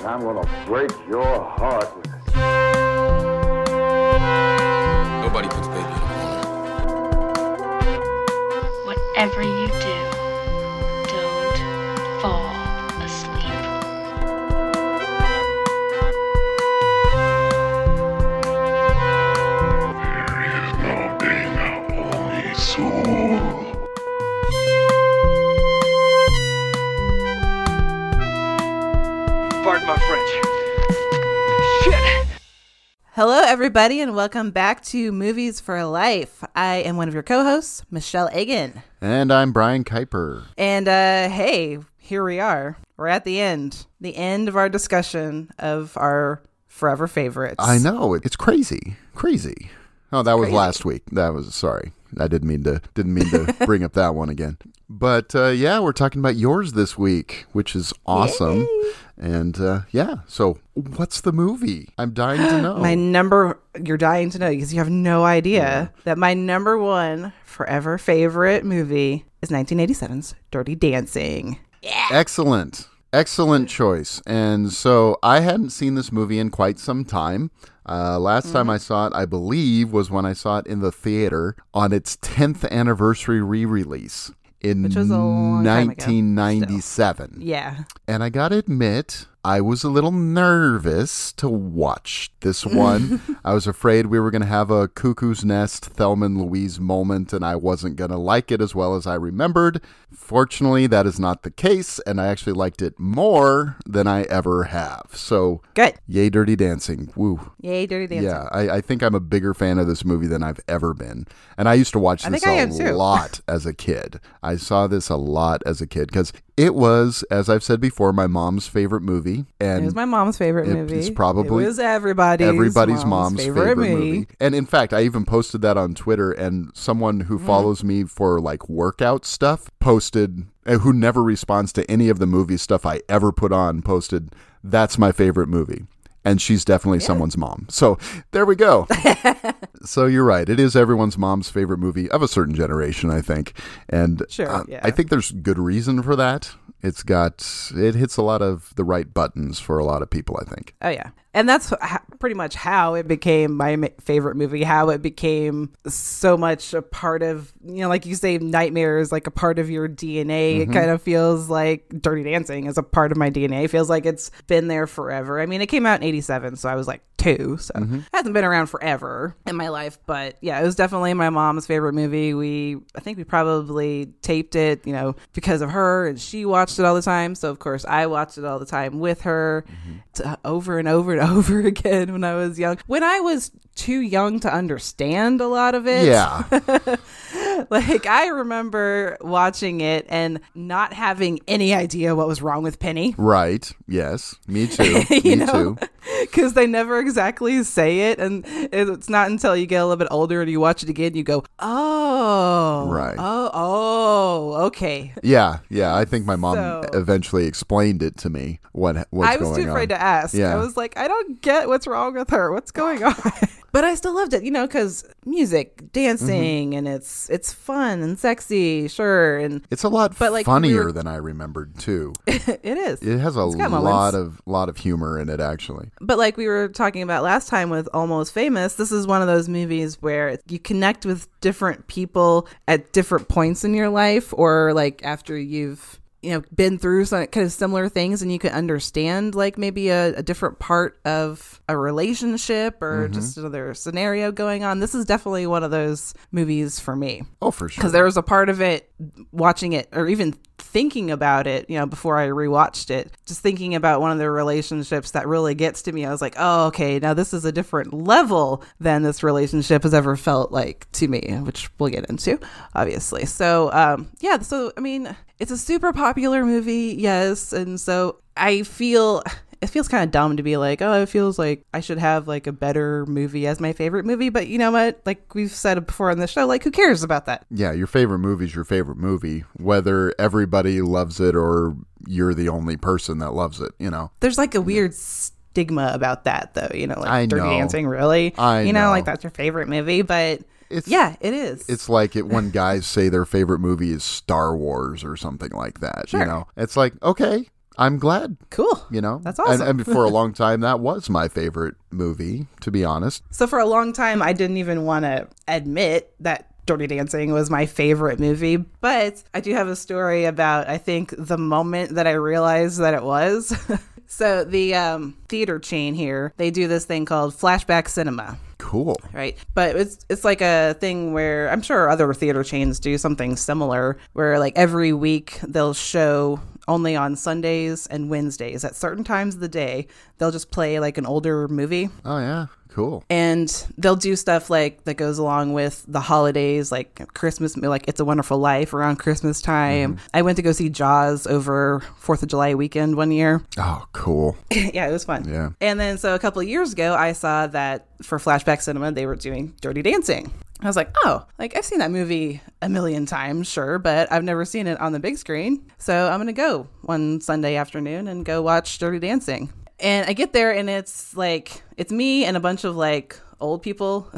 and I'm gonna break your heart with everybody, and welcome back to Movies for Life. I am one of your co hosts, Michelle Egan. And I'm Brian Kuiper. And uh, hey, here we are. We're at the end, the end of our discussion of our forever favorites. I know it's crazy, crazy. Oh, that was crazy. last week. That was sorry. I didn't mean to didn't mean to bring up that one again. But uh, yeah, we're talking about yours this week, which is awesome. And uh, yeah, so what's the movie? I'm dying to know. My number, you're dying to know because you have no idea that my number one forever favorite movie is 1987's Dirty Dancing. Yeah. Excellent. Excellent choice. And so I hadn't seen this movie in quite some time. Uh, last time Mm-hmm. I saw it, I believe, was when I saw it in the theater on its 10th anniversary re release in Which was a long time ago, 1997. Yeah. And I gotta admit, I was a little nervous to watch this one. I was afraid we were gonna have a cuckoo's nest Thelma and Louise moment and I wasn't gonna like it as well as I remembered. Fortunately, that is not the case, and I actually liked it more than I ever have. So, Good. yay, Dirty Dancing. Woo. Yay, Dirty Dancing. Yeah, I, I think I'm a bigger fan of this movie than I've ever been. And I used to watch this a lot as a kid. I saw this a lot as a kid because it was, as I've said before, my mom's favorite movie. And It was my mom's favorite it- movie. it's probably it was everybody's, everybody's mom's, favorite, movie. movie. And in fact, I even posted that on Twitter, and someone who Mm-hmm. follows me for like workout stuff posted, uh, who never responds to any of the movie stuff I ever put on, posted, that's my favorite movie. And she's definitely someone's mom. So there we go. so you're right. It is everyone's mom's favorite movie of a certain generation, I think. And Sure, uh, yeah. I think there's good reason for that. It's got, it hits a lot of the right buttons for a lot of people, I think. Oh yeah, and that's pretty much how it became my favorite movie. How it became so much a part of you know, like you say, nightmares like a part of your DNA. Mm-hmm. It kind of feels like Dirty Dancing is a part of my DNA. It feels like it's been there forever. I mean, it came out in '87, so I was like two, so Mm-hmm. it hasn't been around forever in my life. But yeah, it was definitely my mom's favorite movie. We, I think we probably taped it, you know, because of her, and she watched it all the time. So of course, I watched it all the time with her, to, over and over and over again when I was young. When I was too young to understand a lot of it, Yeah. like I remember watching it and not having any idea what was wrong with Penny. right. Yes. Me too. Me know, too. because they never exactly say it, and it's not until you get a little bit older and you watch it again, you go, "Oh, Right. oh, oh, Oh, okay." Yeah, yeah. I think my mom So- eventually explained it to me. What what's I was going too afraid on. to ask. Yeah. I was like, I don't get what's wrong with her. What's going on? But I still loved it, you know, because music, dancing, Mm-hmm. and it's it's fun and sexy, sure, and It's a lot But, like, we funnier were- than I remembered too. it is. It has a lot moments. of lot of humor in it actually. But like we were talking about last time with Almost Famous, this is one of those movies where you connect with different people at different points in your life or like after you've you know been through some kind of similar things and you can understand like maybe a, a different part of a relationship or just another scenario going on. This is definitely one of those movies for me. Oh, for sure. because there was a part of it watching it or even thinking about it you know before i rewatched it just thinking about one of the relationships that really gets to me. I was like oh okay now this is a different level than this relationship has ever felt like to me which we'll get into obviously. So um yeah so i mean it's a super popular movie yes and so i feel it feels kind of dumb to be like, oh, it feels like I should have like a better movie as my favorite movie. But you know what? Like we've said before on the show, like who cares about that? Yeah, your favorite movie is your favorite movie, whether everybody loves it or you're the only person that loves it, you know? There's like a weird stigma about that, though. You know, like I Dirty know. Dancing, really? I you know, know. like that's your favorite movie, but It's yeah, it is. It's like it when guys say their favorite movie is Star Wars or something like that. Sure. You know, it's like okay, I'm glad. cool. You know, That's And- awesome. And, for a long time, that was my favorite movie, to be honest. So for a long time, I didn't even want to admit that Dirty Dancing was my favorite movie, but I do have a story about I think the moment that I realized that it was. so the um, theater chain here, they do this thing called flashback cinema Cool. right? But it's it's like a thing where I'm sure other theater chains do something similar, where like every week they'll show only on Sundays and Wednesdays at certain times of the day they'll just play like an older movie Oh yeah, cool. and they'll do stuff like that goes along with the holidays like christmas like it's a wonderful life around christmas time mm-hmm. i went to go see jaws over fourth of july weekend one year Oh, cool. yeah, it was fun. Yeah. And then so a couple of years ago, I saw that for Flashback Cinema, they were doing Dirty Dancing. I was like, oh, like I've seen that movie a million times, sure, but I've never seen it on the big screen. So I'm going to go one Sunday afternoon and go watch Dirty Dancing. And I get there and it's like, it's me and a bunch of like old people,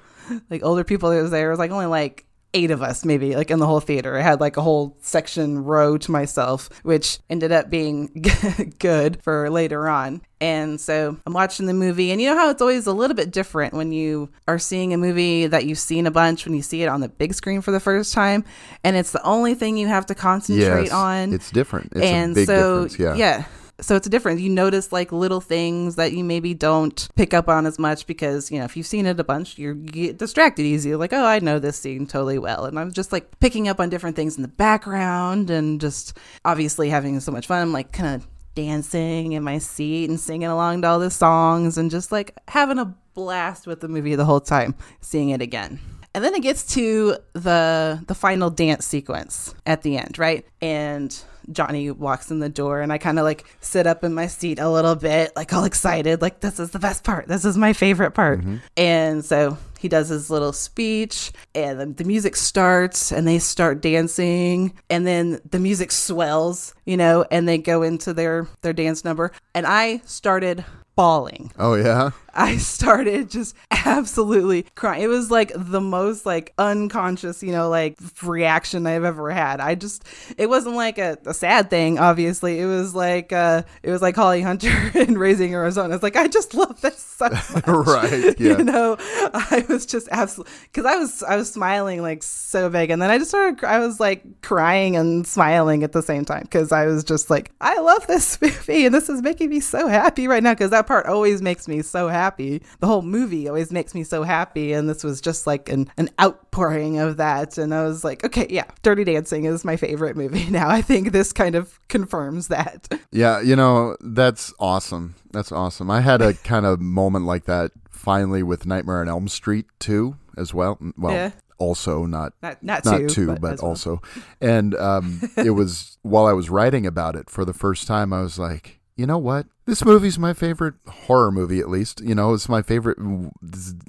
like older people that was there. It was like only like eight of us maybe like in the whole theater i had like a whole section row to myself which ended up being good for later on and so i'm watching the movie and you know how it's always a little bit different when you are seeing a movie that you've seen a bunch when you see it on the big screen for the first time and it's the only thing you have to concentrate Yes, on it's different. It's and a big so difference. Yeah. yeah so it's a difference. You notice like little things that you maybe don't pick up on as much because you know if you've seen it a bunch you're, you get distracted easy. Like oh i know this scene totally well. And i'm just like picking up on different things in the background and just obviously having so much fun. I'm like kind of dancing in my seat and singing along to all the songs and just like having a blast with the movie the whole time seeing it again. And then it gets to the the final dance sequence at the end, right? And Johnny walks in the door and I kind of like sit up in my seat a little bit, like all excited, like this is the best part. This is my favorite part. Mm-hmm. And so he does his little speech and the, the music starts and they start dancing and then the music swells, you know, and they go into their their dance number and I started bawling. Oh yeah. I started just absolutely crying. It was like the most like unconscious, you know, like reaction I've ever had. I just it wasn't like a, a sad thing, obviously. It was like uh it was like Holly Hunter in Raising Arizona. It's like I just love this so much. right. Yeah. You know, I was just absolutely because I was I was smiling like so big, and then I just started. I was like crying and smiling at the same time because I was just like, I love this movie, and this is making me so happy right now because that part always makes me so happy. The whole movie always makes me so happy, and this was just like an an outpouring of that, and I was like, okay, yeah, Dirty Dancing is my favorite movie now. I think this kind of confirms that. Yeah, you know, that's awesome. That's awesome. I had a kind of moment like that finally with Nightmare on Elm Street too, as well. Well, Yeah. also not Not not, not two, two, but, but, as well. also. And um, it was while I was writing about it for the first time, I was like, you know what? This movie's my favorite horror movie, at least. You know, it's my favorite.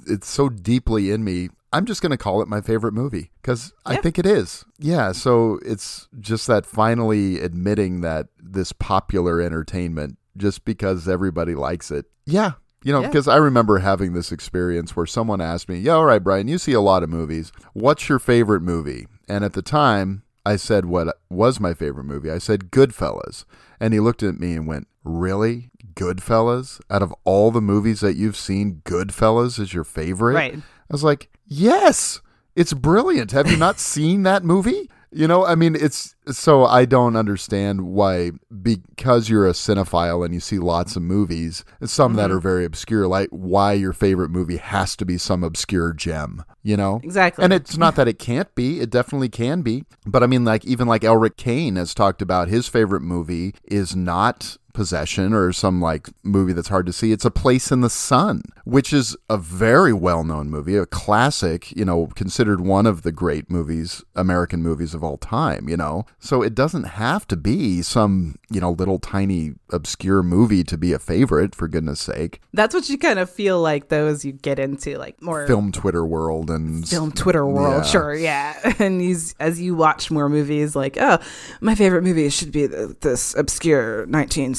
It's so deeply in me. I'm just going to call it my favorite movie because I think it is. Yeah. So it's just that finally admitting that this popular entertainment, just because everybody likes it. Yeah. You know, Yeah. because I remember having this experience where someone asked me, Yeah, all right, Brian, you see a lot of movies. What's your favorite movie? And at the time, I said what was my favorite movie. I said Goodfellas. And he looked at me and went, Really? Goodfellas? Out of all the movies that you've seen, Goodfellas is your favorite? Right. I was like, Yes, it's brilliant. Have you not seen that movie? You know, I mean, it's so I don't understand why, because you're a cinephile and you see lots of movies, some that mm-hmm. are very obscure, like why your favorite movie has to be some obscure gem, you know? Exactly. And it's not that it can't be, it definitely can be. But I mean, like, even like Elric Kane has talked about his favorite movie is not possession or some like movie that's hard to see. It's A Place in the Sun, which is a very well known movie, a classic, you know, considered one of the great movies, American movies of all time, you know. So it doesn't have to be some, you know, little tiny obscure movie to be a favorite, for goodness sake. That's what you kind of feel like though as you get into like more Film Twitter world and film Twitter world. Yeah. Sure, yeah. And these, as you watch more movies, like, oh, my favorite movie should be the, this obscure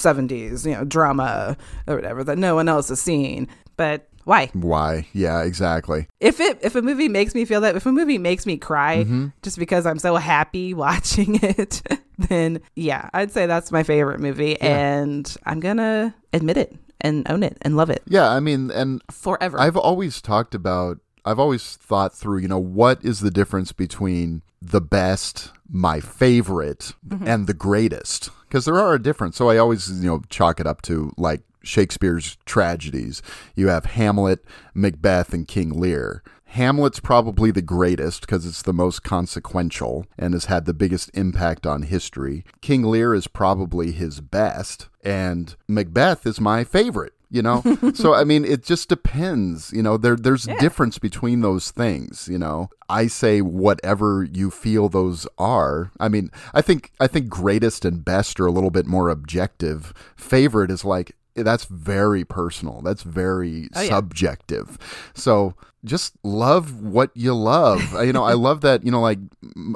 1970s, you know, drama or whatever that no one else has seen. But why? Why? Yeah, exactly. If it if a movie makes me feel that, if a movie makes me cry Mm-hmm. just because I'm so happy watching it, then yeah, I'd say that's my favorite movie, and I'm gonna admit it and own it and love it Yeah, I mean, and forever. I've always talked about, I've always thought through, you know, what is the difference between the best, my favorite, and the greatest? Because there are a difference. So I always, you know, chalk it up to like Shakespeare's tragedies. You have Hamlet, Macbeth, and King Lear. Hamlet's probably the greatest because it's the most consequential and has had the biggest impact on history. King Lear is probably his best, and Macbeth is my favorite. You know, so I mean, it just depends. You know, there there's difference between those things. You know, I say whatever you feel those are. I mean, I think I think greatest and best are a little bit more objective. Favorite is like that's very personal. That's very Oh, yeah. subjective. So just love what you love. You know, I love that, you know, like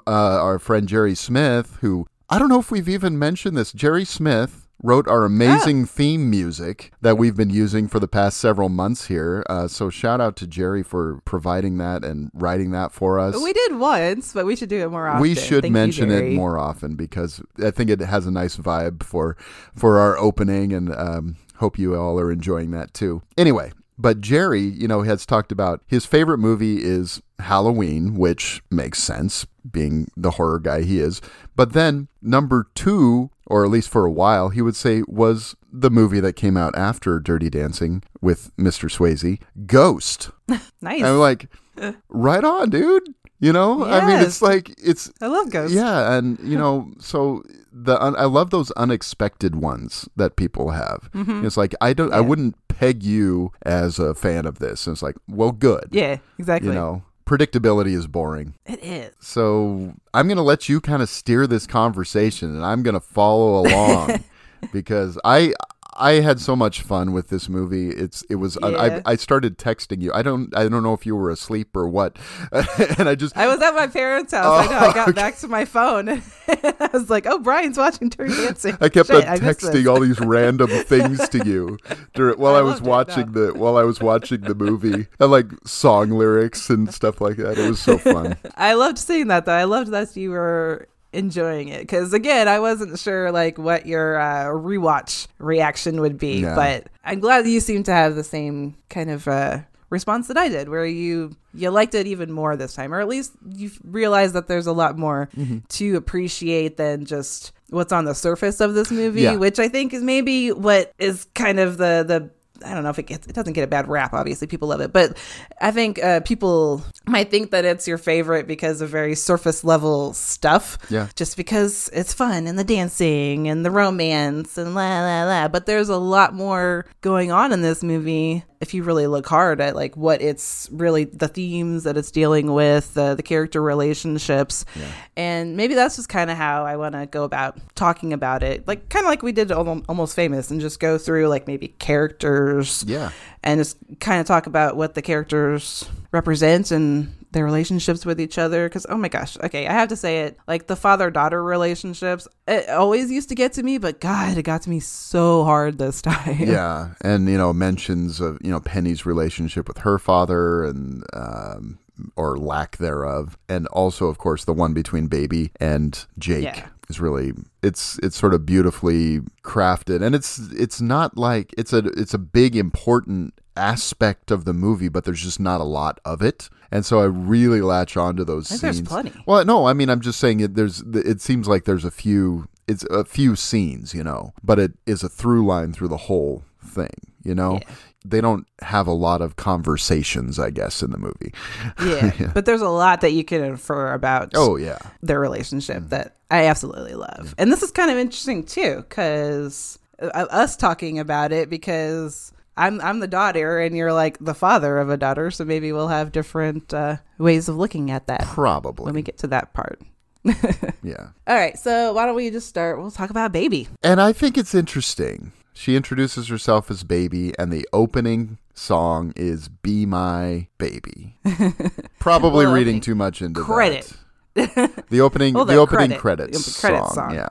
uh, our friend Jerry Smith, who I don't know if we've even mentioned this. Jerry Smith wrote our amazing theme music that we've been using for the past several months here. Uh, so shout out to Jerry for providing that and writing that for us. we did once, but we should do it more often. We should Thank you, mention it more often because I think it has a nice vibe for for our opening, and um, hope you all are enjoying that too. Anyway, but Jerry, you know, has talked about his favorite movie is Halloween, which makes sense, being the horror guy he is. But then number two, or at least for a while, he would say was the movie that came out after Dirty Dancing with Mr. Swayze, Ghost. Nice. And I'm like, uh. right on, dude. You know, I mean, it's like it's I love ghosts. yeah, and you know, so the un- I love those unexpected ones that people have. Mm-hmm. It's like I don't, I wouldn't peg you as a fan of this. And it's like, well, good. Yeah, exactly. You know, predictability is boring. it is. So I'm gonna let you kind of steer this conversation, and I'm gonna follow along because I. I had so much fun with this movie. It's it was Yeah. I, I started texting you. I don't I don't know if you were asleep or what, and I just I was at my parents' house. I know. I oh, got Oh, okay. back to my phone. I was like, "Oh, Brian's watching Dirty Dancing." I kept Shit, on texting all these random things to you during, while I, I was watching the while I was watching the movie and like song lyrics and stuff like that. It was so fun. I loved seeing that though. I loved that you were enjoying it because again, I wasn't sure like what your uh, rewatch reaction would be, Yeah. but I'm glad you seem to have the same kind of uh, response that I did, where you you liked it even more this time, or at least you realized that there's a lot more Mm-hmm. to appreciate than just what's on the surface of this movie, Yeah. which I think is maybe what is kind of the the I don't know if it gets it doesn't get a bad rap. Obviously, people love it, but I think uh, people might think that it's your favorite because of very surface level stuff. Yeah. just because it's fun and the dancing and the romance and la la la. But there's a lot more going on in this movie if you really look hard at like what it's really the themes that it's dealing with, uh, the character relationships, and maybe that's just kind of how I want to go about talking about it, like kind of like we did almost famous, and just go through like maybe characters, Yeah. and just kind of talk about what the characters represent and their relationships with each other because oh my gosh okay i have to say it like the father daughter relationships it always used to get to me but god it got to me so hard this time Yeah, and you know mentions of you know Penny's relationship with her father and um, or lack thereof, and also of course the one between Baby and Jake Yeah. is really it's it's sort of beautifully crafted, and it's it's not like it's a it's a big important aspect of the movie, but there's just not a lot of it. And so I really latch onto those think there's scenes. plenty. Well, no, I mean I'm just saying it. There's it seems like there's a few. It's a few scenes, you know, but it is a through line through the whole thing. You know, they don't have a lot of conversations, I guess, in the movie. yeah but there's a lot that you can infer about Oh yeah, their relationship that I absolutely love. And this is kind of interesting too, because uh, us talking about it because I'm I'm the daughter and you're like the father of a daughter, so maybe we'll have different uh, ways of looking at that Probably. when we get to that part. yeah. All right, so why don't we just start? We'll talk about baby. And I think it's interesting. She introduces herself as baby, and the opening song is "Be My Baby." Probably Well, reading okay. too much into Credit. that. The opening, Well, the, the opening credit- credits the credit song, song. yeah,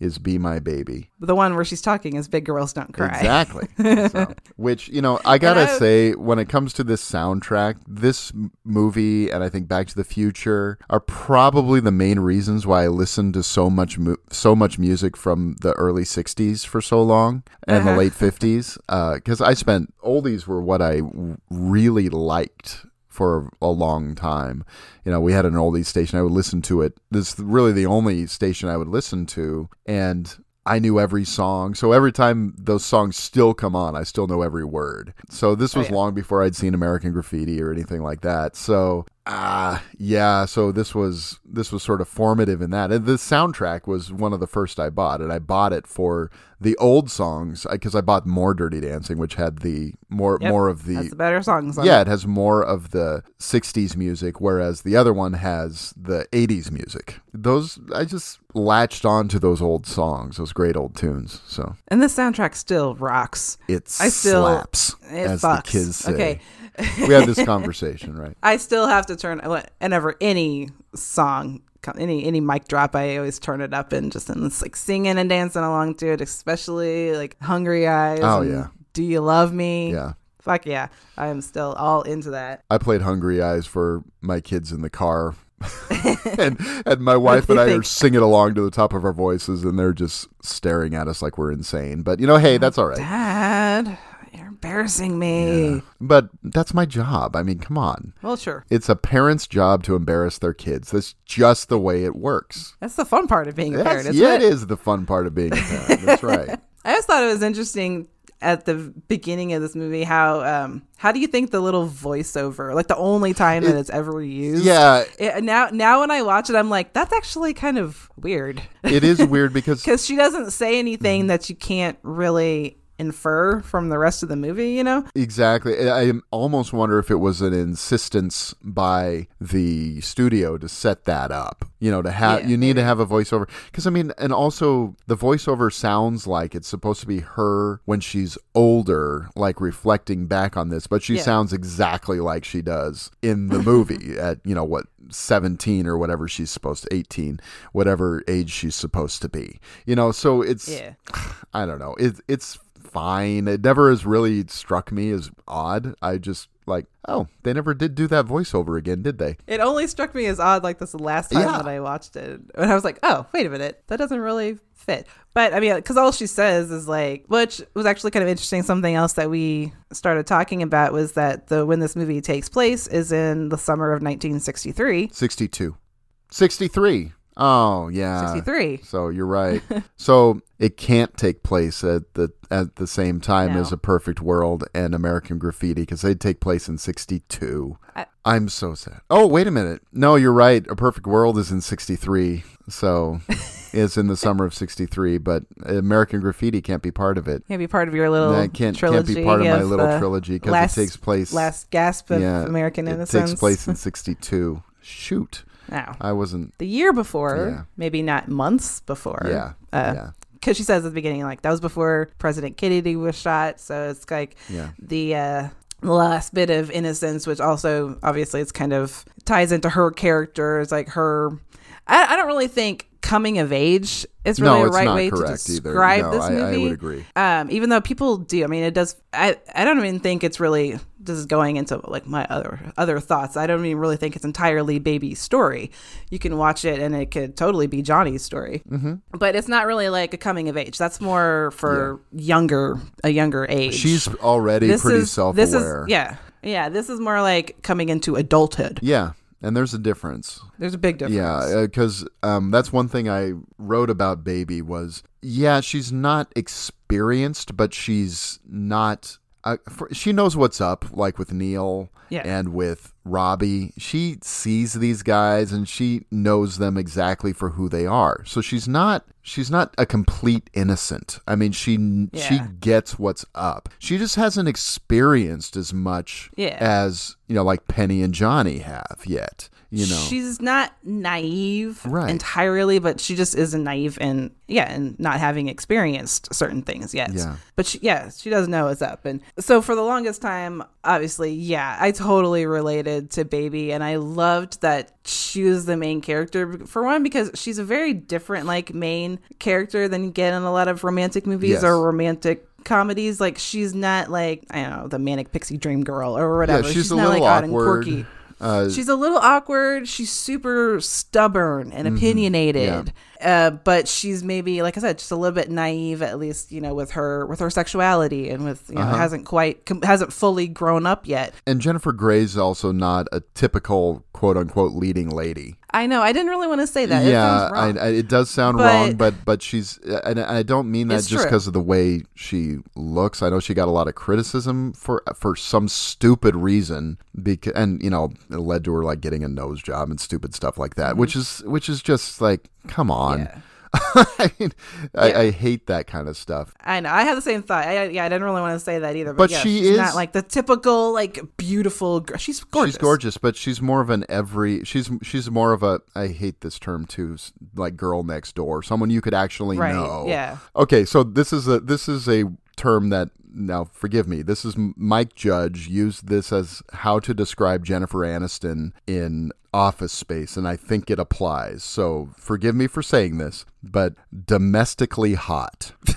is "Be My Baby." The one where she's talking is "Big Girls Don't Cry." Exactly. So, which, you know, I gotta I- say, when it comes to this soundtrack, this movie and I think Back to the Future are probably the main reasons why I listened to so much mu- so much music from the early '60s for so long and the uh-huh. late '50s. Because uh, I spent oldies were what I w- really liked for a long time. You know, we had an oldies station. I would listen to it. This is really the only station I would listen to, and I knew every song. So every time those songs still come on, I still know every word. So this oh, was Oh, yeah. long before I'd seen American Graffiti or anything like that. So ah, yeah. So this was this was sort of formative in that. And the soundtrack was one of the first I bought, and I bought it for the old songs because I bought more Dirty Dancing, which had the more Yep, more of the That's the better songs. On yeah, it. it has more of the 60s music, whereas the other one has the 80s music. Those, I just latched on to those old songs, those great old tunes. So and this soundtrack still rocks. it I still- slaps, It as fucks. the kids say. Okay. We had this conversation, right? I still have to turn whenever any song, any any mic drop, I always turn it up and just and it's like singing and dancing along to it, especially like Hungry Eyes. Oh, yeah. Do you love me? Yeah. Fuck yeah, I am still all into that. I played Hungry Eyes for my kids in the car. and and my wife and I are singing along to the top of our voices, and they're just staring at us like we're insane. But you know, hey, oh, that's all right. Dad, embarrassing me. But that's my job. I mean, come on. Well, sure. It's a parent's job to embarrass their kids. That's just the way it works. That's the fun part of being a parent. yeah, it? it is the fun part of being a parent. That's right. I just thought it was interesting at the beginning of this movie how um how do you think the little voiceover like the only time that it's ever used Yeah, it, now now when I watch it I'm like that's actually kind of weird it is weird because because she doesn't say anything Mm-hmm. that you can't really infer from the rest of the movie you know exactly. I almost wonder if it was an insistence by the studio to set that up. You know, to have Yeah, you need to have a voiceover because I mean, and also the voiceover sounds like it's supposed to be her when she's older, like reflecting back on this, but she Yeah. sounds exactly like she does in the movie at you know what 17 or whatever she's supposed to 18 whatever age she's supposed to be you know so it's Yeah. i don't know it, it's fine. It never has really struck me as odd. I just like oh they never did do that voiceover again did they? It only struck me as odd like this the last time Yeah. that I watched it. And I was like oh wait a minute. That doesn't really fit. But I mean because all she says is like which was actually kind of interesting. Something else that we started talking about was that the when this movie takes place is in the summer of 1963 62 63 oh yeah. 63 so you're right. So it can't take place at the at the same time No. as a perfect world and american graffiti because they'd take place in 62 I- i'm so sad. Oh wait a minute. No you're right. A perfect world is in 63 so it's in the summer of 63 but american graffiti can't be part of it. Can't be part of your little that can't, trilogy can't be part of my little uh, trilogy because it takes place last gasp of yeah, American it innocence. takes place in 62 shoot now. I wasn't the year before Yeah. maybe not months before. Yeah. Uh, yeah. because she says at the beginning like that was before president kennedy was shot. So it's like yeah. the uh last bit of innocence which also obviously it's kind of ties into her character. It's like her i, I don't really think coming of age is really no a right way to describe no this I, movie. I would agree. Um even though people do i mean it does i i don't even think it's really this is going into like my other other thoughts. I don't even really think it's entirely baby's story. You can watch it and it could totally be johnny's story. Mm-hmm. but it's not really like a coming of age. That's more for younger a younger age. She's already this pretty is self-aware. yeah. Yeah this is more like coming into adulthood. Yeah and there's a difference. There's a big difference. Yeah, because um, that's one thing I wrote about Baby was yeah, she's not experienced, but she's not. Uh, for, she knows what's up, like with Neil Yeah. and with Robbie, she sees these guys and she knows them exactly for who they are. So she's not she's not a complete innocent. I mean, she she gets what's up. She just hasn't experienced as much Yeah. as, you know, like Penny and Johnny have yet, you know. she's not naive Right. entirely, but she just isn't naive and yeah, and not having experienced certain things yet. Yeah. But she, yeah, she does know what's up, and so for the longest time, obviously, yeah, I totally related to Baby, and I loved that she was the main character. For one, because she's a very different like main character than you get in a lot of romantic movies Yes. or romantic comedies. Like she's not like I don't know the manic pixie dream girl or yeah, whatever. she's, a not little like odd and awkward. quirky. Uh, She's a little awkward. She's super stubborn and Mm-hmm. opinionated. Uh, but she's maybe, like I said, just a little bit naive, at least you know, with her with her sexuality and with you know Uh-huh. hasn't quite com- hasn't fully grown up yet. and Jennifer Grey's also not a typical quote unquote leading lady. I know. I didn't really want to say that. Yeah, wrong. I, I, it does sound But- wrong, but but she's and I don't mean that just because of the way she looks. I know she got a lot of criticism for for some stupid reason, because and you know it led to her like getting a nose job and stupid stuff like that, which is which is just like come on. Mm-hmm. Yeah. I mean, Yeah. I hate that kind of stuff. I know. I have the same thought. I, yeah, I didn't really want to say that either. But, But yeah, she she's is- not like the typical like beautiful. Gr- she's gorgeous. She's gorgeous, but she's more of an every. She's she's more of a. I hate this term too. Like girl next door, someone you could actually Right, know. yeah. Okay, so this is a this is a term that now forgive me. This is Mike Judge used this as how to describe Jennifer Aniston in Office Space, and I think it applies. So forgive me for saying this, but domestically hot.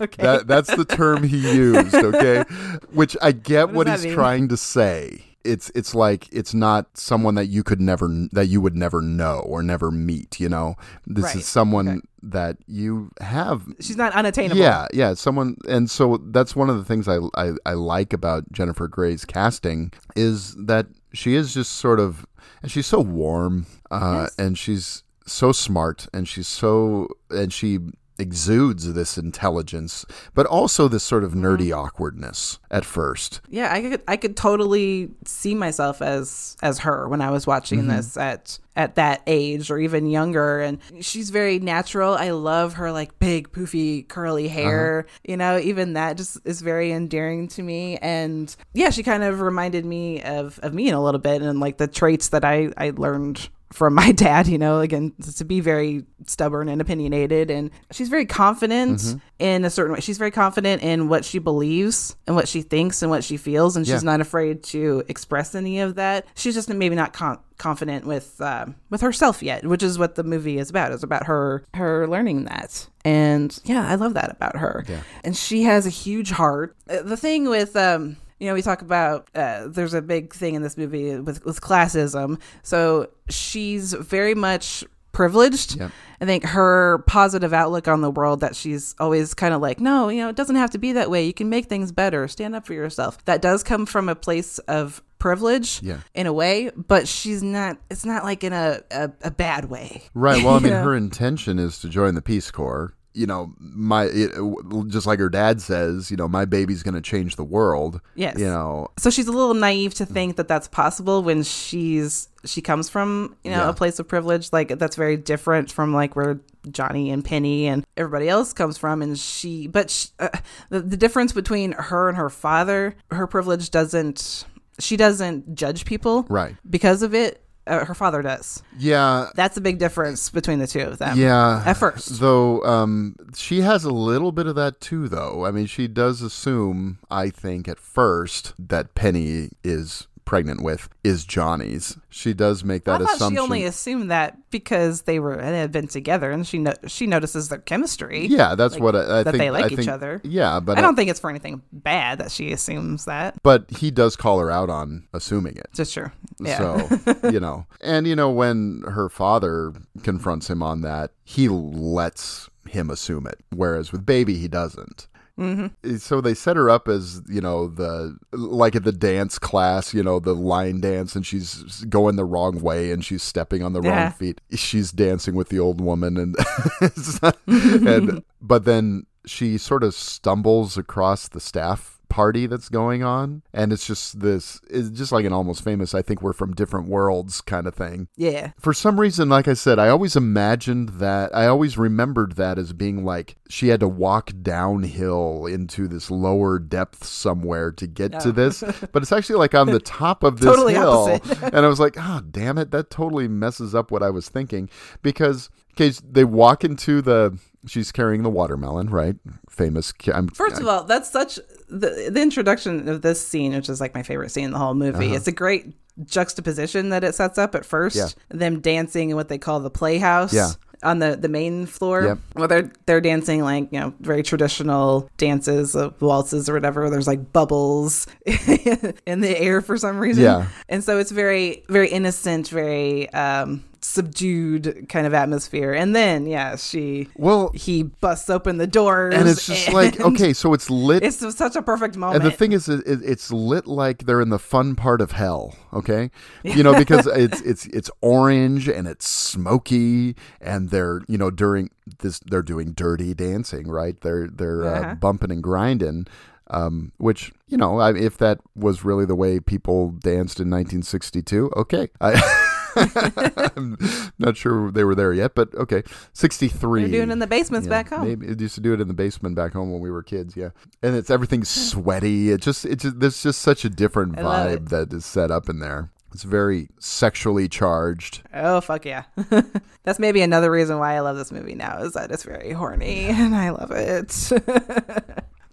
Okay. That that's the term he used, okay? Which I get What what, he's mean? trying to say. It's it's like it's not someone that you could never that you would never know or never meet, you know. This Right. is someone Okay. that you have she's not unattainable. yeah, yeah, someone, and so that's one of the things I, I I like about Jennifer Grey's casting is that she is just sort of, and she's so warm, uh, and she's so smart, and she's so, and she exudes this intelligence, but also this sort of nerdy awkwardness at first. yeah i could i could totally see myself as as her when i was watching Mm-hmm. this at at that age or even younger and she's very natural i love her like big poofy curly Uh-huh. hair you know even that just is very endearing to me and yeah she kind of reminded me of of me in a little bit and like the traits that i i learned from my dad, you know, again, to be very stubborn and opinionated. And she's very confident Mm-hmm. in a certain way. She's very confident in what she believes and what she thinks and what she feels. And she's Yeah. not afraid to express any of that. She's just maybe not con- confident with uh, with herself yet, which is what the movie is about. It's about her her learning that. And yeah, I love that about her. And she has a huge heart. Uh, The thing with um you know, we talk about uh, there's a big thing in this movie with with classism. So she's very much privileged. Yep. I think her positive outlook on the world that she's always kind of like, no, you know, it doesn't have to be that way. You can make things better. Stand up for yourself. That does come from a place of privilege Yeah. in a way, but she's not it's not like in a a, a bad way. Right. Well, I mean, her intention is to join the Peace Corps. You know, my it, just like her dad says, you know, my baby's going to change the world. Yes. You know, So she's a little naive to think that that's possible when she's she comes from you know Yeah. a place of privilege like that's very different from like where Johnny and Penny and everybody else comes from and she but sh uh, the, the difference between her and her father her privilege doesn't she doesn't judge people Right. because of it uh, her father does yeah. that's a big difference between the two of them Yeah. at first Though um she has a little bit of that too though. I mean, she does assume, I think at first that Penny is pregnant with is Johnny's. She does make that I thought assumption. she only assumed that because they were they had been together and she no- she notices their chemistry yeah, that's like, what I, I that think. they like I each think- other. Yeah, but I don't think it's for anything bad that she assumes that. but he does call her out on assuming it. Just true. Yeah. So, you know, and you know, when her father confronts him on that, he lets him assume it. Whereas with baby, he doesn't. Mm-hmm. So they set her up as, you know, the, like at the dance class, you know, the line dance, and she's going the wrong way and she's stepping on the Yeah. wrong feet. She's dancing with the old woman and, and, but then she sort of stumbles across the staff party that's going on, and it's just this. It's just like an almost famous. I think we're from different worlds kind of thing. Yeah. For some reason, like I said, I always imagined that. I always remembered that as being like she had to walk downhill into this lower depth somewhere to get to oh. this, but it's actually like on the top of this Totally hill. and I was like, oh, damn it, that totally messes up what I was thinking because okay, they walk into the. She's carrying the watermelon, right? Famous. I'm, First of all, that's such the the introduction of this scene, which is like my favorite scene in the whole movie. It's a great juxtaposition that it sets up at first. Uh-huh. Yeah. Them dancing in what they call the playhouse. Yeah. On the, the main floor, Yep. well, they're they're dancing like you know very traditional dances of waltzes or whatever. There's like bubbles in the air for some reason, Yeah. and so it's very very innocent, very um, subdued kind of atmosphere. And then yeah, she well, he busts open the doors, and it's just like okay, so it's lit. it's such a perfect moment. And the thing is, it, it- it's lit like they're in the fun part of hell. Okay, you know because it's it's it's orange and it's smoky, and they're you know during this they're doing dirty dancing, right? They're they're uh, Uh-huh. bumping and grinding. Um, which you know, I, if that was really the way people danced in 1962, okay. I, I'm not sure they were there yet, but okay. 63. They're doing it in the basements Yeah, back home. Maybe it used to do it in the basement back home when we were kids. Yeah, and it's everything's hmm. sweaty. It just it just there's just such a different I vibe that is set up in there. It's very sexually charged. Oh fuck yeah! That's maybe another reason why I love this movie now is that it's very horny and I love it.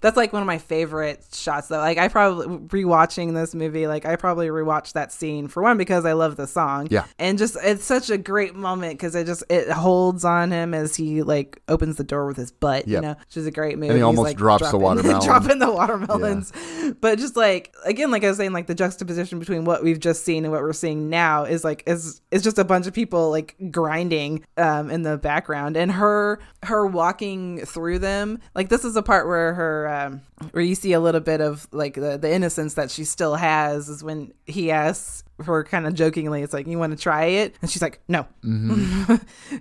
That's like one of my favorite shots though. Like I probably rewatching this movie, like I probably rewatched that scene for one because I love the song. Yeah. And just it's such a great moment because it just it holds on him as he like opens the door with his butt, Yep. you know, which is a great movie. he He's, almost like, drops the dropping- watermelon. dropping the watermelons. But just like again, like I was saying, like the juxtaposition between what we've just seen and what we're seeing now is like is is just a bunch of people like grinding um in the background and her her walking through them. Like this is a part where her um where you see a little bit of like the, the innocence that she still has is when he asks her kind of jokingly, it's like, you want to try it? And she's like, no.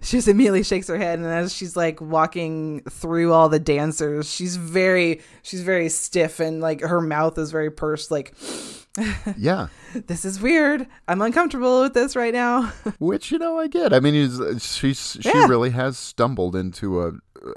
she just immediately shakes her head. And as she's like walking through all the dancers, she's very, she's very stiff and like her mouth is very pursed. Like, Yeah, this is weird. I'm uncomfortable with this right now. which you know I get. I mean, he's, she's she Yeah. really has stumbled into a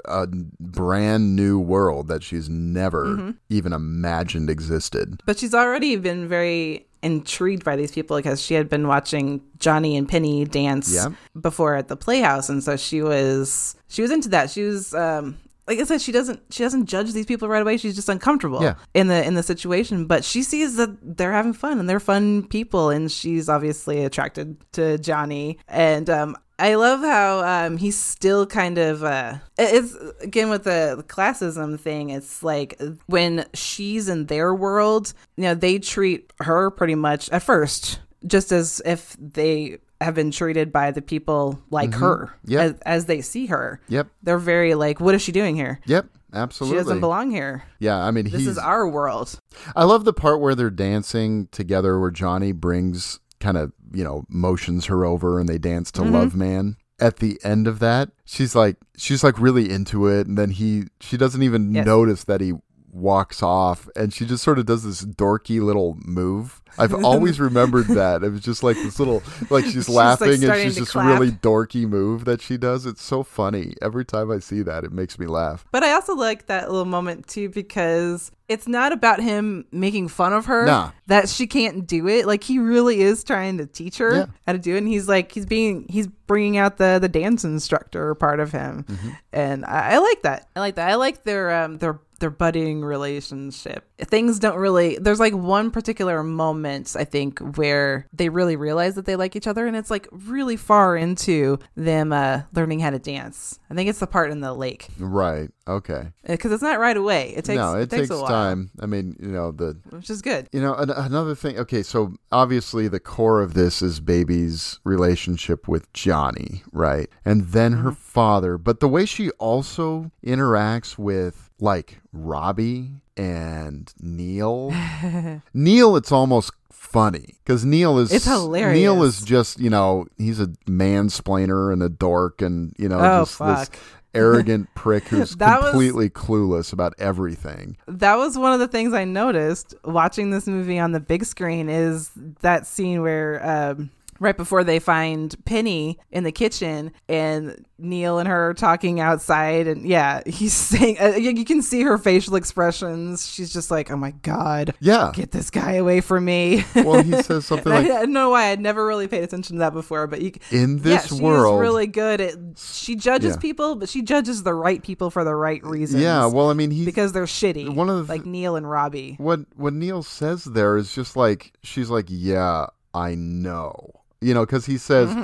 a brand new world that she's never Mm-hmm. even imagined existed. but she's already been very intrigued by these people because she had been watching Johnny and Penny dance Yeah. before at the Playhouse, and so she was she was into that. She was um like I said, she doesn't she doesn't judge these people right away. She's just uncomfortable Yeah. in the in the situation, but she sees that they're having fun and they're fun people, and she's obviously attracted to Johnny. And um, I love how um, he's still kind of uh, it's again with the classism thing. It's like when she's in their world, you know, they treat her pretty much at first just as if they have been treated by the people like her Yep. as, as they see her. Yep. They're very like, what is she doing here? Yep, Absolutely. She doesn't belong here. Yeah, I mean, This is our world. I love the part where they're dancing together, where Johnny brings kind of, you know, motions her over and they dance to Mm-hmm. Love Man. At the end of that, she's like, she's like really into it. And then he, she doesn't even Yes. notice that he walks off and she just sort of does this dorky little move. I've always remembered that. It was just like this little, like she's, She's, like, laughing and she's just clap. really dorky move that she does. It's so funny. Every time I see that, it makes me laugh. But I also like that little moment too because it's not about him making fun of her Nah. that she can't do it. Like he really is trying to teach her Yeah. how to do it. And he's like he's being he's bringing out the the dance instructor part of him, Mm-hmm. and I, I like that. I like that. I like their um their their budding relationship. Things don't really. There's like one particular moment I think where they really realize that they like each other, and it's like really far into them uh learning how to dance. I think it's the part in the lake Right. Okay. because it's not right away. It takes no, it, takes, takes, a while, time. I mean, you know, the which is good. You know, an- another thing. Okay, so obviously the core of this is Baby's relationship with Johnny, right? And then her father. But the way she also interacts with, like, Robbie and Neil. Neil, it's almost funny because Neil is It's hilarious. Neil is just you know he's a mansplainer and a dork and you know Oh, just this arrogant prick who's That was- completely clueless about everything. that was one of the things I noticed watching this movie on the big screen is that scene where um, right before they find Penny in the kitchen and Neil and her talking outside and yeah he's saying uh, you, can see her facial expressions. She's just like oh my god Yeah. get this guy away from me. Well, he says something And I, like, I don't know why I'd never really paid attention to that before but you In this yeah, world- really good at she judges Yeah. people but she judges the right people for the right reasons. Yeah, well, I mean, he because they're shitty one of the- like Neil and Robbie. What what Neil says there is just like she's like, yeah, I know, you know, because he says,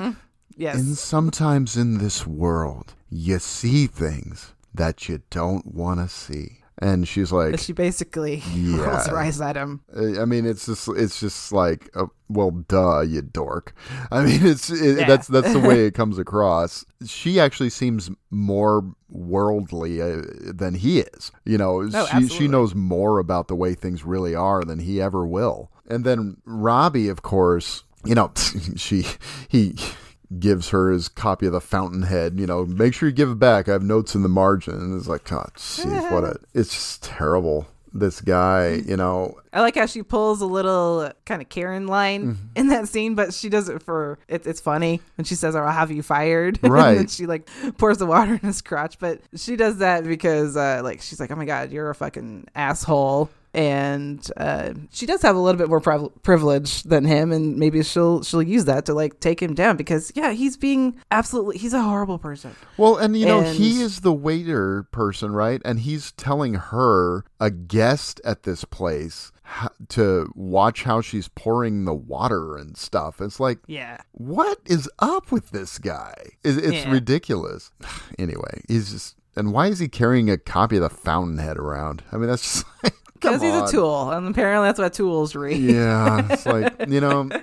yes and sometimes in this world, you see things that you don't want to see, and she's like, she basically Yeah. rolls her eyes at him. I mean, it's just it's just like, uh, well, duh, you dork. I mean, it's it, Yeah. that's that's the way it comes across. She actually seems more worldly uh, than he is. You know, she she Oh, knows more about the way things really are than he ever will. And then Robbie, of course, you know, she he gives her his copy of the Fountainhead. You know, make sure you give it back. I have notes in the margin. And it's like, God, jeez, what a it's just terrible. This guy, you know, I like how she pulls a little kind of Karen line Mm-hmm. in that scene, but she does it for it, it's funny when she says, "I'll have you fired." Right. and then she like pours the water in his crotch, but she does that because uh, like she's like, "Oh my god, you're a fucking asshole." And uh, she does have a little bit more priv- privilege than him, and maybe she'll she'll use that to like take him down because yeah, he's being absolutely he's a horrible person. Well, and you know, he is the waiter person, right? And he's telling her, a guest at this place, to watch how she's pouring the water and stuff. It's like, Yeah, what is up with this guy? It, it's Yeah. ridiculous. anyway, he's just. And why is he carrying a copy of the Fountainhead around? I mean, that's just because he's a tool, and apparently that's what tools read. Yeah, it's like you know,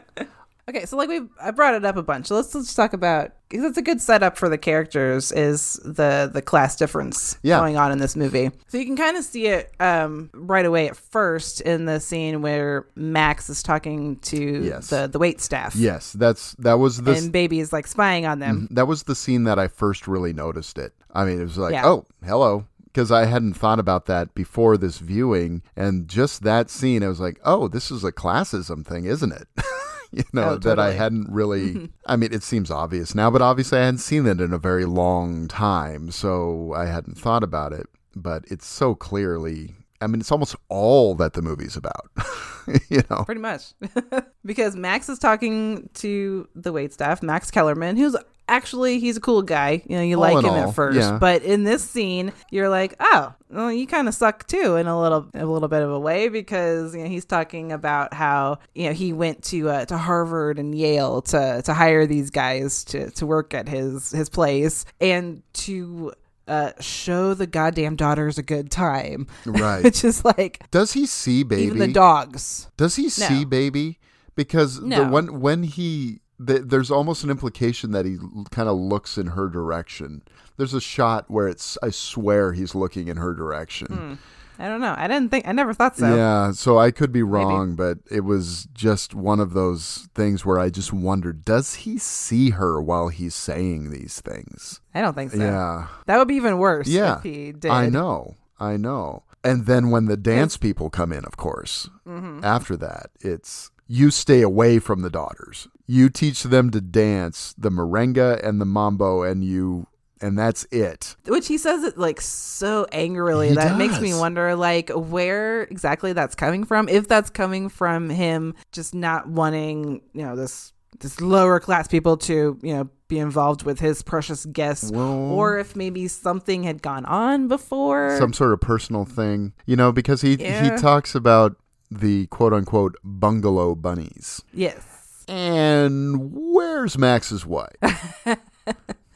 Okay, so like we I brought it up a bunch. So let's let's talk about because it's a good setup for the characters is the the class difference Yeah. going on in this movie. So you can kind of see it um, right away at first in the scene where Max is talking to Yes. the the wait staff. yes, that's that was the and Baby is like spying on them. that was the scene that I first really noticed it. I mean, it was like, Yeah. oh, hello. Because I hadn't thought about that before this viewing. And just that scene, I was like, oh, this is a classism thing, isn't it? you know, Oh, that I hadn't really. I mean, it seems obvious now, but obviously I hadn't seen it in a very long time. So I hadn't thought about it. But it's so clearly. I mean, it's almost all that the movie's about. you know? Pretty much. because Max is talking to the wait staff, Max Kellerman, who's actually he's a cool guy. You know, you All like him all, at first. yeah. But in this scene, you're like, oh, well, you kind of suck too in a little a little bit of a way because you know he's talking about how you know he went to uh, to Harvard and Yale to to hire these guys to to work at his his place and to uh, show the goddamn daughters a good time. Right. Which is like Does he see baby? even the dogs. Does he see baby? Because No. the when when he th- there's almost an implication that he kind of looks in her direction. There's a shot where it's I swear he's looking in her direction. I don't know. I didn't think. I never thought so. Yeah, so I could be wrong, but it was just one of those things where I just wondered, does he see her while he's saying these things? I don't think so. Yeah. That would be even worse Yeah. if he did. I know. I know. And then when the dance people come in, of course, Mm-hmm. after that, it's you stay away from the daughters. You teach them to dance the merengue and the mambo, and you, and that's it. Which he says it like so angrily He that makes me wonder like where exactly that's coming from. If that's coming from him just not wanting, you know, this this lower class people to, you know, be involved with his precious guests Well- or if maybe something had gone on before. Some sort of personal thing, you know, because he Yeah. he talks about the quote unquote bungalow bunnies. yes. And where's Max's wife?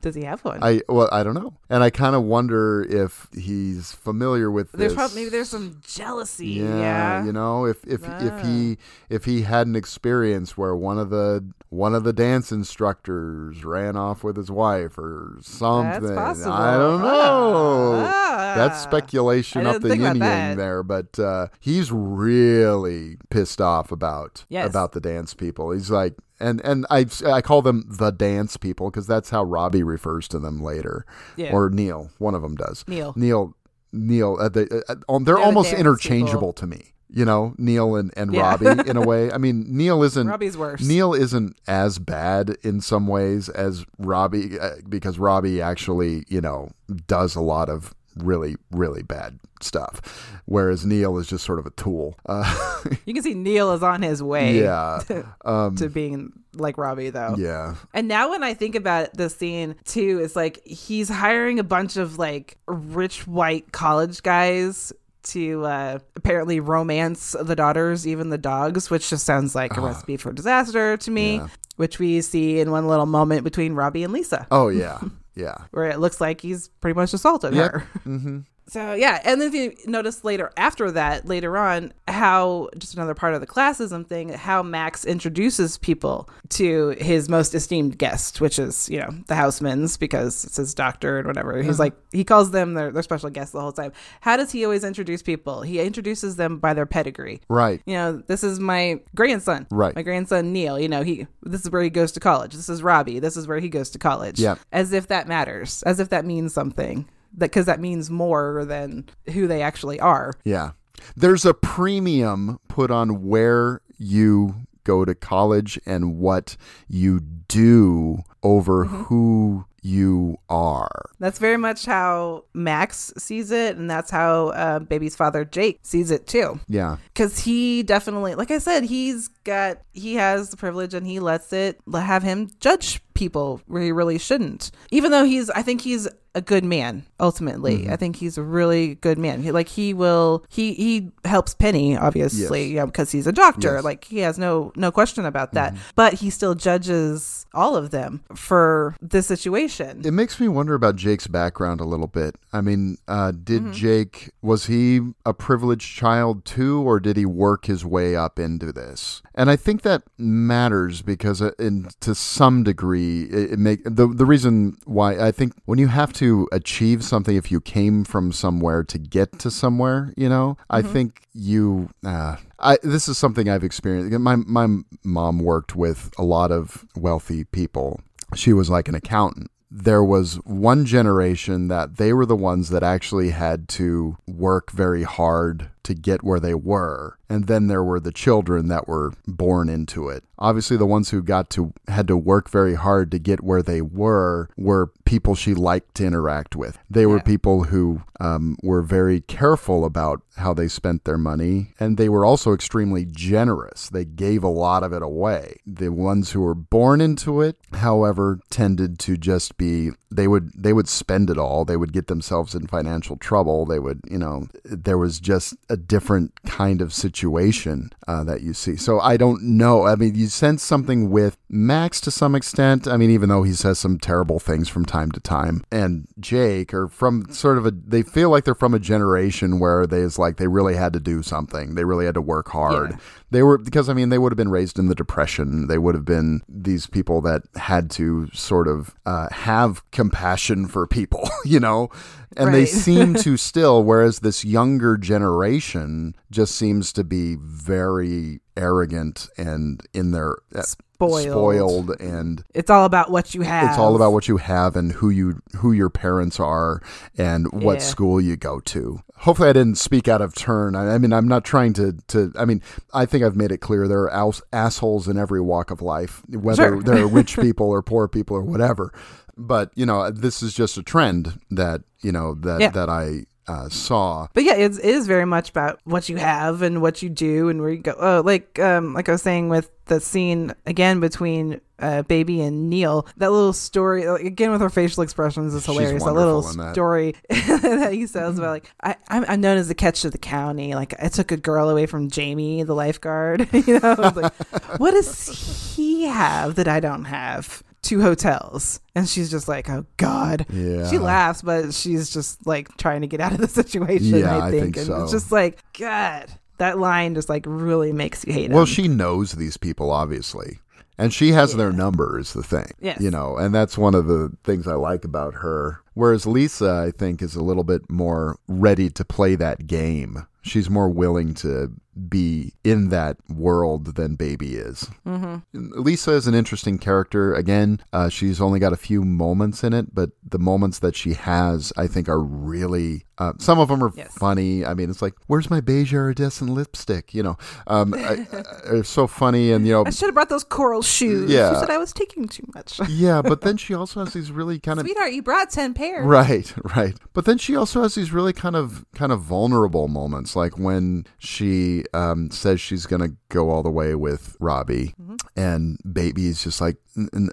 Does he have one? I well, I don't know, and I kind of wonder if he's familiar with there's this. probably maybe there's some jealousy. Yeah, Yeah. you know, if if if Ah. he if he had an experience where one of the one of the dance instructors ran off with his wife or something, possible. I don't know. Ah. That's speculation up the yin yang there, but uh, he's really pissed off about Yes. about the dance people. He's like, and and I I call them the dance people because that's how Robbie refers to them later, Yeah. or Neil. One of them does. Neil. Neil. Neil. Uh, they, uh, uh, they're the almost dance interchangeable people. to me. You know, Neil and, and Yeah. Robbie in a way. I mean, Neil isn't. Robbie's worse. Neil isn't as bad in some ways as Robbie uh, because Robbie actually, you know, does a lot of really, really bad stuff, whereas Neil is just sort of a tool. Uh, You can see Neil is on his way yeah, um, to being like Robbie, though. yeah, And now when I think about the scene too, it's like he's hiring a bunch of like rich white college guys to uh, apparently romance the daughters, even the dogs, which just sounds like a recipe for disaster to me. Yeah. Which we see in one little moment between Robbie and Lisa, oh yeah, yeah. where it looks like he's pretty much assaulted Yep. her. hmm So yeah, and then if you notice later after that, later on, how just another part of the classism thing, how Max introduces people to his most esteemed guest, which is you know the Housemans because it's his doctor and whatever. He's uh-huh. like he calls them their their special guests the whole time. How does he always introduce people? He introduces them by their pedigree. Right. You know, this is my grandson. Right. My grandson Neil. You know, he this is where he goes to college. This is Robbie. This is where he goes to college. Yep. As if that matters. As if that means something. That because that means more than who they actually are. Yeah. There's a premium put on where you go to college and what you do over Mm-hmm. who you are. That's very much how Max sees it, and that's how uh, baby's father Jake sees it too. Yeah. because he definitely like i said he's got he has the privilege and he lets it have him judge people where he really shouldn't even though he's i think he's a good man ultimately i think he's a really good man he, like he will he he helps penny obviously Yes. you know, because he's a doctor Yes. like he has no no question about that but he still judges all of them for this situation It makes me wonder about Jake's background a little bit. I mean, uh, did Mm-hmm. Jake, was he a privileged child too, or did he work his way up into this? And I think that matters because, uh, in, to some degree, it, it make the, the reason why I think when you have to achieve something, if you came from somewhere to get to somewhere, you know, I think you, uh, I, this is something I've experienced. My, my mom worked with a lot of wealthy people. She was like an accountant there was one generation that they were the ones that actually had to work very hard to get where they were. And then there were the children that were born into it. Obviously, the ones who got to had to work very hard to get where they were were people she liked to interact with. They were people who um, were very careful about how they spent their money, and they were also extremely generous. They gave a lot of it away. The ones who were born into it, however, tended to just be they would they would spend it all. They would get themselves in financial trouble. They would, you know, there was just a different kind of situation uh, that you see. So I don't know. I mean, you sense something with Max to some extent. I mean, even though he says some terrible things from time to time, and Jake are from sort of a. They feel like they're from a generation where they is like they really had to do something. They really had to work hard. Yeah. They were because I mean they would have been raised in the depression. They would have been these people that had to sort of uh, have compassion for people, you know, and they seem to still. Whereas this younger generation just seems to be very arrogant and in their uh, Spoiled. spoiled and it's all about what you have it's all about what you have and who you who your parents are and what Yeah. school you go to. Hopefully, I didn't speak out of turn. I, I mean, I'm not trying to to. I mean, I think I've made it clear there are ass- assholes in every walk of life, whether Sure. they're rich people or poor people or whatever. But you know, this is just a trend that you know that Yeah. that I uh, saw. but yeah, it's, it is very much about what you have and what you do and where you go. Oh, like um, like I was saying with the scene again between uh, Baby and Neil, that little story like, again with her facial expressions is hilarious. That little that. story that he says about like I, I'm, I'm known as the catch of the county. Like I took a girl away from Jamie, the lifeguard. you know, like, what does he have that I don't have? Two hotels, and she's just like, "Oh God." Yeah. She laughs, but she's just like trying to get out of the situation. Yeah, I I think, think and so. it's just like God. That line just like really makes you hate him. Well, she knows these people, obviously. And she has their number, is the thing. Yes. You know, and that's one of the things I like about her. Whereas Lisa, I think, is a little bit more ready to play that game. She's more willing to be in that world than Baby is. Mm-hmm. Lisa is an interesting character. Again, uh, she's only got a few moments in it, but the moments that she has, I think, are really. Uh, some of them are Yes. funny. I mean, it's like, "Where's my beige iridescent lipstick?" You know, um, I, I, it's so funny, and you know, I should have brought those coral shoes. Yeah. She said I was taking too much. yeah. But then she also has these really kind of Sweetheart, you brought 10 pairs. Right, right. But then she also has these really kind of kind of vulnerable moments, like when she um, says she's gonna go all the way with Robbie, and Baby's just like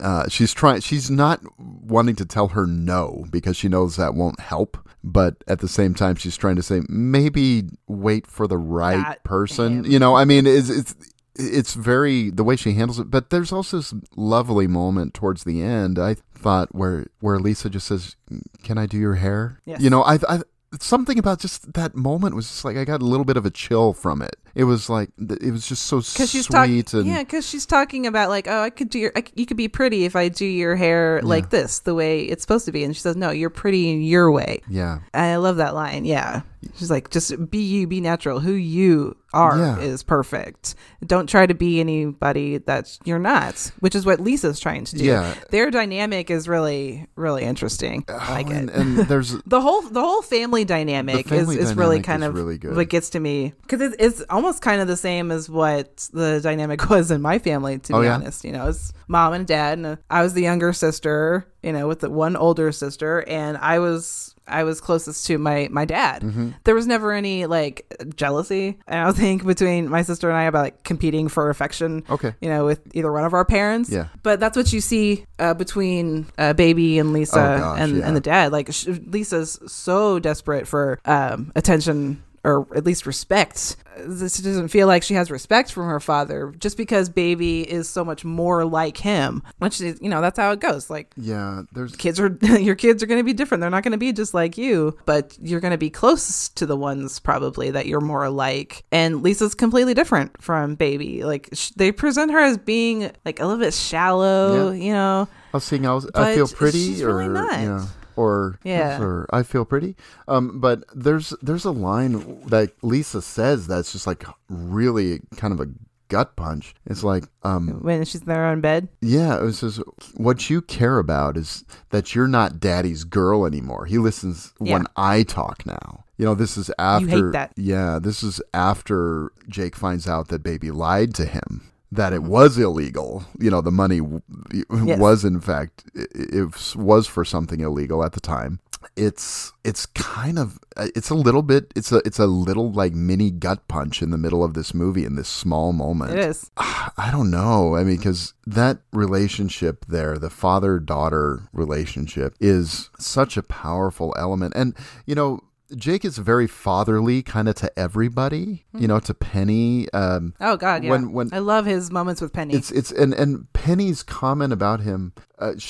uh, she's trying. She's not wanting to tell her no because she knows that won't help. But at the same time, she's trying to say maybe wait for the right That person. him. You know, I mean, it's it's it's very the way she handles it but there's also this lovely moment towards the end i thought where where lisa just says can i do your hair Yes. you know i i something about just that moment was just like i got a little bit of a chill from it it was like it was just so she's sweet talking, and yeah, because she's talking about like, oh, I could do your, I, you could be pretty if I do your hair like this, the way it's supposed to be. And she says, no, you're pretty in your way. yeah I love that line. Yeah. She's like, just be you, be natural. Who you are Yeah. is perfect. Don't try to be anybody that you're not, which is what Lisa's trying to do. Yeah. Their dynamic is really, really interesting. Oh, I like and, it. and there's the whole the whole family dynamic family is, is really kind is of really good. what gets to me because it's, it's almost kind of the same as what the dynamic was in my family to Oh, be yeah? honest you know it's mom and dad and i was the younger sister you know with the one older sister and i was i was closest to my my dad Mm-hmm. there was never any like jealousy i don't think between my sister and i about like competing for affection Okay. you know with either one of our parents Yeah. but that's what you see uh, between uh, baby and lisa Oh, gosh, and, yeah. and the dad like sh- lisa's so desperate for um, attention or at least respect this doesn't feel like she has respect from her father just because baby is so much more like him which is you know that's how it goes. Like yeah there's kids are your kids are going to be different. They're not going to be just like you but you're going to be close to the ones probably that you're more like. And lisa's completely different from baby. Like sh- they present her as being like a little bit shallow Yeah. you know? I was saying I was I feel pretty she's or really not. you know, or Yeah. or I feel pretty. Um, but there's there's a line that Lisa says that's just like really kind of a gut punch. It's like um when she's in her own bed yeah, it says what you care about is that you're not daddy's girl anymore. He listens when I talk now. You know, this is after hate that. Yeah, this is after Jake finds out that baby lied to him. That it was illegal, you know. The money Yes. was, in fact, it, it was for something illegal at the time. It's it's kind of uh, it's a little bit it's a it's a little like mini gut punch in the middle of this movie in this small moment. it is I don't know. I mean, because that relationship there, the father daughter relationship, is such a powerful element. And, you know, Jake is very fatherly kind of to everybody, you know, to Penny. Um, oh god yeah. When- when- i love his moments with penny. It's it's and and Penny's comment about him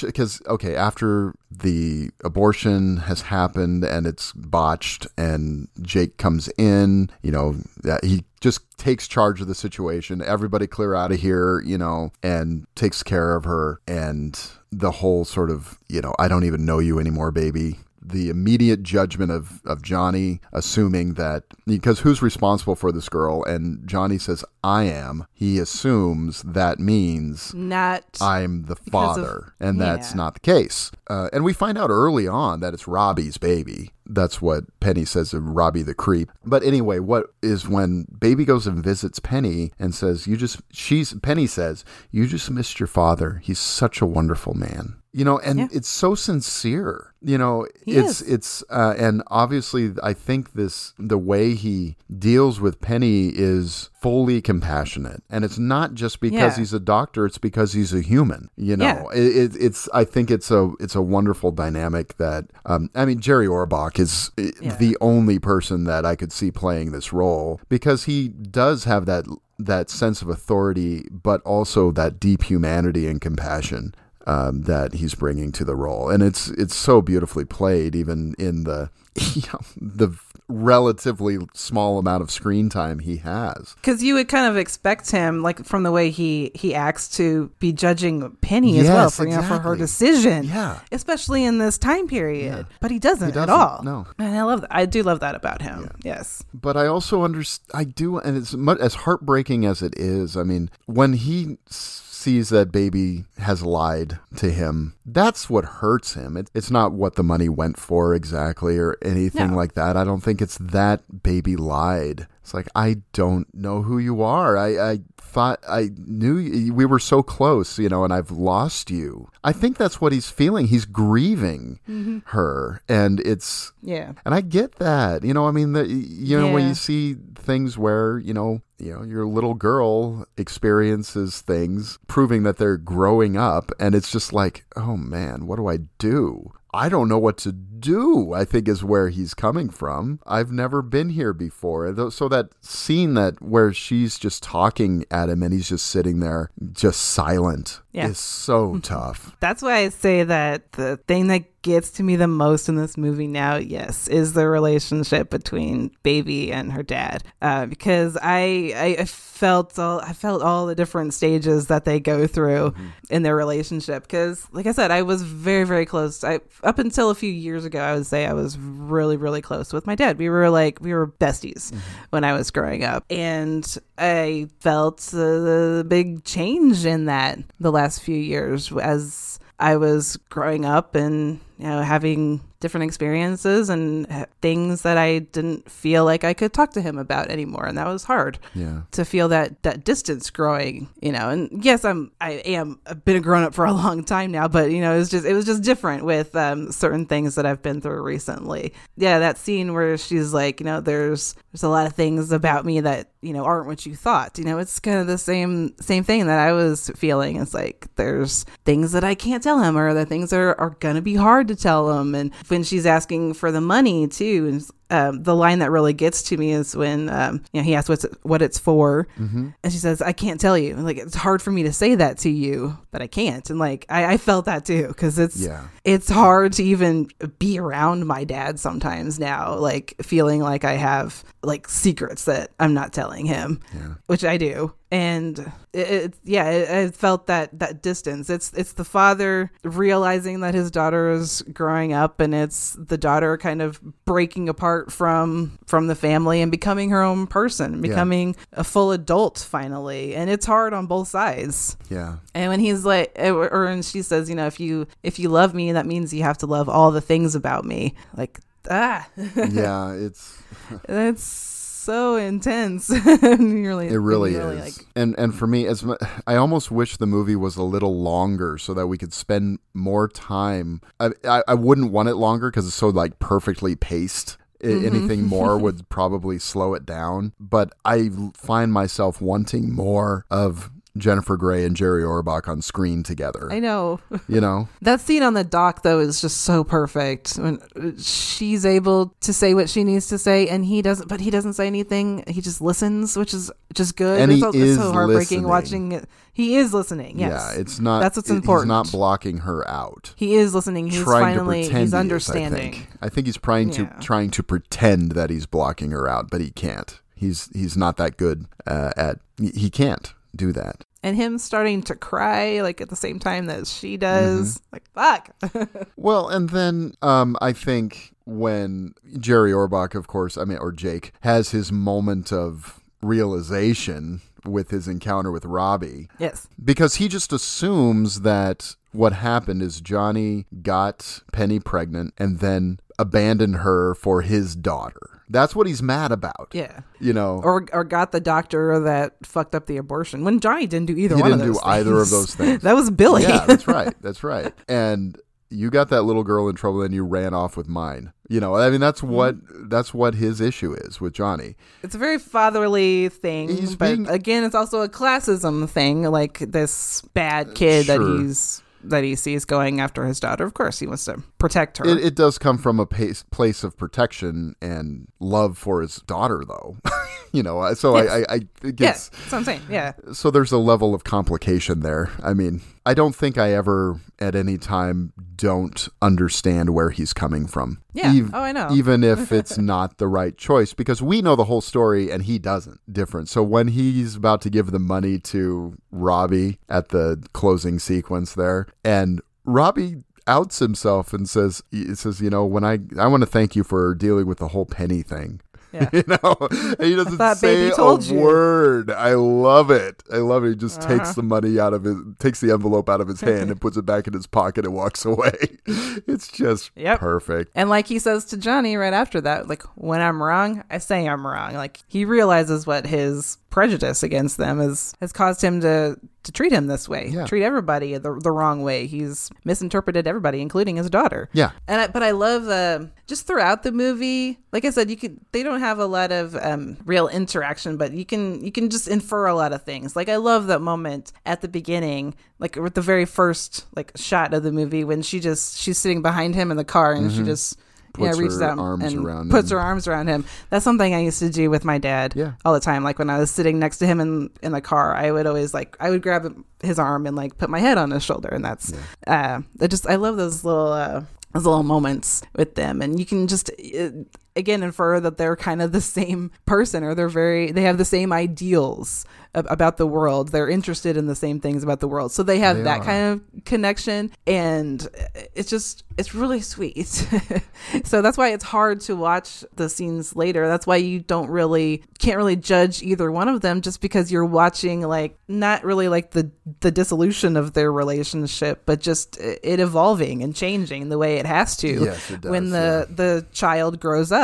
because okay after the abortion has happened and it's botched and Jake comes in you know he just takes charge of the situation everybody clear out of here you know and takes care of her and the whole sort of you know I don't even know you anymore baby the immediate judgment of, of Johnny, assuming that because who's responsible for this girl? And Johnny says, I am. He assumes that means not I'm the Because of- father, and that's not the case. Uh, and we find out early on that it's Robbie's baby. That's what Penny says to Robbie the creep. But anyway, what is when Baby goes and visits Penny and says, "You just," she's Penny says, "You just missed your father. He's such a wonderful man." You know, and Yeah. it's so sincere. You know, He it's is. it's uh, and obviously I think this the way he deals with Penny is fully compassionate, and it's not just because Yeah. he's a doctor; it's because he's a human. You know, Yeah. it, it, it's I think it's a it's a wonderful dynamic that um, I mean Jerry Orbach is uh, the only person that I could see playing this role because he does have that that sense of authority, but also that deep humanity and compassion um, that he's bringing to the role, and it's it's so beautifully played, even in the you know, the relatively small amount of screen time he has. Because you would kind of expect him, like from the way he he acts, to be judging Penny as well Yes, for you know, for her decision. Yeah. especially in this time period. But he doesn't, He at doesn't, all. no. and I love that. I do love that about him. Yes, But I also understand. I do, and it's much as heartbreaking as it is. I mean, when he s- sees that baby has lied to him, that's what hurts him. It, it's not what the money went for exactly or anything No. like that. I don't think it's that baby lied. It's like I don't know who you are. I, I thought I knew you. we were so close, you know, and I've lost you. I think that's what he's feeling. He's grieving mm-hmm. her, and it's yeah. and I get that. You know, I mean, the, you know, when you see things where, you know, you know, your little girl experiences things proving that they're growing up and it's just like, "Oh man, what do I do?" I don't know what to do. I think is where he's coming from. I've never been here before. So that scene that where she's just talking at him and he's just sitting there just silent Yeah. is so tough. That's why I say that the thing that gets to me the most in this movie now, yes, is the relationship between Baby and her dad. Uh, because I, I felt all I felt all the different stages that they go through in their relationship. Because, like I said, I was very very close. I up until a few years ago, I would say I was really really close with my dad. We were like we were besties when I was growing up, and I felt the big change in that the last few years as I was growing up and you know having different experiences and uh, things that I didn't feel like I could talk to him about anymore and that was hard Yeah. to feel that that distance growing you know? And yes I'm I am I've been a grown up for a long time now but you know it was just it was just different with um, certain things that I've been through recently. Yeah that scene where she's like you know there's there's a lot of things about me that you know aren't what you thought you know? It's kind of the same same thing that I was feeling. It's like there's things that I can't tell him or the things are, are gonna be hard to tell him and when she's asking for the money too and um, the line that really gets to me is when um, you know he asks what's what it's for, and she says, "I can't tell you." And, like it's hard for me to say that to you, but I can't. And like I, I felt that too because it's Yeah. it's hard to even be around my dad sometimes now, like feeling like I have like secrets that I'm not telling him, which I do. And it, it yeah, it, it felt that that distance. It's it's the father realizing that his daughter is growing up, and it's the daughter kind of breaking apart from from the family and becoming her own person, becoming a full adult finally. And it's hard on both sides. Yeah. And when he's like, or or when she says, you know, if you if you love me, that means you have to love all the things about me. Like ah, Yeah, it's that's so intense. And you're like- It really you're is. like, and and for me, as I almost wish the movie was a little longer so that we could spend more time. I I, I wouldn't want it longer because it's so like perfectly paced. I- mm-hmm. Anything more would probably slow it down. But I find myself wanting more of Jennifer Grey and Jerry Orbach on screen together. I know. You know, That scene on the dock though is just so perfect when uh, she's able to say what she needs to say and he doesn't but he doesn't say anything he just listens which is just good And it's, he so, is so heartbreaking listening. watching it he is listening yes yeah, it's not. that's what's important He's not blocking her out. he is listening he's trying finally to pretend he's he is, understanding I think. I think he's trying to Yeah. trying to pretend that he's blocking her out, but he can't. He's he's not that good uh, at. He can't do that. and him starting to cry like at the same time that she does Mm-hmm. like fuck Well, and then um, I think when Jerry Orbach, of course, I mean, or Jake, has his moment of realization with his encounter with Robbie, yes because he just assumes that what happened is Johnny got Penny pregnant and then abandoned her for his daughter. That's what he's mad about. yeah You know, or or got the doctor that fucked up the abortion when Johnny didn't do either he didn't of do those either of things. those things. that was Billy yeah, that's right. That's right. And you got that little girl in trouble and you ran off with mine. You know, I mean that's Mm-hmm. what that's what his issue is with Johnny. It's a very fatherly thing, He's but being- again, it's also a classism thing. Like this bad kid that he's that he sees going after his daughter. Of course, he wants to protect her. It, it does come from a pace, place of protection and love for his daughter, though. you know, so Yes. I, I, I it yeah, that's what I'm saying. Yeah, so there's a level of complication there. I mean, I don't think I ever at any time don't understand where he's coming from. Yeah. Oh, I know. Even if it's not the right choice, because we know the whole story and he doesn't. Different. So when he's about to give the money to Robbie at the closing sequence there, and Robbie outs himself and says he says you know when i i want to thank you for dealing with the whole penny thing Yeah. you know and he doesn't say Baby told a you. word i love it i love it he just Uh-huh. takes the money out of his takes the envelope out of his hand and puts it back in his pocket and walks away it's just Yep. perfect And like he says to Johnny right after that, like, when I'm wrong, I say I'm wrong. Like he realizes what his prejudice against them is has caused him to to treat him this way, Yeah. treat everybody the, the wrong way. He's misinterpreted everybody, including his daughter. Yeah. And I, but I love the just throughout the movie. Like I said, you could they don't have a lot of um, real interaction, but you can you can just infer a lot of things. Like I love that moment at the beginning, like with the very first like shot of the movie when she just she's sitting behind him in the car and she just. Puts yeah, reaches her out arms and around puts him. her arms around him. That's something I used to do with my dad Yeah. all the time. Like when I was sitting next to him in in the car, I would always like I would grab his arm and like put my head on his shoulder, and that's uh, I just I love those little uh, those little moments with them, and you can just uh, again infer that they're kind of the same person, or they're very they have the same ideals ab- about the world. They're interested in the same things about the world, so they have They that are. kind of connection, and it's just it's really sweet. so that's why it's hard to watch the scenes later. That's why you don't really can't really judge either one of them just because you're watching like not really like the the dissolution of their relationship, but just it evolving and changing the way it has to Yes, it when does, the the child grows up.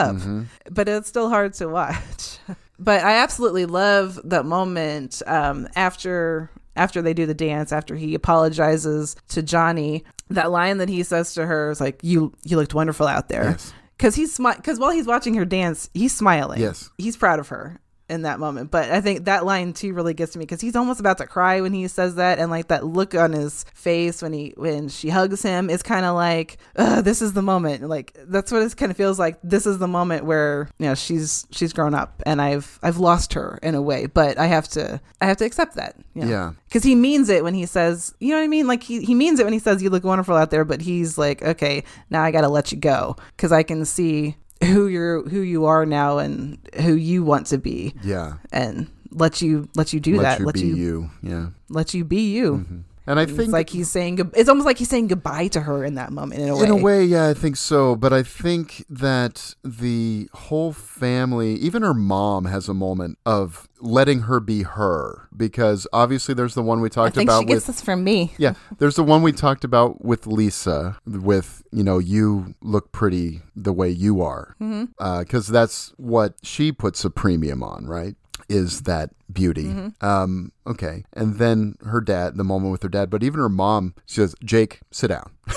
But it's still hard to watch. but I absolutely love that moment um, after after they do the dance, after he apologizes to Johnny. That line that he says to her is like, "You you looked wonderful out there." Yes. Because he's because while he's watching her dance, he's smiling. Yes. he's proud of her in that moment. But I think that line too really gets to me because he's almost about to cry when he says that, and like that look on his face when he when she hugs him is kind of like, Ugh, "This is the moment." Like that's what it kind of feels like. This is the moment where you know she's she's grown up, and I've I've lost her in a way, but I have to I have to accept that. you know? Yeah. because he means it when he says, you know what I mean? Like he, he means it when he says, you look wonderful out there, but he's like, okay, now I got to let you go because I can see who you're, who you are now and who you want to be yeah and let you, let you do that. let that. you let be you, you yeah let you be you. Mm-hmm. And i It's think like he's saying, it's almost like he's saying goodbye to her in that moment in a way. In a way, yeah, I think so. But I think that the whole family, even her mom, has a moment of letting her be her. Because obviously, there's the one we I talked think about she gets with. this from me. Yeah, there's the one we talked about with Lisa, with, you know, you look pretty the way you are. Mm-hmm. Uh, because that's what she puts a premium on, right? Is that beauty. Um, okay. And then her dad, the moment with her dad, but even her mom, she says, Jake, sit down.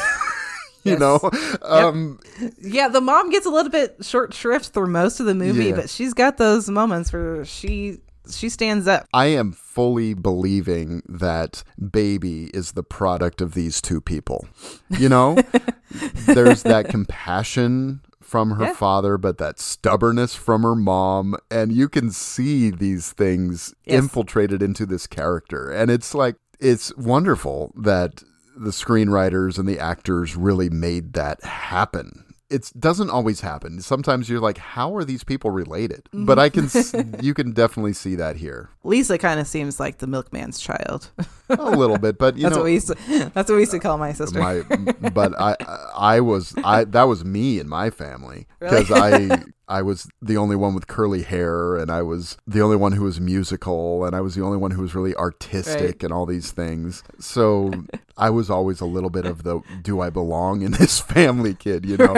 you Yes. know? Um, Yeah, the mom gets a little bit short shrift through most of the movie, Yeah. but she's got those moments where she she stands up. I am fully believing that baby is the product of these two people. You know, there's that compassion from her Yeah. father, but that stubbornness from her mom. And you can see these things Yes. infiltrated into this character. And it's like, it's wonderful that the screenwriters and the actors really made that happen. It doesn't always happen. Sometimes you're like, how are these people related? Mm-hmm. But I can, s- you can definitely see that here Lisa kind of seems like the milkman's child. a little bit. But you that's know, what we used to. That's what we used to call my sister. my but I I was I that was me in my family because I I was the only one with curly hair and I was the only one who was musical and I was the only one who was really artistic Right. and all these things. So I was always a little bit of the do I belong in this family kid, you know.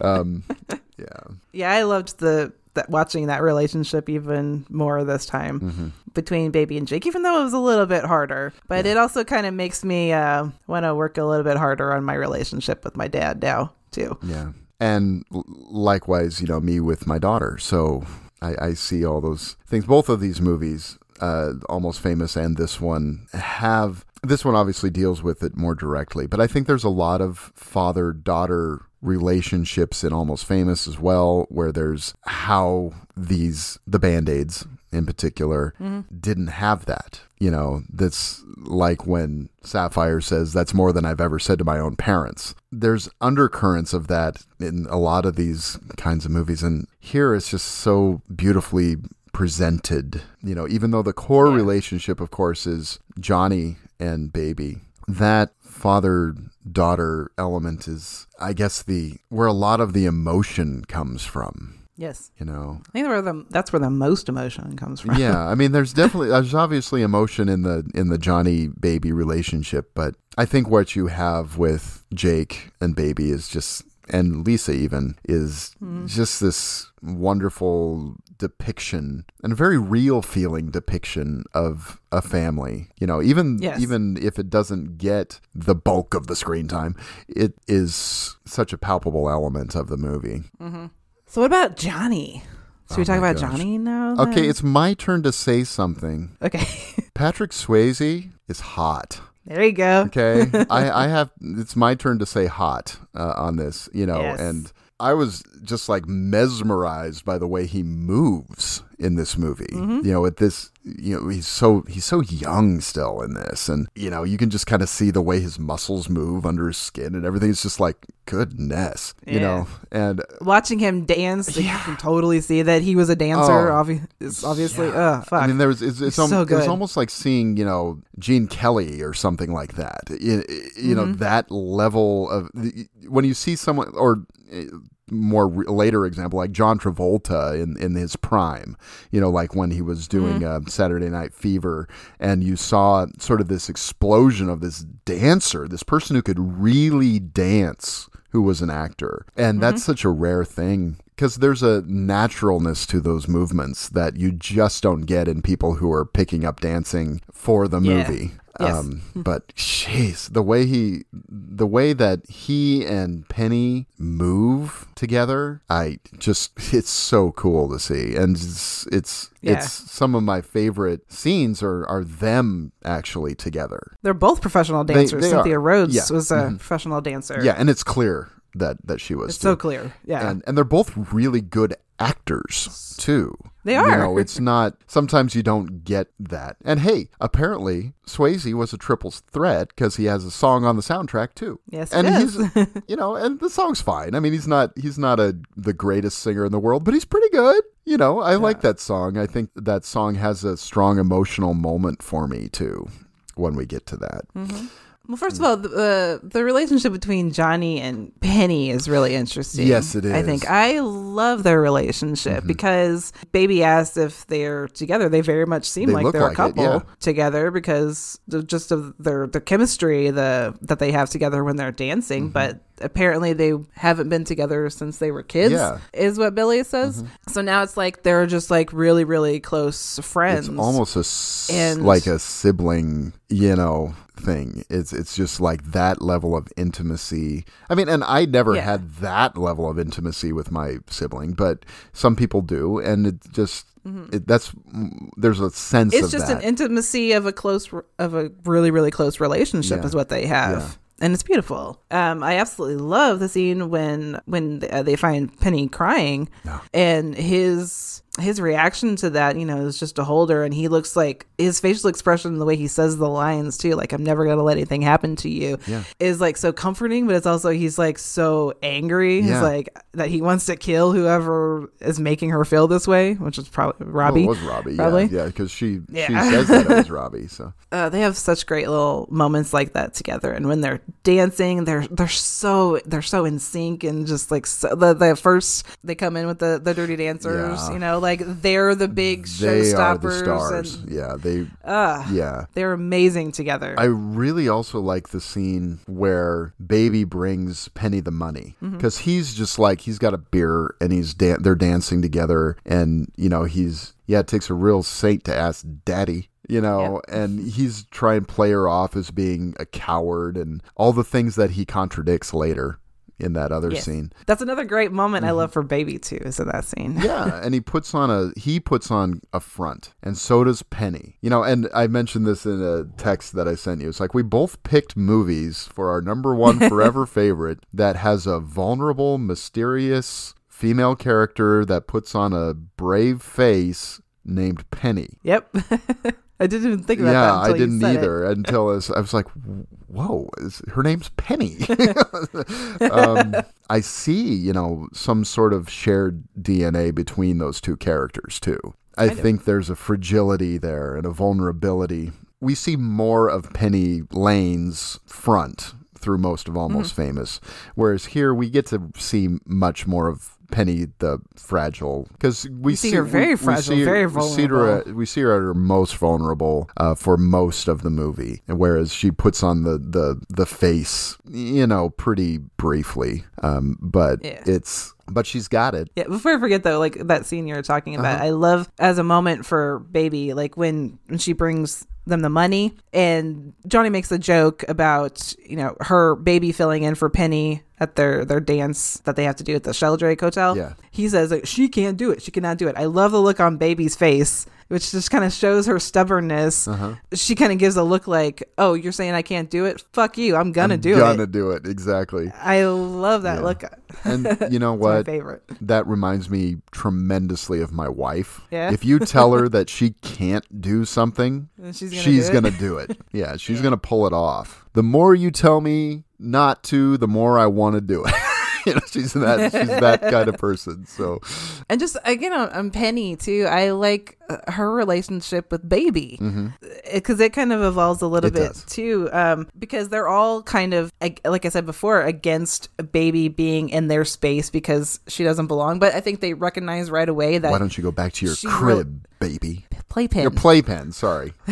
Um yeah. yeah, I loved the that watching that relationship even more this time Mm-hmm. between Baby and Jake, even though it was a little bit harder. But it also kind of makes me uh, want to work a little bit harder on my relationship with my dad now too. Yeah. And likewise, you know, me with my daughter. So I, I see all those things. Both of these movies, uh, Almost Famous and this one, have. This one obviously deals with it more directly, but I think there's a lot of father daughter relationships in Almost Famous as well, where there's how these, the band aids, in particular Mm-hmm. didn't have that. You know, that's like when Sapphire says, That's more than I've ever said to my own parents. There's undercurrents of that in a lot of these kinds of movies. And here it's just so beautifully presented. You know, even though the core relationship, of course, is Johnny and Baby, that father daughter element is, I guess, the where a lot of the emotion comes from. Yes. You know, I think where the, that's where the most emotion comes from. yeah, I mean, there's definitely there's obviously emotion in the in the Johnny baby relationship, but I think what you have with Jake and baby is just and Lisa even is hmm. just this wonderful depiction and a very real feeling depiction of a family. You know, even Yes. even if it doesn't get the bulk of the screen time, it is such a palpable element of the movie. Mm-hmm. So what about Johnny? Should we Oh talk my about gosh. Johnny now? Okay, it's my turn to say something. okay. Patrick Swayze is hot. there you go. Okay, I, I have. It's my turn to say hot uh, on this. You know, Yes. and I was just like mesmerized by the way he moves in this movie. Mm-hmm. You know, at this, you know, he's so he's so young still in this, and you know, you can just kind of see the way his muscles move under his skin and everything. It's just like goodness, you know, and Watching him dance, like, you can totally see that he was a dancer. Oh. obvi- it's obviously, ugh, fuck. I mean, there was it's, it's, al- so it was good. almost like seeing you know Gene Kelly or something like that. You, you know Mm-hmm. that level of when you see someone or. Uh, More re- later example, like John Travolta in, in his prime, you know, like when he was doing Mm-hmm. uh, Saturday Night Fever, and you saw sort of this explosion of this dancer, this person who could really dance, who was an actor, and that's Mm-hmm. such a rare thing because there's a naturalness to those movements that you just don't get in people who are picking up dancing for the Yeah. movie. Yes. Um, but jeez, the way he, the way that he and Penny move together, I just, it's so cool to see, and it's, it's, Yeah. it's some of my favorite scenes are are them actually together. They're both professional dancers. they Cynthia are. Rhodes Yeah. Mm-hmm. was a professional dancer. Yeah, and it's clear that that she was It's so clear. Yeah. and and they're both really good actors too. They are. You know, it's not. Sometimes you don't get that. And hey, apparently Swayze was a triple threat because he has a song on the soundtrack too. Yes, and he's you know, and the song's fine. I mean, he's not he's not a the greatest singer in the world, but he's pretty good. You know, I like that song. I think that song has a strong emotional moment for me too. When we get to that, mm-hmm. Well, first of all, the uh, the relationship between Johnny and Penny is really interesting. Yes, it I. Mm-hmm. think I love their relationship because Baby asks if they're together. They very much seem They like they're like a it, couple yeah. together because just of their the chemistry the that they have together when they're dancing. Mm-hmm. But apparently, they haven't been together since they were kids. Yeah. Mm-hmm. is what Billy says. So now it's like they're just like really really close friends. it's almost a s- And- like a sibling, you know, thing. It's it's just like that level of intimacy. I mean, and I never Yeah. had that level of intimacy with my sibling, but some people do, and it just it, that's there's a sense Mm-hmm. it's just that. an intimacy of a close of a really really close relationship Yeah. is what they have Yeah. and it's beautiful um i absolutely love the scene when when uh, they find penny crying and his his reaction to that you know is just to hold her and he looks like his facial expression and the way he says the lines too like i'm never gonna let anything happen to you Yeah. is like so comforting but it's also he's like so angry he's like that he wants to kill whoever is making her feel this way which is probably Well, robbie it was Robbie, probably yeah, yeah, because she she says that it was Robbie. So uh, they have such great little moments like that together and when they're dancing they're they're so they're so in sync and just like so, the, the first they come in with the the dirty dancers Yeah. you know like they're the big they are the stars. and yeah, they uh, yeah. they're amazing together I really also like the scene where Baby brings Penny the money Mm-hmm. because he's just like he's got a beer and he's dan- they're dancing together and you know he's yeah it takes a real saint to ask Daddy you know and he's trying to play her off as being a coward and all the things that he contradicts later in that other Yes. scene. that's another great moment Mm-hmm. i love for baby too is in that scene Yeah, and he puts on a he puts on a front, and so does Penny. You know, and I mentioned this in a text that I sent you. It's like we both picked movies for our number one forever favorite that has a vulnerable, mysterious female character that puts on a brave face named Penny. Yep. I didn't even think about that. Yeah, I didn't said it. either until I was, I was like, "Whoa, is, her name's Penny." um, I see, you know, some sort of shared DNA between those two characters too. I think there's a fragility there and a vulnerability. We see more of Penny Lane's front through most of Almost Mm-hmm. Famous, whereas here we get to see much more of Penny the fragile because we see her very we- we fragile, see- very we see her vulnerable. at- we see her at her most vulnerable uh, for most of the movie, whereas she puts on the the the face, you know, pretty briefly, um, but Yeah. it's but she's got it. Yeah, before I forget though, like that scene you were talking about, Uh-huh. I love as a moment for baby, like when when she brings them the money and Johnny makes a joke about, you know, her baby filling in for Penny at their their dance that they have to do at the Sheldrake Hotel. Yeah. He says like she can't do it. She cannot do it. I love the look on baby's face, which just kind of shows her stubbornness. Uh-huh. She kind of gives a look like, "Oh, you're saying I can't do it? Fuck you. I'm gonna do it. I'm do gonna it." do it exactly. I love that Yeah. look. And you know what? favorite. That reminds me tremendously of my wife. Yeah? If you tell her that she can't do something, And she's gonna she's do gonna do it. Yeah, she's gonna pull it off. The more you tell me not to, the more I want to do it. you know, she's that she's that kind of person. So And just again on, Penny too, I like uh, her relationship with Baby because it kind of evolves a little Mm-hmm. It bit does. too. Um, because they're all kind of like I said before against Baby being in their space because she doesn't belong. But I think they recognize right away that why don't you go back to your crib, baby? Playpen. Your playpen. Sorry.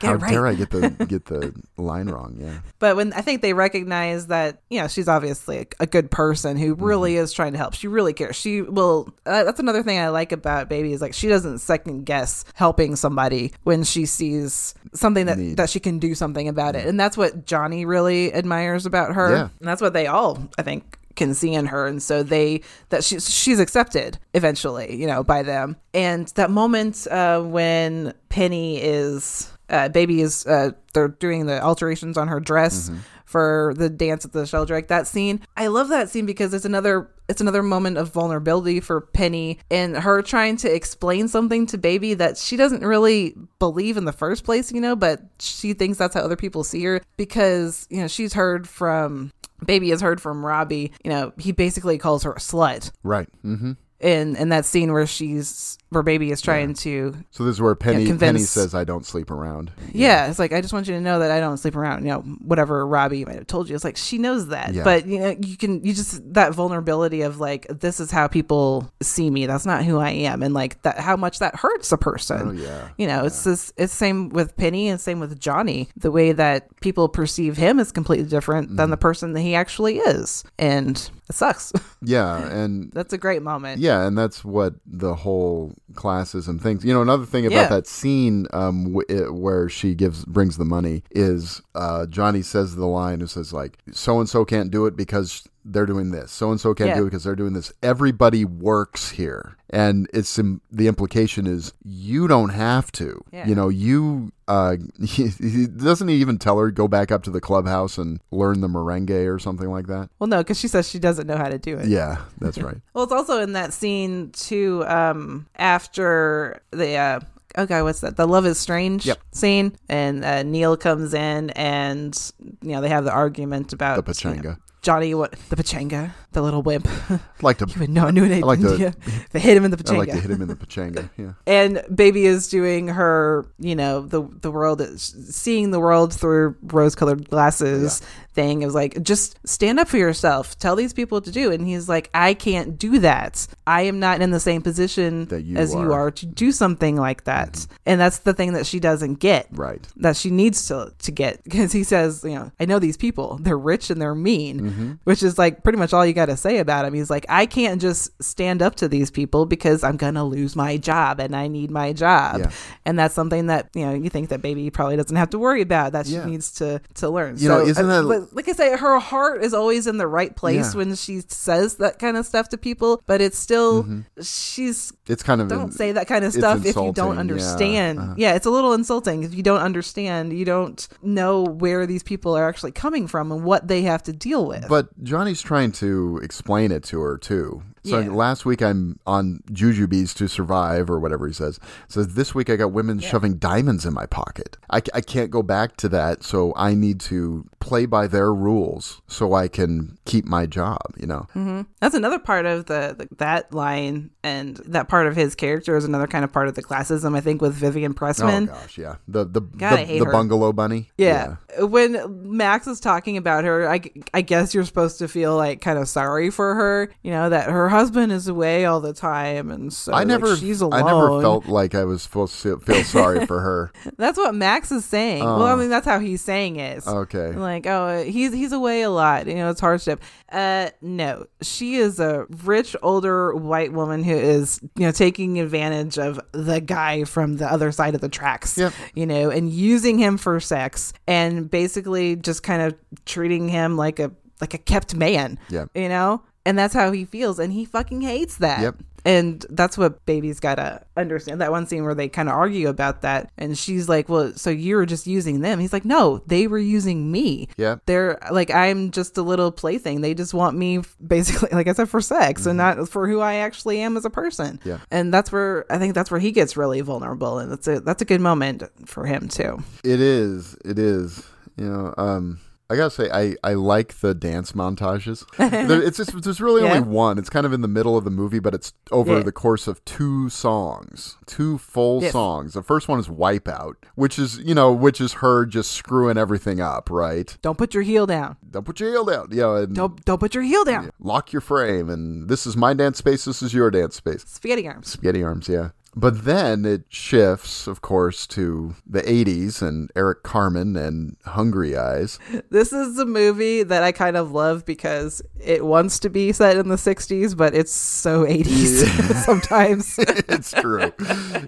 How right. dare I get the get the line wrong? Yeah. But when I think they recognize that, you know, she's obviously a, a good person who really Mm-hmm. is trying to help. She really cares. She will. Uh, that's another thing I like about Baby is like she doesn't second guess helping somebody when she sees something that Need. that she can do something about it, and that's what Johnny really admires about her. Yeah. And that's what they all, I think. Can see in her, and so they that she's she's accepted eventually, you know, by them. And that moment uh, when Penny is uh, baby is uh, they're doing the alterations on her dress for the dance at the Sheldrake. That scene, I love that scene because it's another it's another moment of vulnerability for Penny and her trying to explain something to baby that she doesn't really believe in the first place, you know, but she thinks that's how other people see her because you know she's heard from. Baby has heard from Robbie, you know, he basically calls her a slut Right. Mm-hmm. in in that scene where she's where baby is trying to So this is where Penny Penny convince- says, "I don't sleep around." yeah. it's like i just want you to know that i don't sleep around. You know whatever robbie might have told you it's like she knows that. Yeah. but you know you can you just that vulnerability of like this is how people see me. That's not who i am. And like that how much that hurts a person. Oh, yeah. you know it's this it's same with penny and same with johnny. The way that people perceive him is completely different Mm-hmm. than the person that he actually is. And it sucks. Yeah, and that's a great moment. Yeah, and that's what the whole classism things. You know, another thing about Yeah. that scene um, w- it, where she gives brings the money is uh, Johnny says the line who says like, "So and so can't do it because." They're doing this. So and so can't Yeah. do it because they're doing this. Everybody works here, and it's the implication is you don't have to. Yeah. You know, you uh, he, he doesn't he even tell her go back up to the clubhouse and learn the merengue or something like that. well no because she says she doesn't know how to do it Yeah, that's right. Well, it's also in that scene too. Um, after the uh, oh god, what's that? The Love Is Strange Yep. scene, and uh, Neil comes in, and you know they have the argument about The you know, pachanga. Johnny, what the pachanga, the little wimp. like to you would know, knew an I like to-. They hit him in the pachanga. I like to hit him in the pachanga. Yeah. and baby is doing her you know the the world seeing the world through rose colored glasses thing it was like just stand up for yourself tell these people what to do and he's like i can't do that i am not in the same position That you as you are. Mm-hmm. are to do something like that and that's the thing that she doesn't get Right. that she needs to to get because he says, you know, I know these people. They're rich and they're mean, Mm-hmm. which is like pretty much all you got to say about him. He's like, I can't just stand up to these people because I'm gonna lose my job and I need my job, Yeah. and that's something that you know you think that baby probably doesn't have to worry about that Yeah. she needs to to learn. You know, isn't uh, like I say, her heart is always in the right place Yeah. when she says that kind of stuff to people, but it's still she's It's kind of don't say that kind of stuff if you don't yeah. understand. Uh-huh. Yeah, it's a little insulting if you don't understand. You don't know where these people are actually coming from and what they have to deal with. But Johnny's trying to explain it to her too. So Yeah. last week I'm on Jujubes to survive or whatever he says. So this week I got women shoving diamonds in my pocket. I, I can't go back to that, so I need to play by their rules so I can keep my job. You know. Mm-hmm. That's another part of the, the that line, and that part of his character is another kind of part of the classism. I think with Vivian Pressman. Oh gosh, yeah. The the God, the, the bungalow bunny. Yeah. When Max is talking about her, I, I guess you're supposed to feel like kind of sorry for her, you know, that her husband is away all the time. And so I like, never, she's alone. I never felt like I was supposed to feel sorry for her. That's what Max is saying. well, I mean, that's how he's saying it. Oh. Okay. Like, oh, he's he's away a lot. You know, it's hardship. Uh, no, she is a rich older white woman who is, you know, taking advantage of the guy from the other side of the tracks. Yep. You know, and using him for sex, and basically just kind of treating him like a like a kept man. Yep. You know, and that's how he feels, and he fucking hates that. Yep. And that's what baby's got to understand. That one scene where they kind of argue about that. And she's like, Well, so you were just using them. He's like, No, they were using me. yeah They're like, I'm just a little plaything. They just want me, basically, like I said, for sex and not for who I actually am as a person. Mm-hmm. Yeah. And that's where I think that's where he gets really vulnerable. And that's a, that's a good moment for him, too. It is. It is. You know, um, I gotta say, I, I like the dance montages. it's just there's really Yeah. only one. It's kind of in the middle of the movie, but it's over Yeah. the course of two songs, two full Yes. songs. The first one is "Wipeout," which is you know, which is her just screwing everything up, right? Don't put your heel down. Don't put your heel down, know, and Don't don't put your heel down. lock your frame. And this is my dance space. This is your dance space. Spaghetti arms. Spaghetti arms, yeah. But then it shifts, of course, to the 80s and Eric Carmen and Hungry Eyes. This is a movie that I kind of love because it wants to be set in the 60s, but it's so 80s sometimes. it's true.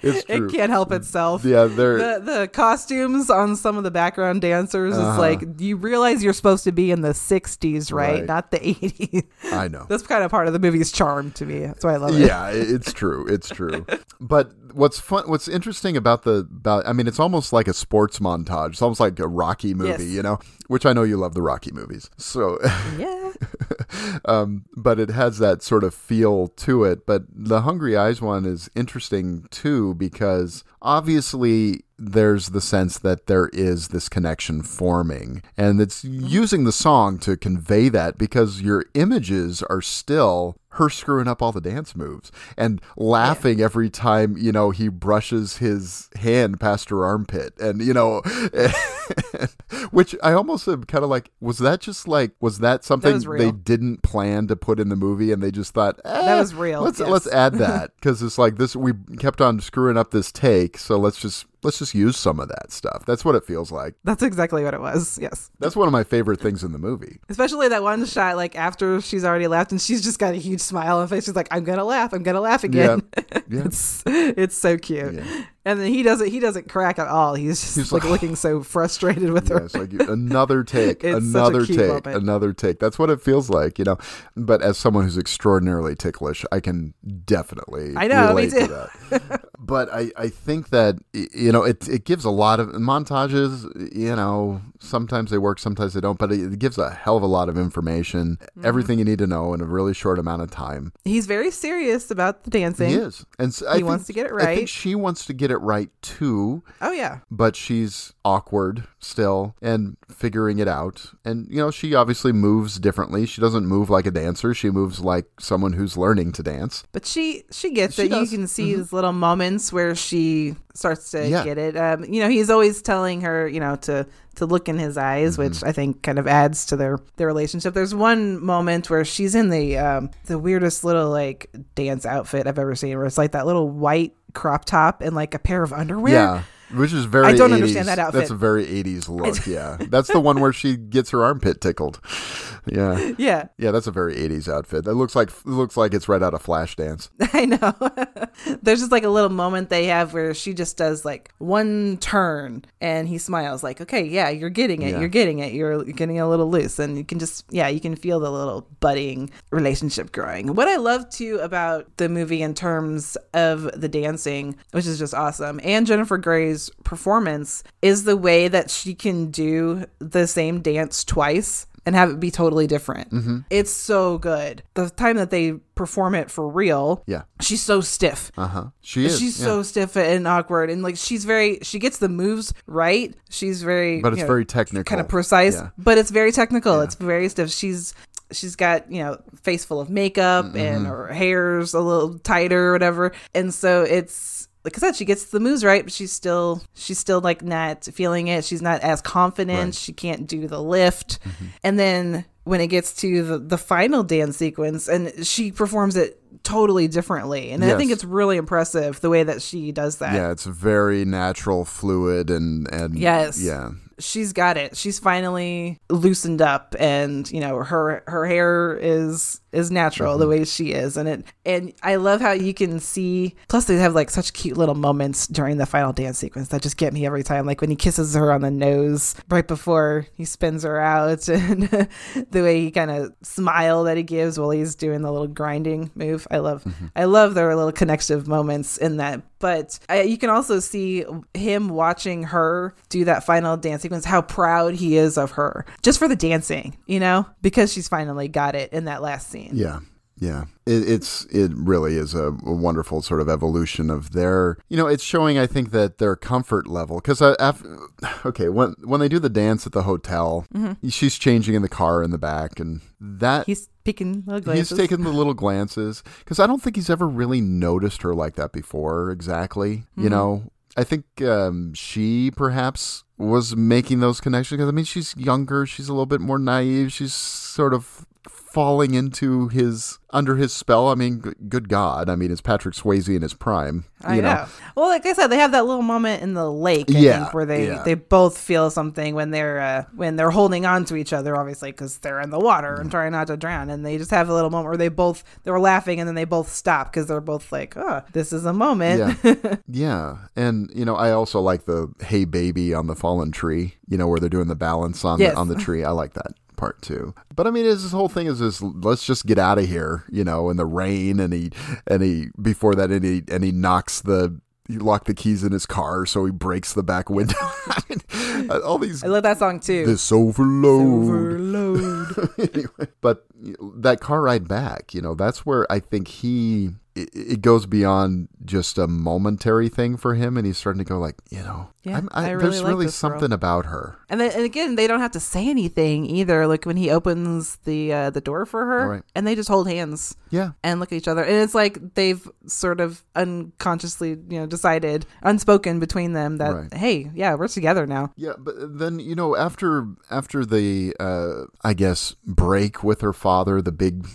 It's true. It can't help itself. Yeah, The, the costumes on some of the background dancers is Uh-huh. like you realize you're supposed to be in the 60s, right? Right. Not the 80s. I know. That's kind of part of the movie's charm to me. That's why I love it. yeah, it's true. It's true. But what's fun what's interesting about the about I mean it's almost like a sports montage. It's almost like a Rocky movie, Yes. you know, which I know you love the Rocky movies. So Yeah. um, but it has that sort of feel to it. But the Hungry Eyes one is interesting too because obviously there's the sense that there is this connection forming, and it's using the song to convey that because your images are still her screwing up all the dance moves and laughing every time you know he brushes his hand past her armpit and you know which i almost am kind of like was that just like was that something was they didn't plan to put in the movie and they just thought eh, That was real, let's yes. let's add that because it's like this we kept on screwing up this take so let's just let's just use some of that stuff that's what it feels like That's exactly what it was. Yes. that's one of my favorite things in the movie Especially that one shot, like after she's already laughed and she's just got a huge smile on her face. She's like, I'm going to laugh. I'm going to laugh again. yeah it's it's so cute. Yeah. And then he doesn't he doesn't crack at all. He's just He's like, like, looking so frustrated with Yeah, her. it's like another take, It's such a another take, moment. another take. That's what it feels like, you know. But as someone who's extraordinarily ticklish, I can definitely I know, relate to that. but I, I think that you know it it gives a lot of montages. You know, sometimes they work, sometimes they don't. But it, it gives a hell of a lot of information, Mm-hmm. everything you need to know in a really short amount of time. He's very serious about the dancing. He is, and so I He think- wants to get it I right. think she wants to get it right too Oh yeah. but she's awkward still and figuring it out. And, you know, she obviously moves differently. She doesn't move like a dancer, she moves like someone who's learning to dance. But she she gets She it. does. Mm-hmm. You can see these little moments where she starts to Yeah. get it. Um, you know, he's always telling her, you know, to to look in his eyes, Mm-hmm. which I think kind of adds to their their relationship. There's one moment where she's in the um, the weirdest little like dance outfit I've ever seen, where it's like that little white crop top and like a pair of underwear. Yeah. Which is very I don't 80s. understand that outfit. That's a very 80s look, yeah. That's the one where she gets her armpit tickled. Yeah. Yeah, Yeah, that's a very 80s outfit. That looks like looks like it's right out of Flashdance. I know. There's just like a little moment they have where she just does like one turn and he smiles like, okay, yeah, you're getting it. Yeah. You're getting it. You're getting a little loose. And you can just, yeah, you can feel the little budding relationship growing. What I love too about the movie in terms of the dancing, which is just awesome, and Jennifer Grey's performance is the way that she can do the same dance twice and have it be totally different. Mm-hmm. It's so good. The time that they perform it for real, Yeah. she's so stiff. Uh huh. She is. She's yeah. so stiff and awkward, and like she's very. She gets the moves right. She's very, But it's know, very technical. kind of precise. Yeah. But it's very technical. It's very stiff. She's she's got you know face full of makeup Mm-hmm. and her hair's a little tighter or whatever, and so it's. Like I said, she gets the moves right, but she's still she's still like not feeling it. She's not as confident. Right. She can't do the lift. Mm-hmm. And then when it gets to the, the final dance sequence, and she performs it totally differently. And I think it's really impressive the way that she does that. Yeah, it's very natural, fluid, and and Yes. yeah, she's got it. She's finally loosened up, and you know her her hair is is natural Mm-hmm. the way she is, and it and I love how you can see. Plus, they have like such cute little moments during the final dance sequence that just get me every time. Like when he kisses her on the nose right before he spins her out, and the way he kind of smile that he gives while he's doing the little grinding move. I love Mm-hmm. I love their little connective moments in that. But I, you can also see him watching her do that final dance sequence, how proud he is of her just for the dancing, you know, because she's finally got it in that last scene. yeah, yeah. It, it's it really is a, a wonderful sort of evolution of their. You know, it's showing I think that their comfort level because okay when when they do the dance at the hotel, she's changing in the car in the back, and that Mm-hmm. He's peeking the glances. He's taken the little glances because I don't think he's ever really noticed her like that before. Exactly, Mm-hmm. you know. I think um, she perhaps was making those connections because I mean she's younger, she's a little bit more naive, she's sort of falling into his under his spell. I mean, g- good God, I mean it's Patrick Swayze in his prime. I you know. Well, like I said, they have that little moment in the lake, I Yeah, think, where they yeah. they both feel something when they're uh, when they're holding on to each other, obviously because they're in the water and trying not to drown, and they just have a little moment where they both they were laughing and then they both stop because they're both like, oh, this is a moment. Yeah. yeah. And, you know, I also like the hey baby on the fallen tree, you know, where they're doing the balance on Yes. the, on the tree. I like that part two. But I mean, this whole thing is just let's just get out of here, you know, in the rain and he and he before that and he and he knocks the he locked the keys in his car, so he breaks the back window. I mean, all these I love that song too. this overload. Overload. anyway, but that car ride back, you know, that's where I think he it, it goes beyond just a momentary thing for him, and he's starting to go like, you know, Yeah, I'm, I, I really there's like really this girl. something about her. And then, and again, they don't have to say anything either. Like when he opens the uh, the door for her, Right. and they just hold hands Yeah, and look at each other, and it's like they've sort of unconsciously, you know, decided, unspoken between them that Right. hey, yeah, we're together now. yeah. But then you know, after after the uh, I guess break with her father, the big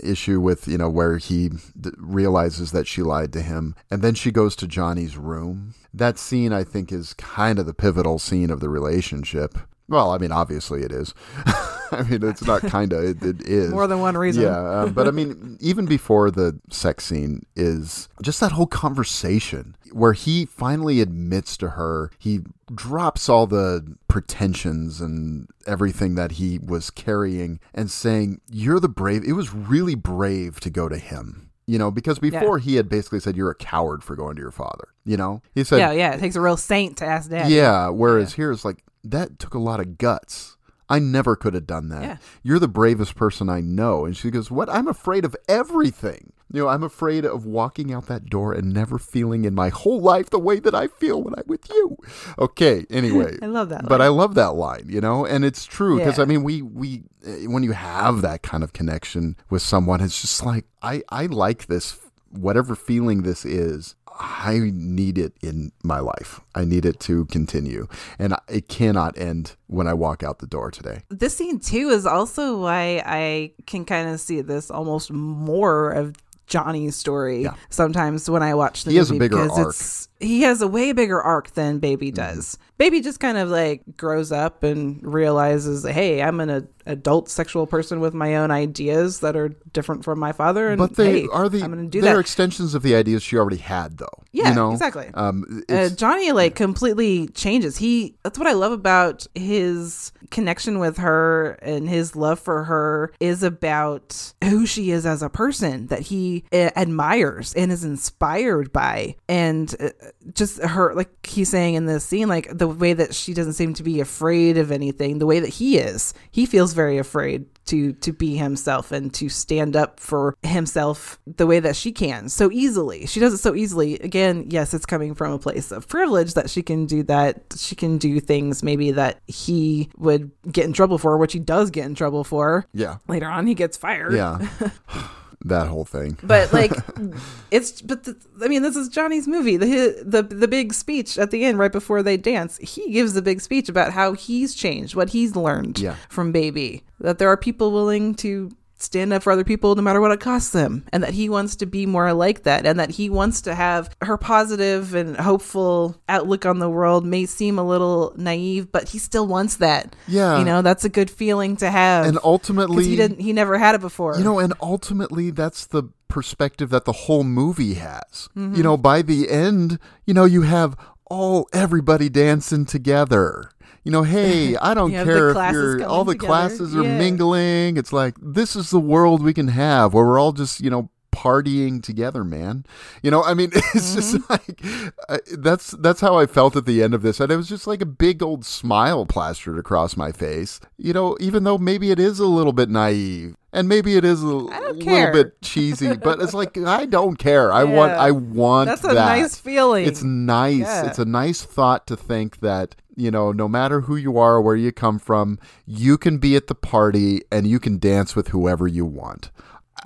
issue with you know where he realizes that she lied to him, and then she goes to Johnny's room. That scene, I think, is kind of the pivotal scene of the relationship. Well, I mean, obviously it is. I mean, it's not kind of, it, it is. More than one reason. Yeah, uh, but I mean, even before the sex scene is just that whole conversation where he finally admits to her, he drops all the pretensions and everything that he was carrying and saying, You're the brave. It was really brave to go to him. You know, because before he had basically said, You're a coward for going to your father. You know, he said, yeah, yeah. It takes a real saint to ask dad. yeah. Whereas here it's like that took a lot of guts. I never could have done that. Yeah. You're the bravest person I know. And she goes, What? I'm afraid of everything. You know, I'm afraid of walking out that door and never feeling in my whole life the way that I feel when I'm with you. Okay, anyway. I love that line. But. I love that line, you know, and it's true because Yeah. I mean, we we eh, when you have that kind of connection with someone, it's just like I I like this whatever feeling this is. I need it in my life. I need it to continue, and it cannot end when I walk out the door today. This scene too is also why I can kind of see this almost more of Johnny's story Yeah. sometimes when I watch the He has a movie bigger because arc. It's he has a way bigger arc than Baby does. Baby just kind of like grows up and realizes, hey, I'm an a- adult sexual person with my own ideas that are different from my father, and But they hey, are the I'm to do they're that. extensions of the ideas she already had, though. Yeah, you know? exactly. Um, uh, Johnny like completely changes. He that's what I love about his connection with her and his love for her is about who she is as a person. That he he uh, admires and is inspired by. And uh, just her, like he's saying in this scene, like the way that she doesn't seem to be afraid of anything, the way that he is, he feels very afraid to to be himself and to stand up for himself the way that she can so easily. She does it so easily. Again, yes, it's coming from a place of privilege that she can do that. She can do things maybe that he would get in trouble for, which he does get in trouble for. Yeah. Later on, he gets fired. Yeah. that whole thing. But like, it's but the, I mean, this is Johnny's movie. The the the big speech at the end, right before they dance, he gives the big speech about how he's changed, what he's learned Yeah. from Baby. That there are people willing to stand up for other people no matter what it costs them and that he wants to be more like that and that he wants to have her positive and hopeful outlook on the world may seem a little naive but he still wants that Yeah. you know that's a good feeling to have and ultimately he didn't he never had it before You know, and ultimately, that's the perspective that the whole movie has. Mm-hmm. You know, by the end, you know, you have all everybody dancing together. You know, hey, I don't You have the care if you're all the together. classes are Yeah. mingling. It's like this is the world we can have where we're all just, you know, partying together, man. You know, I mean, it's just Mm-hmm. like uh, that's that's how I felt at the end of this, and it was just like a big old smile plastered across my face. You know, even though maybe it is a little bit naive, and maybe it is a little care. bit cheesy, but it's like I don't care. I want, I want. That's a that. nice feeling. It's nice. Yeah. It's a nice thought to think that you know, no matter who you are or where you come from, you can be at the party and you can dance with whoever you want.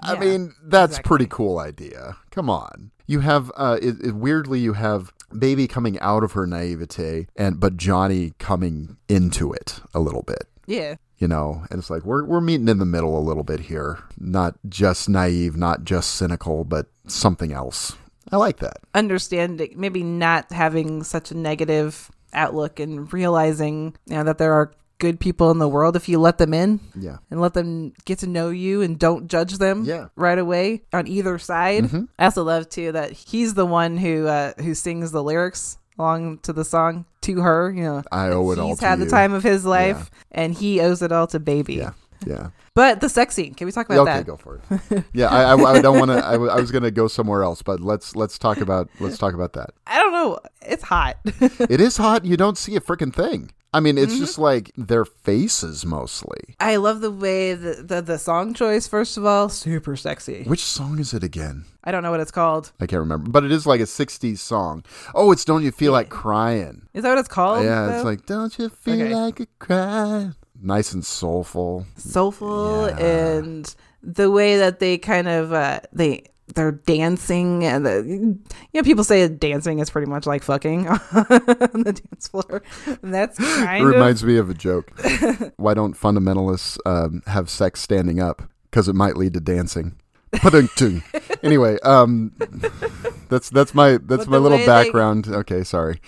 I mean, that's exactly. pretty cool idea. Come on. You have uh it, it, weirdly you have baby coming out of her naivete and but Johnny coming into it a little bit. yeah You know, and it's like we're we're meeting in the middle a little bit here. Not just naive, not just cynical, but something else. I like that. understanding maybe not having such a negative outlook and realizing you know that there are good people in the world if you let them in Yeah. and let them get to know you and don't judge them Yeah. Mm-hmm. right away on either side i also love too that he's the one who uh who sings the lyrics along to the song to her you know I owe it all he's had you. the time of his life and he owes it all to baby Yeah. Yeah. but the sex scene can we talk about okay, that go for it. Yeah, I, I, I don't want to. I, w- I was going to go somewhere else, but let's let's talk about let's talk about that. i don't know it's hot It is hot. You don't see a freaking thing. I mean, Mm-hmm. it's just like their faces mostly. I love the way the, the the song choice. First of all, super sexy. Which song is it again? I don't know what it's called. I can't remember, but it is like a '60s song. Oh, it's "Don't You Feel Like Crying." Is that what it's called? yeah, it's like "Don't You Feel Okay. Like a Cry." Nice and soulful. soulful Yeah. and the way that they kind of uh, they they're dancing and the, you know people say dancing is pretty much like fucking on the dance floor. And that's It kind of reminds me of a joke. Why don't fundamentalists um, have sex standing up? Because it might lead to dancing. Pa-dunk-tung. anyway, um, that's that's my that's But my little way they- background. Okay, sorry.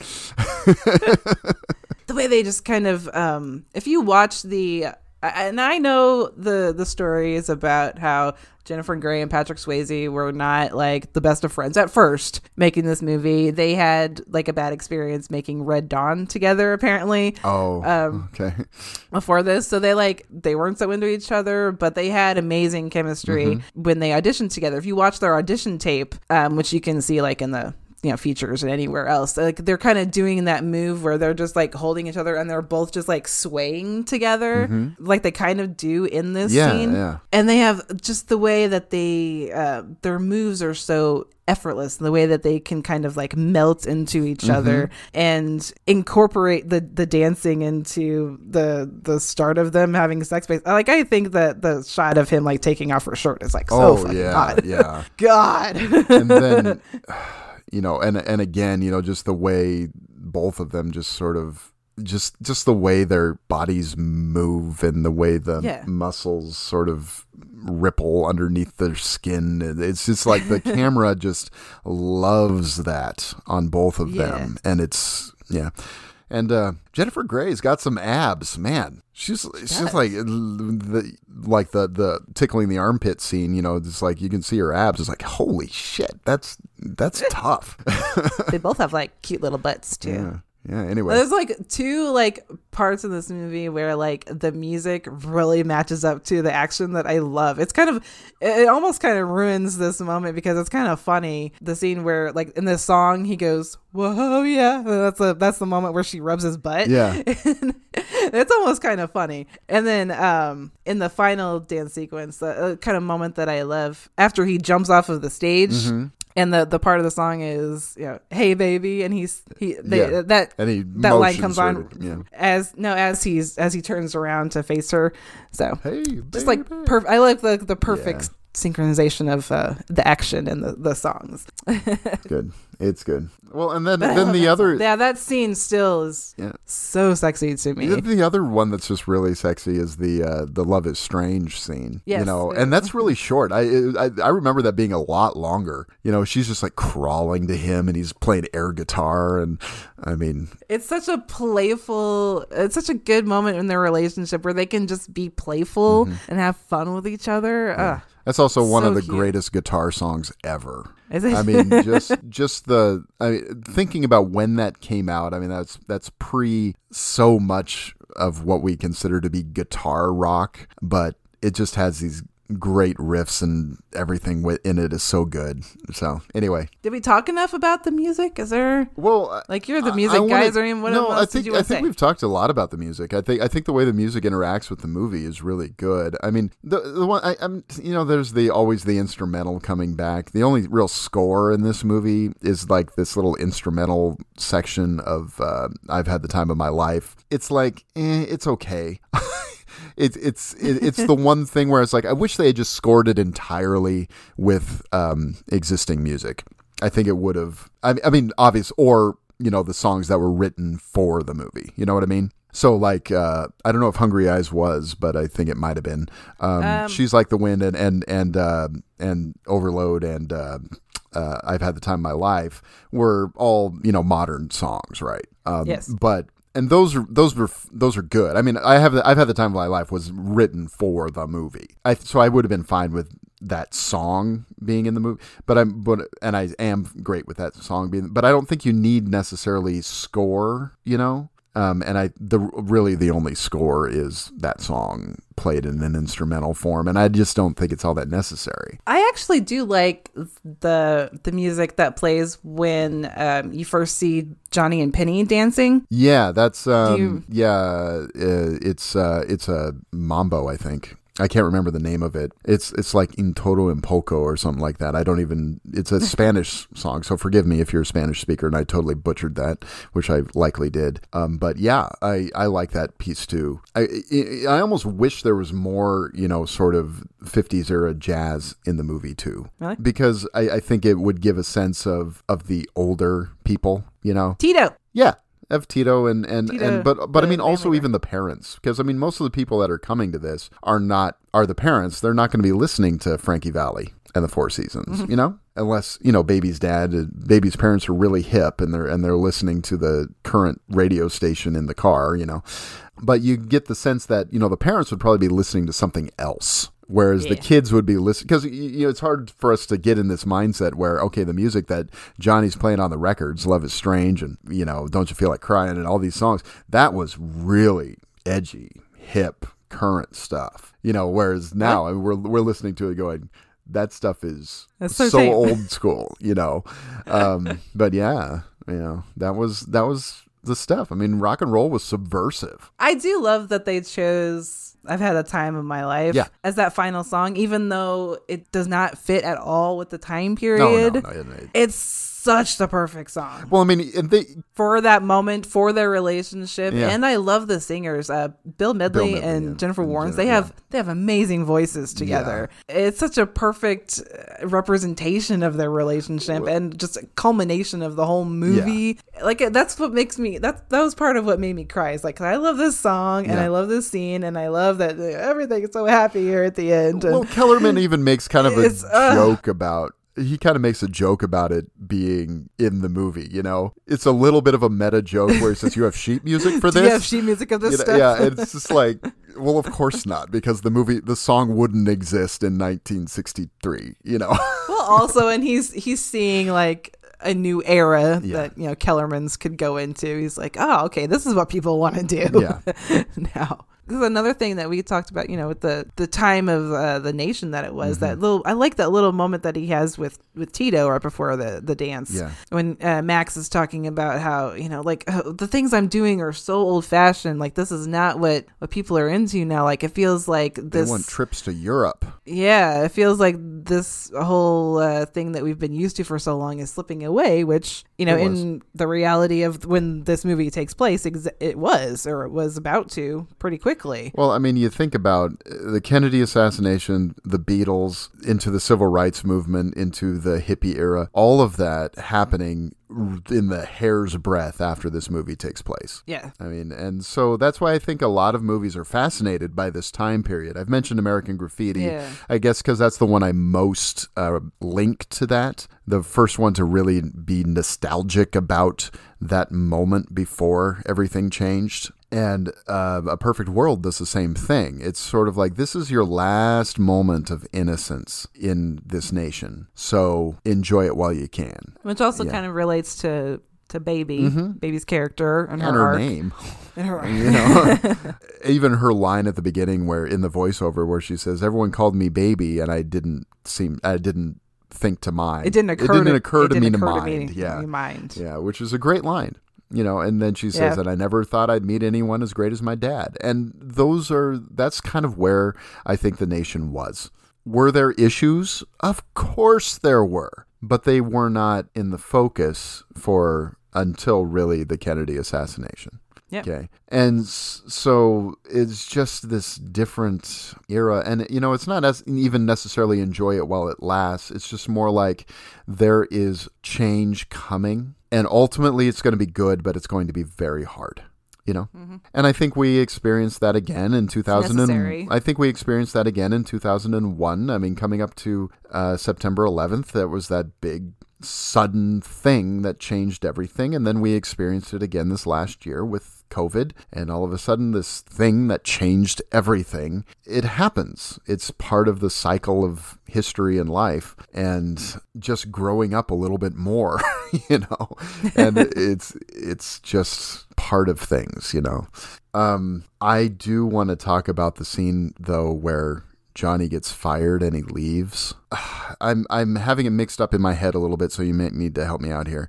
The way they just kind of um if you watch the and I know the the story is about how Jennifer Grey and Patrick Swayze were not like the best of friends at first making this movie. They had like a bad experience making Red Dawn together apparently Oh, Um, okay. before this. So they like they weren't so into each other, but they had amazing chemistry when they auditioned together. If you watch their audition tape, um, which you can see like in the you know features and anywhere else, like they're kind of doing that move where they're just like holding each other and they're both just like swaying together, like they kind of do in this Yeah, scene. yeah. And they have just the way that they uh, their moves are so effortless the way that they can kind of like melt into each Mm-hmm. other and incorporate the the dancing into the the start of them having sex space like i think that the shot of him like taking off her shirt is like so oh fucking yeah, hot yeah. god and then you know and and again you know just the way both of them just sort of just just the way their bodies move and the way the Yeah. muscles sort of ripple underneath their skin it's just like the camera just loves that on both of Yeah. them and it's yeah and uh, Jennifer Grey's got some abs, man. She's she's like the like the the tickling the armpit scene. You know, it's like you can see her abs. It's like holy shit, that's that's tough. they both have like cute little butts too yeah. Anyway. There's like two like parts in this movie where like the music really matches up to the action that I love. It's kind of it almost kind of ruins this moment because it's kind of funny. The scene where like in this song he goes, "Whoa, yeah." That's the that's the moment where she rubs his butt. Yeah. it's almost kind of funny. And then um in the final dance sequence, the uh, kind of moment that I love after he jumps off of the stage. Mm-hmm. And the, the part of the song is you know, hey baby, and he's he they, Yeah. that he that line comes on yeah. as no as he's as he turns around to face her. So Hey, just like baby. per- I like the the perfect. Synchronization of uh, the action and the, the songs. good. It's good. Well, and then then the other yeah, that scene still is Yeah. so sexy to me. The, the other one that's just really sexy is the uh, the love is strange scene. you know, and that's really short. I, I I remember that being a lot longer. You know, she's just like crawling to him, and he's playing air guitar, and I mean, It's such a playful, it's such a good moment in their relationship where they can just be playful and have fun with each other. Ugh. That's also one of the cute. greatest guitar songs ever. Is it? I mean, just just the I mean, thinking about when that came out. I mean, that's that's pre so much of what we consider to be guitar rock, but it just has these great riffs and everything in it is so good. So anyway, Did we talk enough about the music? Is there well, like you're the music I wanna- guys or anyone? What no, I think I think say? we've talked a lot about the music. I think I think the way the music interacts with the movie is really good. I mean, the the one I, I'm you know, there's the always the instrumental coming back. The only real score in this movie is like this little instrumental section of uh, "I've Had the Time of My Life." It's like, eh, it's okay. It's it's it, it's the one thing where it's like I wish they had just scored it entirely with um, existing music. I think it would have. I, I mean, obvious or you know the songs that were written for the movie. You know what I mean? So like uh, I don't know if Hungry Eyes was, but I think it might have been. Um, She's like the wind and and and uh, and Overload and uh, uh, I've had the time of my life were all you know modern songs, right? Um, Yes. but and those are those were those are good. I mean, I have I've had the time of my life was written for the movie, I, so I would have been fine with that song being in the movie. But I'm but and I am great with that song being. But I don't think you need necessarily score, you know. Um, and I the really the only score is that song played in an instrumental form, and I just don't think it's all that necessary. I actually do like the the music that plays when um, you first see Johnny and Penny dancing. Yeah, that's um, you- yeah, uh, it's uh, it's a mambo, I think. I can't remember the name of it. It's it's like In Todo en Poco or something like that. I don't even. It's a Spanish song, so forgive me if you're a Spanish speaker and I totally butchered that, which I likely did. Um, but yeah, I I like that piece too. I I, I almost wish there was more, you know, sort of 50s era jazz in the movie too, Really? because I, I think it would give a sense of of the older people, you know. Tito. Yeah, of Tito and and, Tito, and but but I mean also even the parents because I mean most of the people that are coming to this are not are the parents. They're not going to be listening to Frankie Valli and the Four Seasons, Mm-hmm. you know, unless you know baby's dad, uh, baby's parents are really hip and they're and they're listening to the current radio station in the car, you know. But you get the sense that you know the parents would probably be listening to something else. Whereas the kids would be listening because you know it's hard for us to get in this mindset where okay the music that Johnny's playing on the records Love is Strange and you know Don't You Feel Like Crying and all these songs that was really edgy hip current stuff. You know whereas now I mean, we're we're listening to it going that stuff is That's so, so old school you know? Um, but yeah you know that was that was the stuff. I mean rock and roll was subversive. I do love that they chose I've had a time of my life Yeah. as that final song, even though it does not fit at all with the time period. no, no, no. It's such the perfect song well I mean they for that moment, for their relationship. Yeah. And I love the singers. Uh, Bill Medley, Medley, and yeah. Jennifer Warnes. They have yeah. they have amazing voices together. It's such a perfect uh, representation of their relationship and just a culmination of the whole movie. Like that's what makes me that that was part of what made me cry. Is like 'cause I love this song and. I love this scene and I love that uh, everything is so happy here at the end. And Well, Kellerman even makes kind of a uh, joke about. He kind of makes a joke about it being in the movie. You know, it's a little bit of a meta joke where he says, "You have sheet music for this." you have sheet music of this You know, stuff? yeah, it's just like, well, of course not, because the movie, the song wouldn't exist in 1963. You know, Well, also, and he's he's seeing like a new era Yeah. that you know Kellerman's could go into. He's like, oh, okay, this is what people want to do Yeah. now. This is another thing that we talked about, you know, with the the time of uh, the nation that it was. Mm-hmm. That little, I like that little moment that he has with with Tito right before the the dance. Yeah. When uh, Max is talking about how you know, like oh, the things I'm doing are so old fashioned. Like this is not what what people are into now. Like it feels like They this. want trips to Europe. Yeah, it feels like this whole uh, thing that we've been used to for so long is slipping away, which, you know, in the reality of when this movie takes place, ex- it was, or it was about to pretty quickly. Well, I mean, you think about uh, the Kennedy assassination, the Beatles, into the civil rights movement, into the hippie era, all of that happening in the hair's breadth after this movie takes place. Yeah. I mean, and so that's why I think a lot of movies are fascinated by this time period. I've mentioned American Graffiti, Yeah. I guess, because that's the one I most uh, link to that. The first one to really be nostalgic about that moment before everything changed. And uh, A Perfect World does the same thing. It's sort of like this is your last moment of innocence in this nation. So enjoy it while you can. Which also Yeah. kind of relates to to Baby, Baby's character and, And her, her name. And her you know even her line at the beginning where in the voiceover where she says everyone called me baby and i didn't seem i didn't think to mind It didn't occur. it didn't to, occur it to didn't me to mind me yeah to mind. yeah which is a great line you know and then she says Yeah. that i never thought i'd meet anyone as great as my dad. And those are that's kind of where i think the nation was. Were there issues? Of course there were but they were not in the focus for until really the kennedy assassination Yep. Okay. And so it's just this different era. And, you know, it's not as even necessarily enjoy it while it lasts. It's just more like there is change coming. And ultimately, it's going to be good, but it's going to be very hard. You know, and I think we experienced that again in 2000. necessary. And, I think we experienced that again in 2001. I mean, coming up to uh, September 11th, that was that big sudden thing that changed everything. And then we experienced it again this last year with COVID. And all of a sudden, this thing that changed everything, it happens. It's part of the cycle of history and life and just growing up a little bit more, you know, and it's, it's just part of things, you know. Um, I do want to talk about the scene though where Johnny gets fired and he leaves. I'm I'm having it mixed up in my head a little bit, so you may need to help me out here.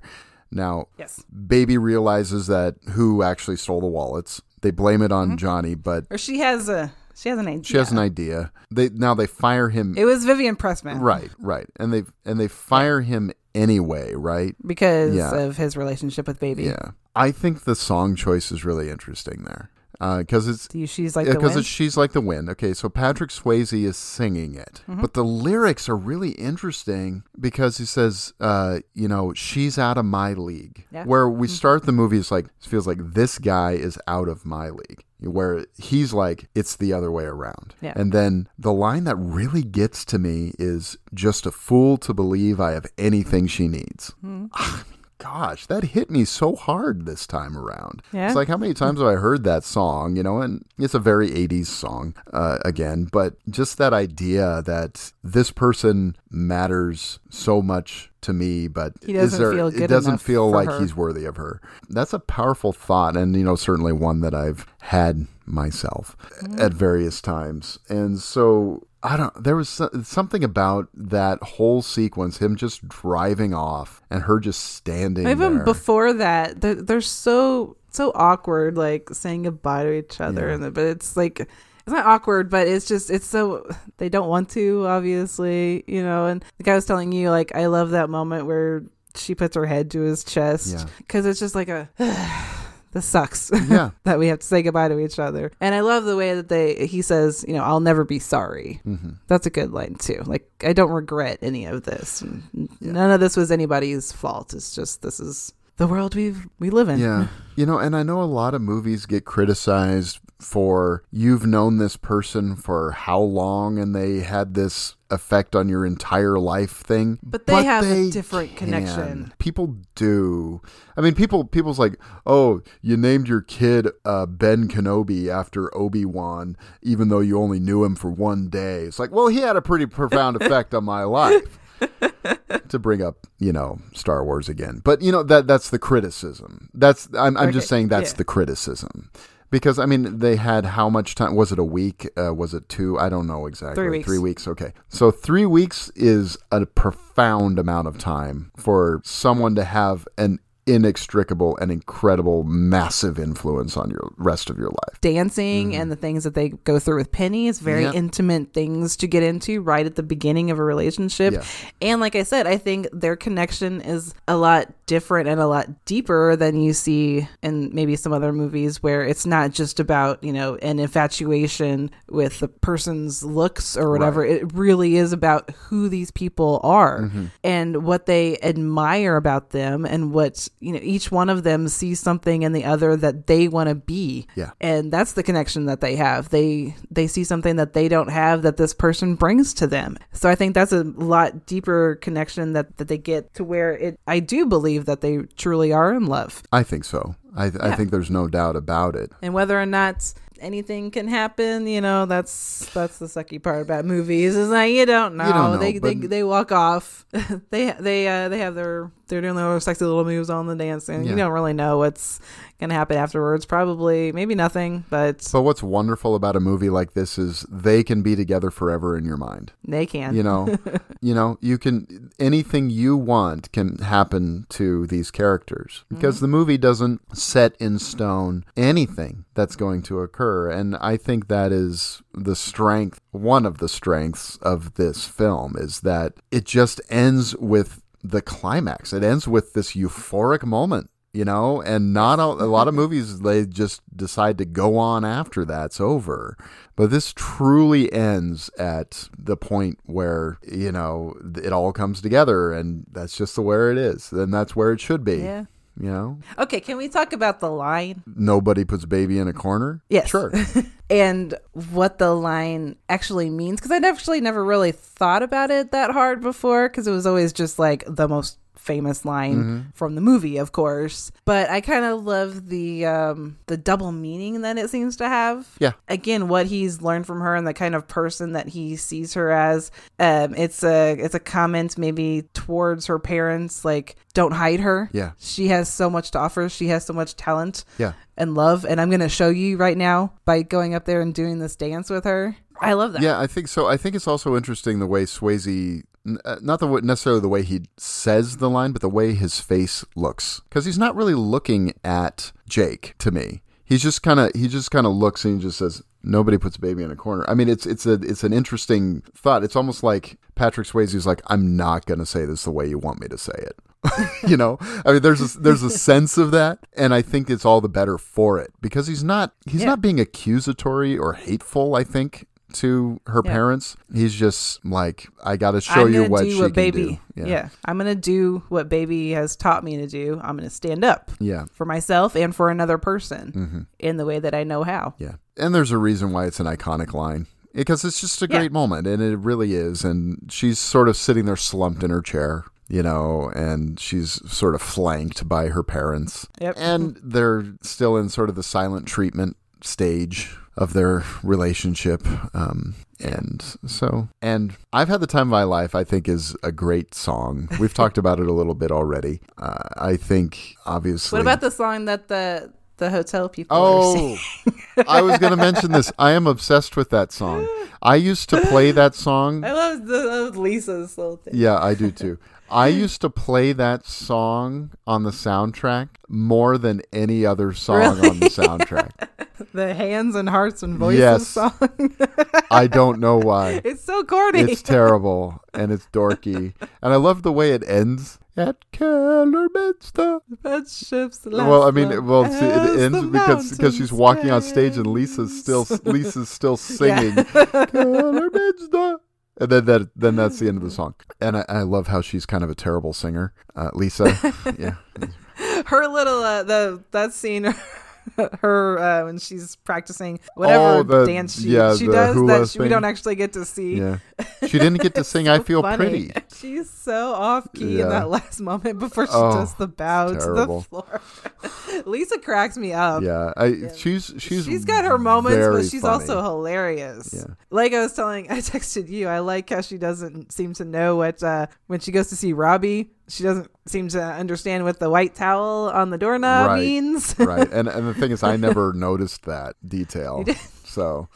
Now, Yes. Baby realizes that who actually stole the wallets. They blame it on mm-hmm. Johnny, but Or she has a she has an idea. she has an idea. They now they fire him. It was Vivian Pressman, right, right, and they and they fire him anyway, right? Because Yeah. of his relationship with Baby. Yeah, I think the song choice is really interesting there because it's She's like the because wind? she's like the wind. Okay, so Patrick Swayze is singing it, Mm-hmm. but the lyrics are really interesting because he says, uh, you know, she's out of my league. Yeah. Where we start the movie is like it feels like this guy is out of my league. Where he's like, it's the other way around. Yeah. And then the line that really gets to me is just a fool to believe I have anything she needs. Mm-hmm. Gosh, that hit me so hard this time around. Yeah. It's like how many times have I heard that song, you know, and it's a very 80s song uh, again, but just that idea that this person matters so much to me, but He doesn't there, feel it doesn't feel like her. he's worthy of her. That's a powerful thought, and, you know, certainly one that I've had myself Mm-hmm. at various times. And so I don't. There was so- something about that whole sequence, him just driving off and her just standing Even there. before that, they're, they're so so awkward, like saying goodbye to each other, Yeah. and but it's like it's not awkward, but it's just it's so they don't want to, obviously, you know. And the guy was telling you, like, I love that moment where she puts her head to his chest Yeah. because it's just like a. This sucks. Yeah. that we have to say goodbye to each other. And I love the way that they he says, you know, I'll never be sorry. Mm-hmm. That's a good line too. Like I don't regret any of this. N- None of this was anybody's fault. It's just this is the world we we live in. Yeah. You know, and I know a lot of movies get criticized for you've known this person for how long and they had this effect on your entire life thing. But they have a they different connection. People do. I mean, people people's like, "Oh, you named your kid uh, Ben Kenobi after Obi-Wan even though you only knew him for one day." It's like, "Well, he had a pretty profound effect on my life." to bring up, you know, Star Wars again. But you know that that's the criticism. That's I'm I'm just saying that's yeah. the criticism. Because I mean, they had how much time? Was it a week? Uh, was it two? I don't know exactly. Three weeks. Three weeks. Okay. So three weeks is a profound amount of time for someone to have an inextricable and incredible, massive influence on your rest of your life. dancing and the things that they go through with Penny. It's very Mm-hmm. Yeah. intimate things to get into right at the beginning of a relationship. Yeah. And like I said, I think their connection is a lot different and a lot deeper than you see in maybe some other movies where it's not just about, you know, an infatuation with the person's looks or whatever. It really is about who these people are Mm-hmm. and what they admire about them and what, you know, each one of them sees something in the other that they want to be. Yeah. and that's the connection that they have. They they see something that they don't have that this person brings to them. So i think that's a lot deeper connection that that they get to where it i do believe that they truly are in love. I think so. I, I think there's no doubt about it. and whether or not anything can happen you know that's that's the sucky part about movies is that you don't know, don't know, they, they they walk off. They they uh they have their they're doing their sexy little moves on the dance and Yeah. you don't really know what's gonna happen afterwards probably maybe nothing but But what's wonderful about a movie like this is they can be together forever in your mind. they can You know, you know, you can anything you want can happen to these characters mm-hmm. because the movie doesn't set in stone anything that's going to occur, and I think that is the strength. One of the strengths of this film is that it just ends with the climax. It ends with this euphoric moment. You know, and not a, a lot of movies they just decide to go on after that's over. But this truly ends at the point where, you know, it all comes together and that's just the where it is. And that's where it should be. Yeah. You know? Okay, can we talk about the line? Nobody puts baby in a corner? Yes. Sure. and what the line actually means because I'd actually never really thought about it that hard before because it was always just like the most famous line Mm-hmm. from the movie of course but i kind of love the um the double meaning that it seems to have Yeah. again what he's learned from her and the kind of person that he sees her as um it's a it's a comment maybe towards her parents like don't hide her Yeah. she has so much to offer she has so much talent Yeah. and love and i'm going to show you right now by going up there and doing this dance with her i love that Yeah, I think so. I think it's also interesting the way Swayze, Uh, not the necessarily the way he says the line, but the way his face looks, because he's not really looking at Jake to me. He's just kind of he just kind of looks and he just says, "Nobody puts baby in a corner." I mean, it's it's a it's an interesting thought. It's almost like Patrick Swayze's like, "I'm not gonna say this the way you want me to say it." you know, I mean, there's a, there's a sense of that, and I think it's all the better for it because he's not he's Yeah. not being accusatory or hateful. I think to her Yeah. parents, he's just like, "I got to show you what she what can baby do." yeah. i'm gonna do what baby has taught me to do i'm gonna stand up yeah, for myself and for another person Mm-hmm. in the way that i know how yeah. And there's a reason why it's an iconic line because it's just a Yeah. great moment, and it really is. And she's sort of sitting there slumped in her chair. You know, and she's sort of flanked by her parents. Yep. And they're still in sort of the silent treatment stage of their relationship. Um, and so, and I've had the time of my life, I think, is a great song. We've talked about it a little bit already. Uh, I think, obviously. what about the song that the the hotel people Oh? I was going to mention this. I am obsessed with that song. I used to play that song. i love the I love lisa's little thing Yeah, I do too. I used to play that song on the soundtrack more than any other song Really? on the soundtrack. the hands and hearts and voices Yes. song I don't know why. it's so corny It's terrible and it's dorky. And I love the way it ends at Kellerminster. That ship's Well, I mean, well, see, it ends because because she's walking on stage and Lisa's still. Lisa's still singing Kellerminster. And then that then that's the end of the song. And I, I love how she's kind of a terrible singer, uh, Lisa. Yeah, her little uh, the that scene her uh, when she's practicing whatever Oh, the- dance she, yeah, she does that she, we don't actually get to see. Yeah. She didn't get to sing I Feel funny. Pretty. She's so off key Yeah. in that last moment before she Oh, does the bow to the floor. Lisa cracks me up. Yeah. I she's she's She's got her moments, but she's funny. also hilarious. Yeah. Like I was telling, I texted you. I like how she doesn't seem to know what uh, when she goes to see Robbie. She doesn't seem to understand what the white towel on the doorknob Right. means. right. And and the thing is I never noticed that detail. So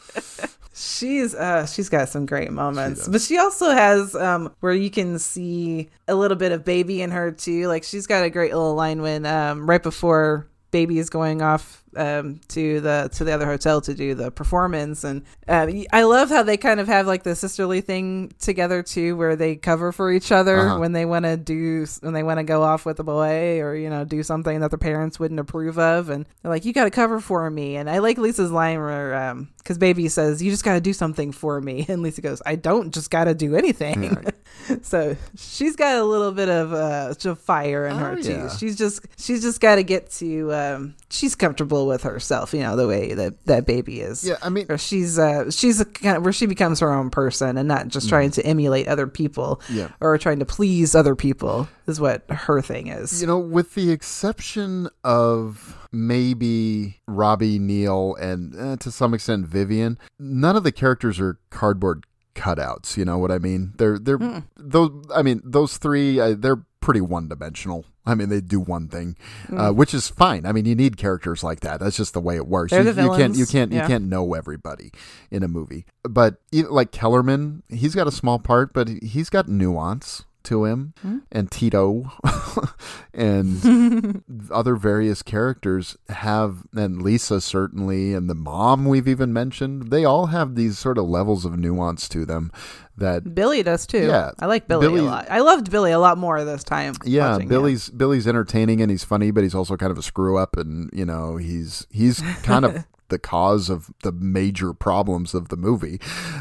She's uh she's got some great moments. but she also has um where you can see a little bit of baby in her too. Like she's got a great little line when um right before baby is going off um to the to the other hotel to do the performance. And um, I love how they kind of have like the sisterly thing together too where they cover for each other Uh-huh. when they want to do when they want to go off with a boy or you know do something that their parents wouldn't approve of. And they're like you got to cover for me. And I like Lisa's line where um because baby says you just got to do something for me. And Lisa goes I don't just got to do anything. So she's got a little bit of uh fire in her Oh, too. yeah. she's just she's just got to get to um she's comfortable with herself you know the way that that baby is Yeah, I mean- or she's uh she's a kind of where she becomes her own person and not just trying to emulate other people Mm. Yeah. or trying to please other people is what her thing is You know, with the exception of maybe Robbie, Neil, and uh, to some extent Vivian, none of the characters are cardboard cutouts. You know what I mean? They're they're Hmm. those. I mean, those three. Uh, they're pretty one dimensional. I mean, they do one thing, uh, which is fine. I mean, you need characters like that. That's just the way it works. You, the you can't you can't Yeah. you can't know everybody in a movie. But like Kellerman, he's got a small part, but he's got nuance to him Hmm. and Tito and other various characters have and Lisa certainly and the mom we've even mentioned they all have these sort of levels of nuance to them that Billy does too Yeah. I like Billy, Billy- a lot I loved Billy a lot more this time yeah watching it. Billy's Billy's entertaining and he's funny but he's also kind of a screw up and you know he's he's kind of the cause of the major problems of the movie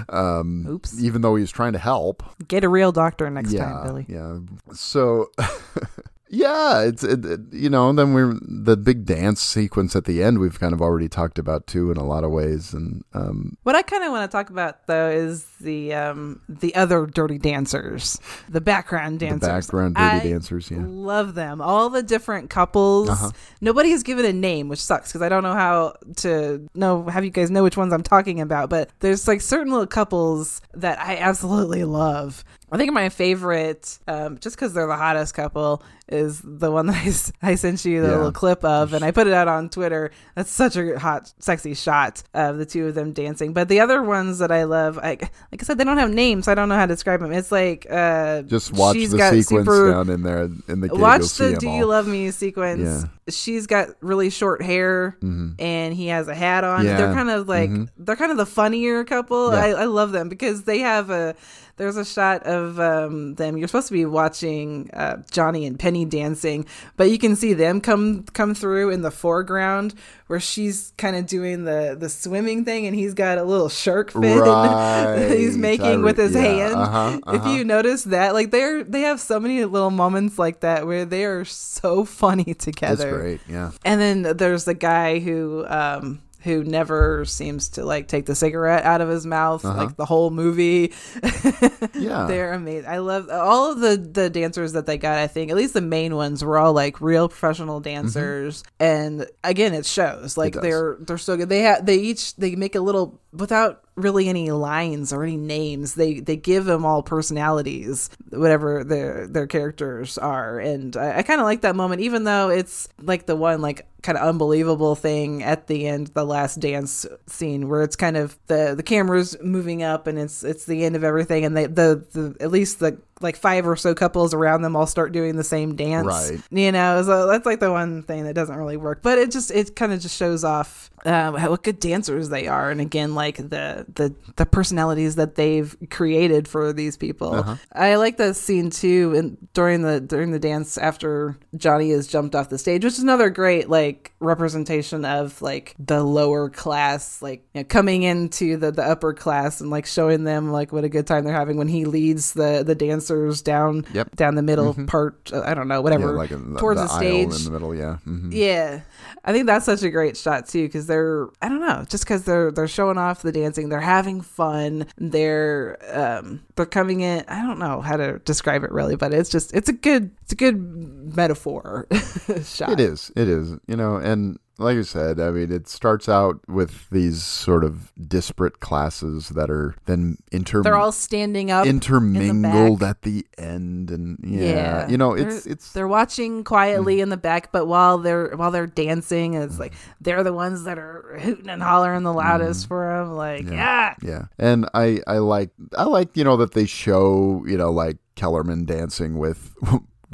um Oops. even though he's trying to help get a real doctor next yeah, time Billy Yeah. So, yeah, it's it, you know. Then we're the big dance sequence at the end. We've kind of already talked about too in a lot of ways, and um, What I kind of want to talk about though is the um the other dirty dancers, the background the dancers. background dirty I dancers. Yeah. Love them. All the different couples. Uh-huh. Nobody has given a name, which sucks because I don't know how to know have you guys know which ones I'm talking about. But there's like certain little couples that I absolutely love. I think my favorite, um, just because they're the hottest couple, is the one that I sent you the Yeah. little clip of, and I put it out on Twitter. That's such a hot, sexy shot of the two of them dancing. But the other ones that I love, I, like I said, they don't have names, so I don't know how to describe them. It's like uh, Just watch the sequence super- down in there in the. Watch the "Do all. You Love Me" sequence. Yeah. She's got really short hair, and he has a hat on. Yeah. They're kind of like they're kind of the funnier couple. I, I love them because they have a. There's a shot of um, them. You're supposed to be watching uh, Johnny and Penny dancing, but you can see them come come through in the foreground where she's kind of doing the the swimming thing, and he's got a little shark fin that he's making I with his yeah, hand. uh-huh, If uh-huh. you notice that, like they're they have so many little moments like that where they are so funny together. great. Yeah. And then there's the guy who um who never seems to like take the cigarette out of his mouth like the whole movie. Uh-huh. Yeah. They're amazing. I love all of the the dancers that they got. I think at least the main ones were all like real professional dancers, and again, it shows. Like does. they're they're so good. They have they each they make a little without really any lines or any names. They they give them all personalities, whatever their their characters are, and I, I kind of like that moment, even though it's like the one like kind of unbelievable thing at the end, the last dance scene where it's kind of the the camera's moving up and it's it's the end of everything, and they the the at least the like five or so couples around them all start doing the same dance. Right. You know, so that's like the one thing that doesn't really work. But it just it kind of just shows off um, how what good dancers they are, and again, like the the the personalities that they've created for these people. I like that scene too, and during the during the dance after Johnny has jumped off the stage, which is another great like representation of like the lower class, like you know, coming into the the upper class and like showing them like what a good time they're having when he leads the the dance dancers down Yep. down the middle part. uh, I don't know, Yeah, whatever, like in towards the, aisle stage. in the middle. Yeah. hmm Yeah, I think that's such a great shot too because they're I don't know just because they're they're showing off the dancing, they're having fun, they're um they're coming in. I don't know how to describe it really, but it's just it's a good it's a good metaphor shot. It is. It is. You know, and like I said, I mean, it starts out with these sort of disparate classes that are then inter They're all standing up, intermingled back. at the end, and yeah, you know, it's they're, it's Mm. they're watching quietly in the back, but while they're while they're dancing, it's like they're the ones that are hooting and hollering the loudest for 'em. for them. Like, yeah, Mm. yeah, and I I like I like you know that they show you know like Kellerman dancing with.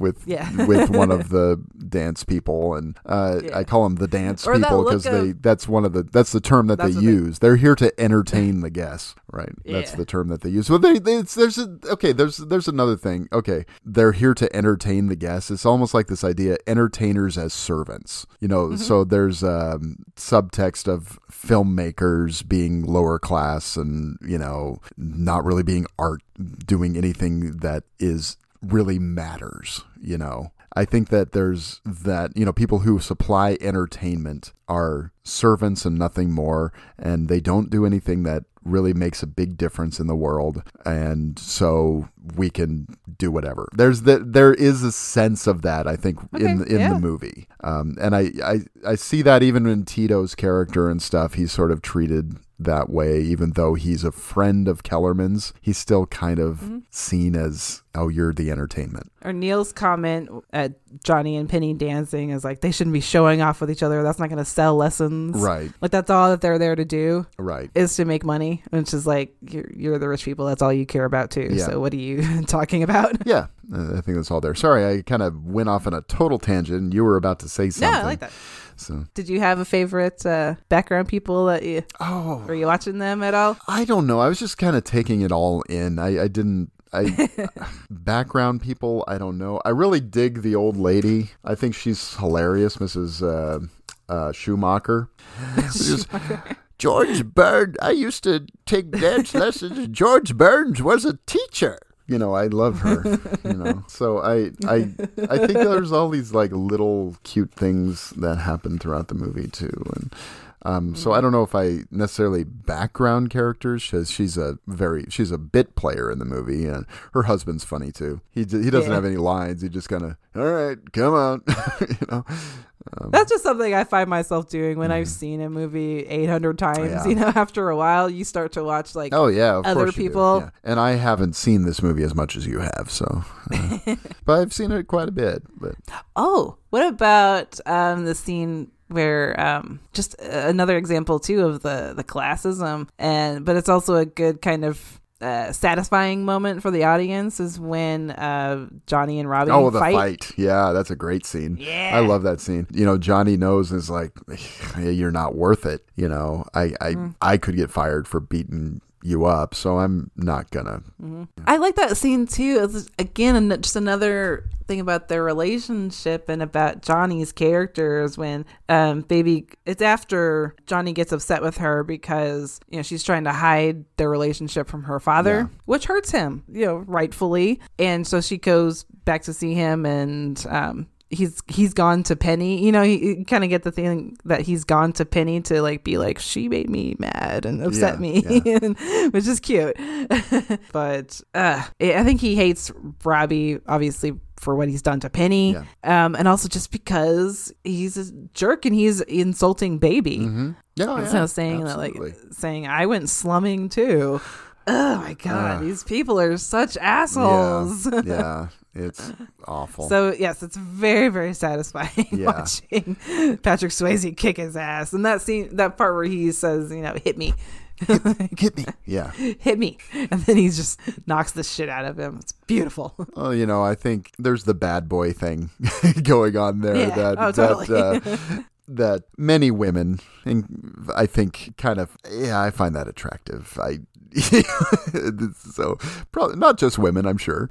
With Yeah. with one of the dance people, and uh, Yeah. I call them the dance Or people because they that's one of the that's the term that they what they- use. They're here to entertain the guests, right? That's the term that they use. Well, they, they it's, there's a, okay. There's there's another thing. Okay, they're here to entertain the guests. It's almost like this idea entertainers as servants. You know, Mm-hmm. so there's um, subtext of filmmakers being lower class and you know not really being art, doing anything that is really matters. You know. I think that there's that, you know, people who supply entertainment are servants and nothing more, and they don't do anything that really makes a big difference in the world. And so we can do whatever. There's the, there is a sense of that, I think, in in yeah. the movie. Um, and I, I, I see that even in Tito's character and stuff, he's sort of treated that way, even though he's a friend of Kellerman's, he's still kind of Mm-hmm. seen as, oh, you're the entertainment. Or Neil's comment at Johnny and Penny dancing is like they shouldn't be showing off with each other. That's not going to sell lessons, Right. Like that's all that they're there to do Right. is to make money, which is like you're you're the rich people. That's all you care about too. Yeah. So what are you talking about? Yeah, I think that's all there. Sorry, I kind of went off on a total tangent. You were about to say something. I like that. So, Did you have a favorite uh, background people that you oh, were you watching them at all? I don't know. I was just kind of taking it all in. I, I didn't. I background people. I don't know. I really dig the old lady. I think she's hilarious, Mrs. Uh, uh, Schumacher. Just- George Burns. I used to take dance lessons. George Burns was a teacher. You know, I love her. You know, so I, I, I think there's all these like little cute things that happen throughout the movie too, and um, so I don't know if I necessarily background characters because she's a very she's a bit player in the movie, and her husband's funny too. He he doesn't Yeah. have any lines. He just kind of all right, come on, you know. That's just something I find myself doing when I've seen a movie 800 times. Mm-hmm. Yeah. You know, after a while, you start to watch like Oh yeah, other course you do. people. Yeah. And I haven't seen this movie as much as you have, so. uh, but I've seen it quite a bit. But Oh, what about um, the scene where um, just another example too of the the classism, and but it's also a good kind of uh, satisfying moment for the audience is when uh, Johnny and Robbie oh, the fight. fight. Yeah, that's a great scene. Yeah. I love that scene. You know, Johnny knows is like, "Hey, you're not worth it. You know, I I Mm. I could get fired for beating you up, so I'm not gonna. I like that scene too. It's, again, just another thing about their relationship and about Johnny's characters. When um, baby, it's after Johnny gets upset with her because you know she's trying to hide their relationship from her father, which hurts him, you know, rightfully. And so she goes back to see him, and um, he's he's gone to Penny. You know, you, you kind of get the feeling that he's gone to Penny to like be like she made me mad and upset Yeah, me, and- which is cute. but uh, I think he hates Robbie obviously for what he's done to Penny, um, and also just because he's a jerk and he's insulting Baby. Mm-hmm. Yeah, And yeah, so saying absolutely. that, like saying I went slumming too. Oh my god, Ugh. these people are such assholes. Yeah, yeah, it's awful. So yes, it's very very satisfying Yeah. watching Patrick Swayze kick his ass, and that scene, that part where he says, you know, hit me, hit me. Yeah. hit me, and then he just knocks the shit out of him. It's beautiful. Well, you know, I think there's the bad boy thing going on there Yeah. that Oh, totally. that uh, that many women, and I think, kind of, yeah, I find that attractive. I so probably not just women, I'm sure.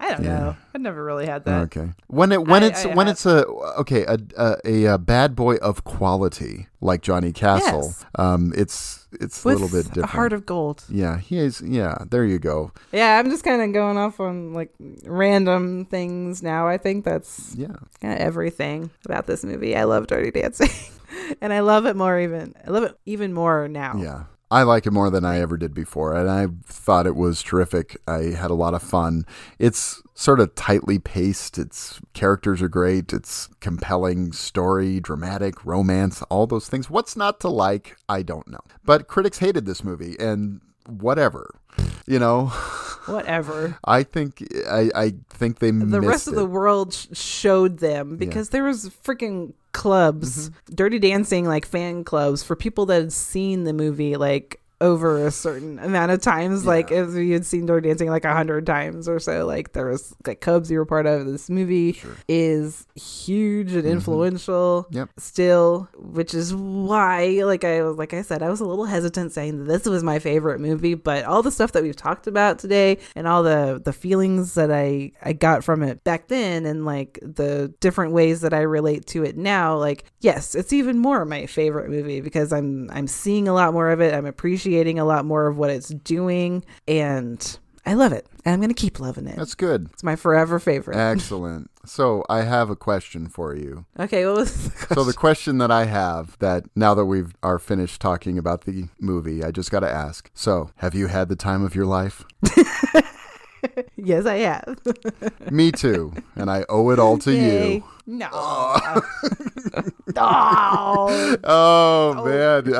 I don't Yeah. know. I've never really had that. Okay. When it when I- it's I when have- it's a okay a, a a a bad boy of quality. Like Johnny Castle. Yes. Um, it's it's a little bit different. heart of gold. yeah, he is. Yeah, there you go. Yeah, I'm just kind of going off on like random things now. I think that's Yeah, everything about this movie. I love Dirty Dancing, and I love it more even. I love it even more now. yeah. I like it more than I ever did before, and I thought it was terrific. I had a lot of fun. It's sort of tightly paced. Its characters are great. It's compelling story, dramatic, romance, all those things. What's not to like? I don't know. But critics hated this movie, and whatever. You know, Whatever. I think I, I think they The rest of it. the world sh- showed them because there was freaking clubs, Mm-hmm. Dirty Dancing like fan clubs for people that had seen the movie like over a certain amount of times. Like if you had seen Dirty Dancing like a hundred times or so, like there was like Cubs you were part of. This movie is huge and influential. Mm-hmm. Yep. Still, which is why, like I was, like I said, I was a little hesitant saying that this was my favorite movie, but all the stuff that we've talked about today and all the the feelings that I I got from it back then, and like the different ways that I relate to it now, like yes, it's even more my favorite movie because I'm I'm seeing a lot more of it. I'm appreciating a lot more of what it's doing, and I love it, and I'm gonna keep loving it. That's good. it's my forever favorite. Excellent. So I have a question for you. okay, what was the question? So the question that I have that now that we are finished talking about the movie, I just got to ask. So, have you had the time of your life? yes, I have. Me too, and I owe it all to Yay. you. No. no. Oh, oh, man,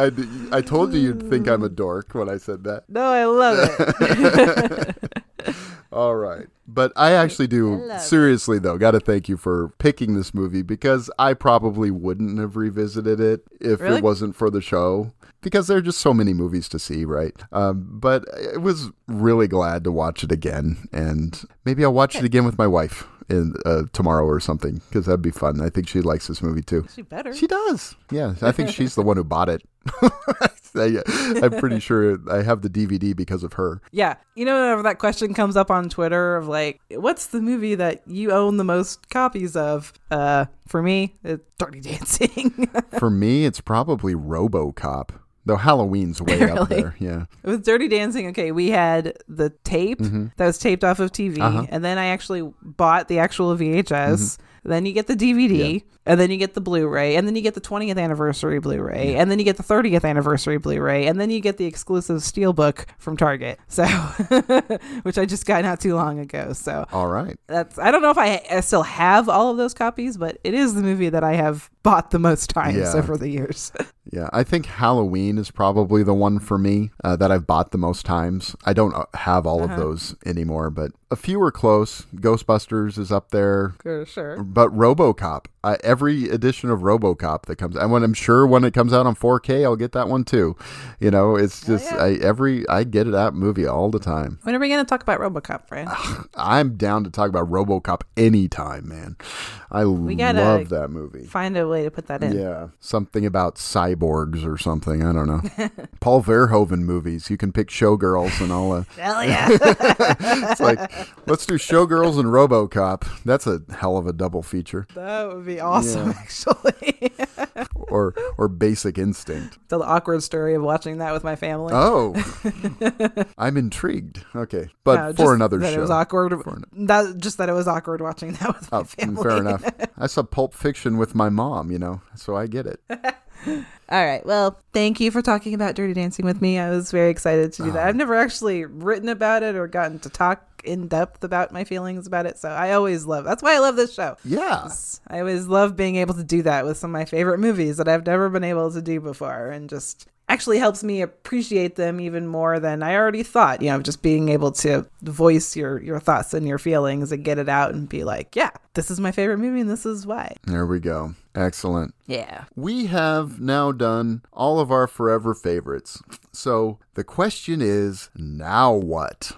I, I told you you'd think I'm a mm. dork when I said that. No, I love it. All right. But I actually do it. seriously though, got to thank you for picking this movie because I probably wouldn't have revisited it if Really? it wasn't for the show because there are just so many movies to see, right? Um, but I was really glad to watch it again and maybe I'll watch it again with my wife in uh, tomorrow or something because that'd be fun. I think she likes this movie too. She better. She does. Yeah, I think she's the one who bought it. I, I'm pretty sure I have the DVD because of her. Yeah. You know, whenever that question comes up on Twitter of like, what's the movie that you own the most copies of? Uh, for me, it's Dirty Dancing. For me, it's probably RoboCop. Though Halloween's way up there. Yeah. With Dirty Dancing, okay, we had the tape Mm-hmm. that was taped off of TV, Uh-huh. and then I actually bought the actual VHS. Mm-hmm. Then you get the DVD, and then you get the Blu-ray, and then you get the 20th anniversary Blu-ray, and then you get the 30th anniversary Blu-ray, and then you get the exclusive Steelbook from Target. So, which I just got not too long ago. So All right. that's I don't know if I, I still have all of those copies, but it is the movie that I have bought the most times Yeah. over the years. Yeah. I think Halloween is probably the one for me uh, that I've bought the most times. I don't uh, have all Uh-huh. of those anymore, but a few are close. Ghostbusters is up there. Sure. But RoboCop, uh, every edition of RoboCop that comes, and when I'm sure when it comes out on 4K, I'll get that one too. You know, it's just yeah. I, every I get that movie all the time. When are we going to talk about RoboCop, Fran? I'm down to talk about RoboCop anytime, man. I love that movie. Find a way to put that in. Yeah, something about cyborgs or something. I don't know. Paul Verhoeven movies. You can pick Showgirls and all. Uh, Hell yeah. it's like, let's do Showgirls and RoboCop. That's a hell of a double feature. that would be awesome, actually. Or or Basic Instinct. Tell the awkward story of watching that with my family. Oh, I'm intrigued. Okay, but No, for another that show. It was awkward. an- that, just that it was awkward watching that with oh, my Oh, family. fair enough. I saw Pulp Fiction with my mom, you know, so I get it. All right. Well, thank you for talking about Dirty Dancing with me. I was very excited to do Ah. that. I've never actually written about it or gotten to talk in depth about my feelings about it. So I always love. That's why I love this show. Yeah. I always love being able to do that with some of my favorite movies that I've never been able to do before and just actually helps me appreciate them even more than I already thought. You know, just being able to voice your your thoughts and your feelings and get it out and be like, yeah, this is my favorite movie and this is why. There we go. Excellent. Yeah. We have now done all of our forever favorites. So the question is now what?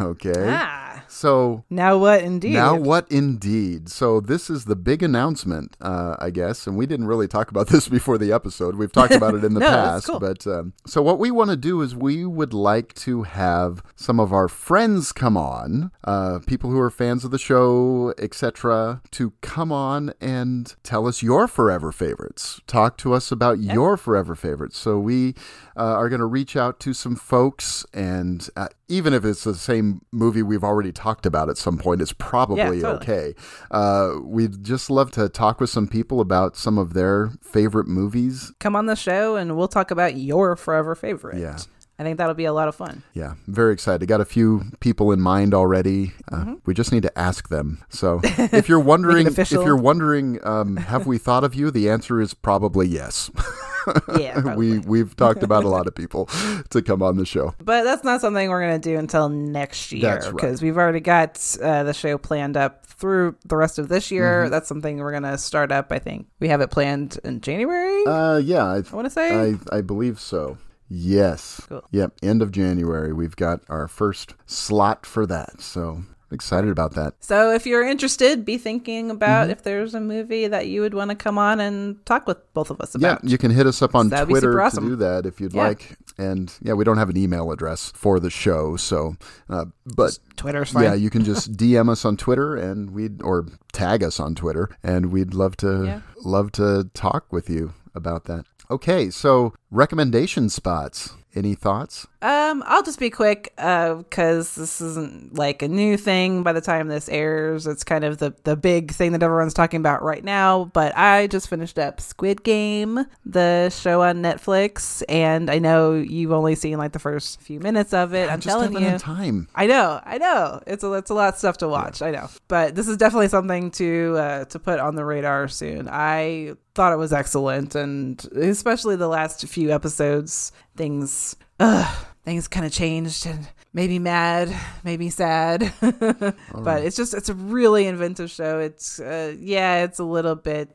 Okay. Ah. So Now what indeed? Now, what indeed? So, this is the big announcement, uh, I guess. And we didn't really talk about this before the episode. We've talked about it in the No, past. cool. But um, so, what we want to do is we would like to have some of our friends come on, uh, people who are fans of the show, etc., to come on and tell us your forever favorites. Talk to us about your forever favorites. So, we uh, are going to reach out to some folks, and uh, even if it's the same movie we've already talked about at some point, it's probably Yeah, totally. okay. Uh, we'd just love to talk with some people about some of their favorite movies. Come on the show and we'll talk about your forever favorite. Yeah. I think that'll be a lot of fun. Yeah, very excited. Got a few people in mind already. Uh, Mm-hmm. We just need to ask them. So, if you're wondering, if you're wondering, um, have we thought of you? The answer is probably yes. Yeah. probably. we we've talked about a lot of people to come on the show. But that's not something we're going to do until next year That's right. because we've already got uh, the show planned up through the rest of this year. Mm-hmm. That's something we're going to start up. I think we have it planned in January. Uh, yeah, I, I want to say. I, I believe so. Yes. Cool. Yep. End of January. We've got our first slot for that. So excited about that. so if you're interested, be thinking Mm-hmm. about if there's a movie that you would want to come on and talk with both of us about. Yeah, you can hit us up on That'd Twitter super to awesome. do that if you'd Yeah. like. And yeah, we don't have an email address for the show, so uh, but Twitter's fine. yeah, you can just DM us on Twitter and we'd or tag us on Twitter, and we'd love to Yeah. love to talk with you about that. Okay, so recommendation spots. Any thoughts? Um, I'll just be quick because this isn't like a new thing by the time this airs. It's kind of the, the big thing that everyone's talking about right now. But I just finished up Squid Game, the show on Netflix, and I know you've only seen like the first few minutes of it. I'm just telling you. time. I know, I know. It's a it's a lot of stuff to watch. I know, but this is definitely something to uh, to put on the radar soon. I thought it was excellent, and especially the last few episodes, things ugh, things kind of changed and made me mad, maybe sad. but it's just it's a really inventive show. It's uh, yeah, it's a little bit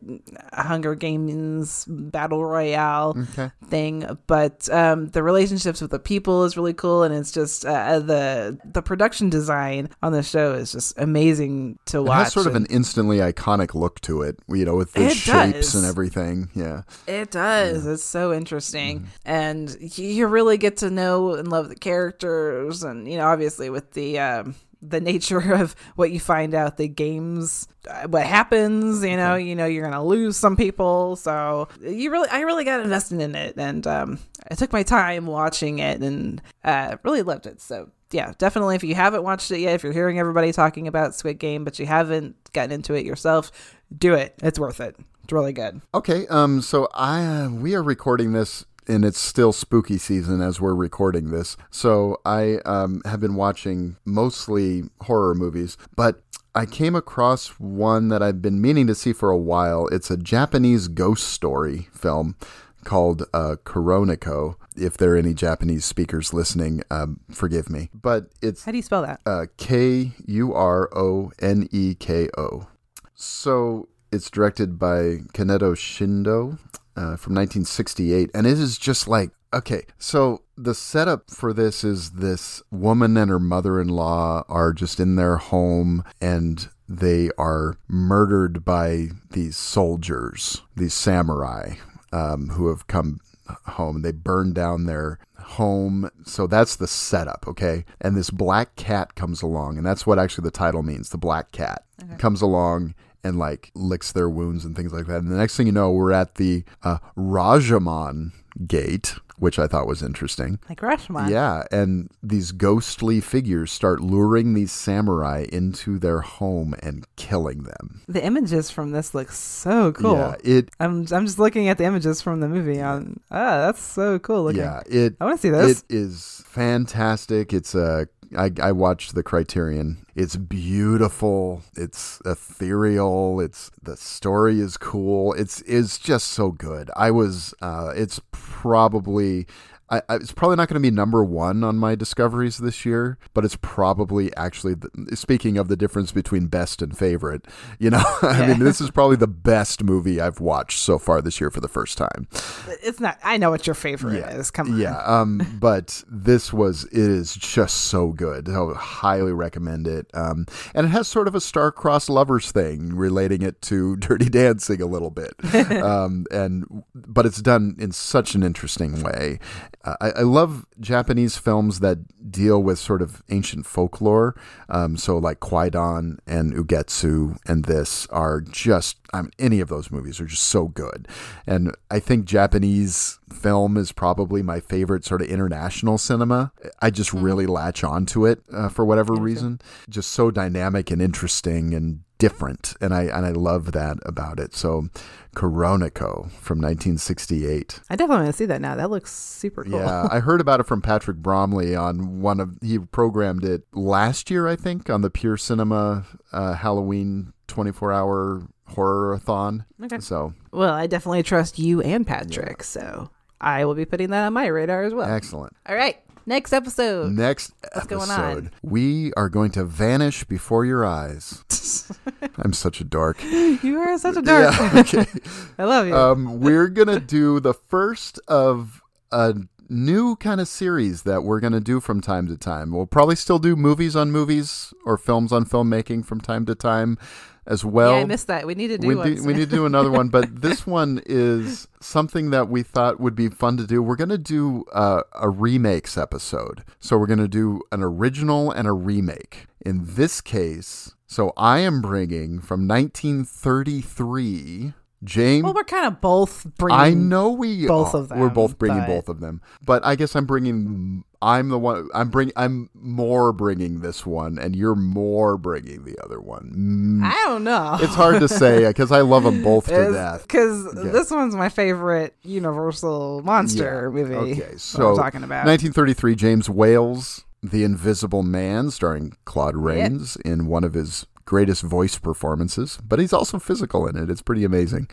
Hunger Games battle royale Okay. thing but um the relationships with the people is really cool and it's just uh, the the production design on the show is just amazing to It watch has sort of an instantly iconic look to it, you know, with the It shapes does. and everything. Yeah. it does it's so interesting Mm-hmm. and you really get to know and love the characters and you know obviously with the um the nature of what you find out the games uh, what happens you know you know you're gonna lose some people. So you really i really got invested in it and um i took my time watching it and uh really loved it. So yeah definitely if you haven't watched it yet if you're hearing everybody talking about squid game but you haven't gotten into it yourself do it. It's worth it. It's really good. Okay, um, so I uh, we are recording this, and it's still spooky season as we're recording this. So I um, have been watching mostly horror movies, but I came across one that I've been meaning to see for a while. It's a Japanese ghost story film called uh, Kuroneko. If there are any Japanese speakers listening, um, forgive me, but it's how do you spell that uh, K U R O N E K O. So it's directed by Kaneto Shindo uh, from 1968, and it is just like okay. So the setup for this is this woman and her mother-in-law are just in their home, and they are murdered by these soldiers, these samurai, um, who have come home. They burn down their home. So that's the setup, okay? And this black cat comes along, and that's what actually the title means. The black cat comes along and like licks their wounds and things like that. And the next thing you know, we're at the uh, Rajomon gate, which I thought was interesting. like Rashomon. Yeah, and these ghostly figures start luring these samurai into their home and killing them. The images from this look so cool. Yeah, it I'm I'm just looking at the images from the movie on ah that's so cool looking. Yeah, it. I wanna see this. It is fantastic. It's a. I, I watched the Criterion. It's beautiful. It's ethereal. It's the story is cool. It's is just so good. I was. Uh, it's probably I, I, it's probably not going to be number one on my discoveries this year, but it's probably actually the, speaking of the difference between best and favorite. You know, I mean, this is probably the best movie I've watched so far this year for the first time. It's not. I know what your favorite is. Come on. Yeah, um, but this was it is just so good. I would highly recommend it. Um, and it has sort of a star-crossed lovers thing, relating it to Dirty Dancing a little bit. um, and but it's done in such an interesting way. Uh, I, I love Japanese films that deal with sort of ancient folklore. Um, so like Kwaidan and Ugetsu and this are just I mean, any of those movies are just so good. And I think Japanese film is probably my favorite sort of international cinema. I just really latch onto it uh, for whatever reason. Just so dynamic and interesting and different, and I and I love that about it. So, Kuroneko from 1968. I definitely want to see that now. That looks super cool. Yeah, I heard about it from Patrick Bromley on one of he programmed it last year, I think, on the Pure Cinema uh, Halloween 24 hour horror-a-thon. Okay. So Well, I definitely trust you and Patrick, so I will be putting that on my radar as well. excellent. All right. Next episode. Next going episode, on? we are going to vanish before your eyes. I'm such a dark. You are such a dark. Yeah, okay. I love you. um, we're gonna do the first of a new kind of series that we're gonna do from time to time. We'll probably still do movies on movies or films on filmmaking from time to time as well. yeah, I missed that. We need to do we, one. do, we need to do another one, but this one is something that we thought would be fun to do. We're going to do uh, a remakes episode. So we're going to do an original and a remake. In this case, so I am bringing from 1933 James. well, we're kind of both bringing. I know we both are. of them. We're both bringing but- both of them, but I guess I'm bringing. I'm the one. I'm bring. I'm more bringing this one, and you're more bringing the other one. Mm, I don't know. it's hard to say because I love them both to death. Because this one's my favorite Universal monster Yeah. movie. Okay, so talking about. 1933, James Whale's, The Invisible Man, starring Claude Rains in one of his greatest voice performances, but he's also physical in it. It's pretty amazing.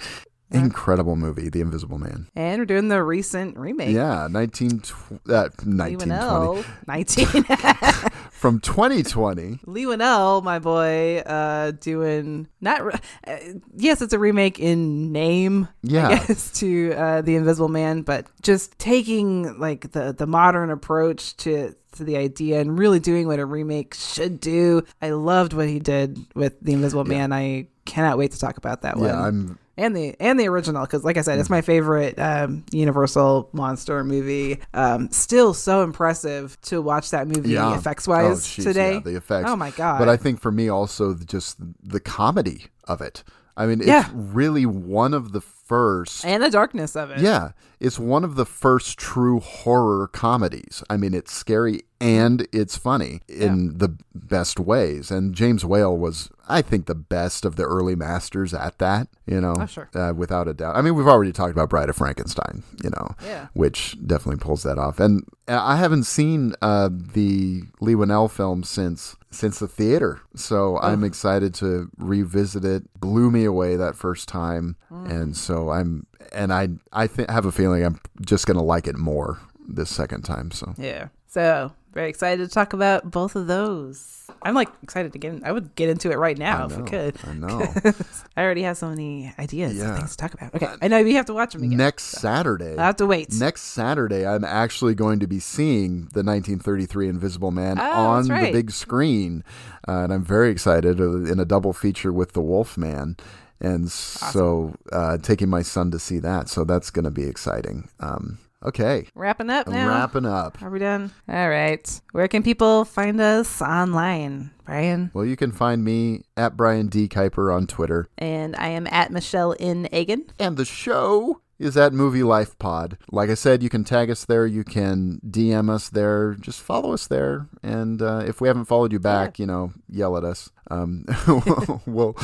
Incredible movie, The Invisible Man. and we're doing the recent remake. Yeah, 19, uh, 1920. 19. From 2020. Leigh Whannell, my boy, uh, doing not. Re- uh, yes, it's a remake in name, Yeah. I guess, to uh, the Invisible Man, but just taking like the the modern approach to to the idea and really doing what a remake should do. I loved what he did with the Invisible Man. I cannot wait to talk about that one. I'm and the and the original because like i said it's my favorite um, universal monster movie um, still so impressive to watch that movie yeah. effects wise Oh, today yeah, the effects. oh my god But I think for me also just the comedy of it. I mean, it's Yeah. really one of the first and the darkness of it Yeah, it's one of the first true horror comedies. I mean, it's scary and it's funny in the best ways. And James Whale was, I think, the best of the early masters at that. You know, Oh, sure. uh, without a doubt. I mean, we've already talked about Bride of Frankenstein. You know, Yeah. which definitely pulls that off. And I haven't seen uh, the Leigh Whannell film since since the theater, so I'm excited to revisit it. Blew me away that first time, mm. and so I'm and I I th- have a feeling I'm just gonna like it more this second time. So. Yeah. So very excited to talk about both of those. I'm like excited to get in i would get into it right now I if we could. I know. i already have so many ideas Yeah. things to talk about. Okay i know we have to watch them again Next Saturday, i have to wait. Next Saturday, I'm actually going to be seeing the 1933 Invisible Man Oh, on that's the big screen, uh, and I'm very excited uh, in a double feature with the Wolf Man, and so uh, taking my son to see that. So that's going to be exciting. Um, okay, wrapping up now wrapping up. Are we done? All right. Where can people find us online, Brian? Well, you can find me at Brian D Kuiper on Twitter, And I am at Michelle in Egan. and the show is at Movie Life Pod. Like I said, you can tag us there, you can DM us there, just follow us there, and uh, if we haven't followed you back, you know, yell at us. Um, we'll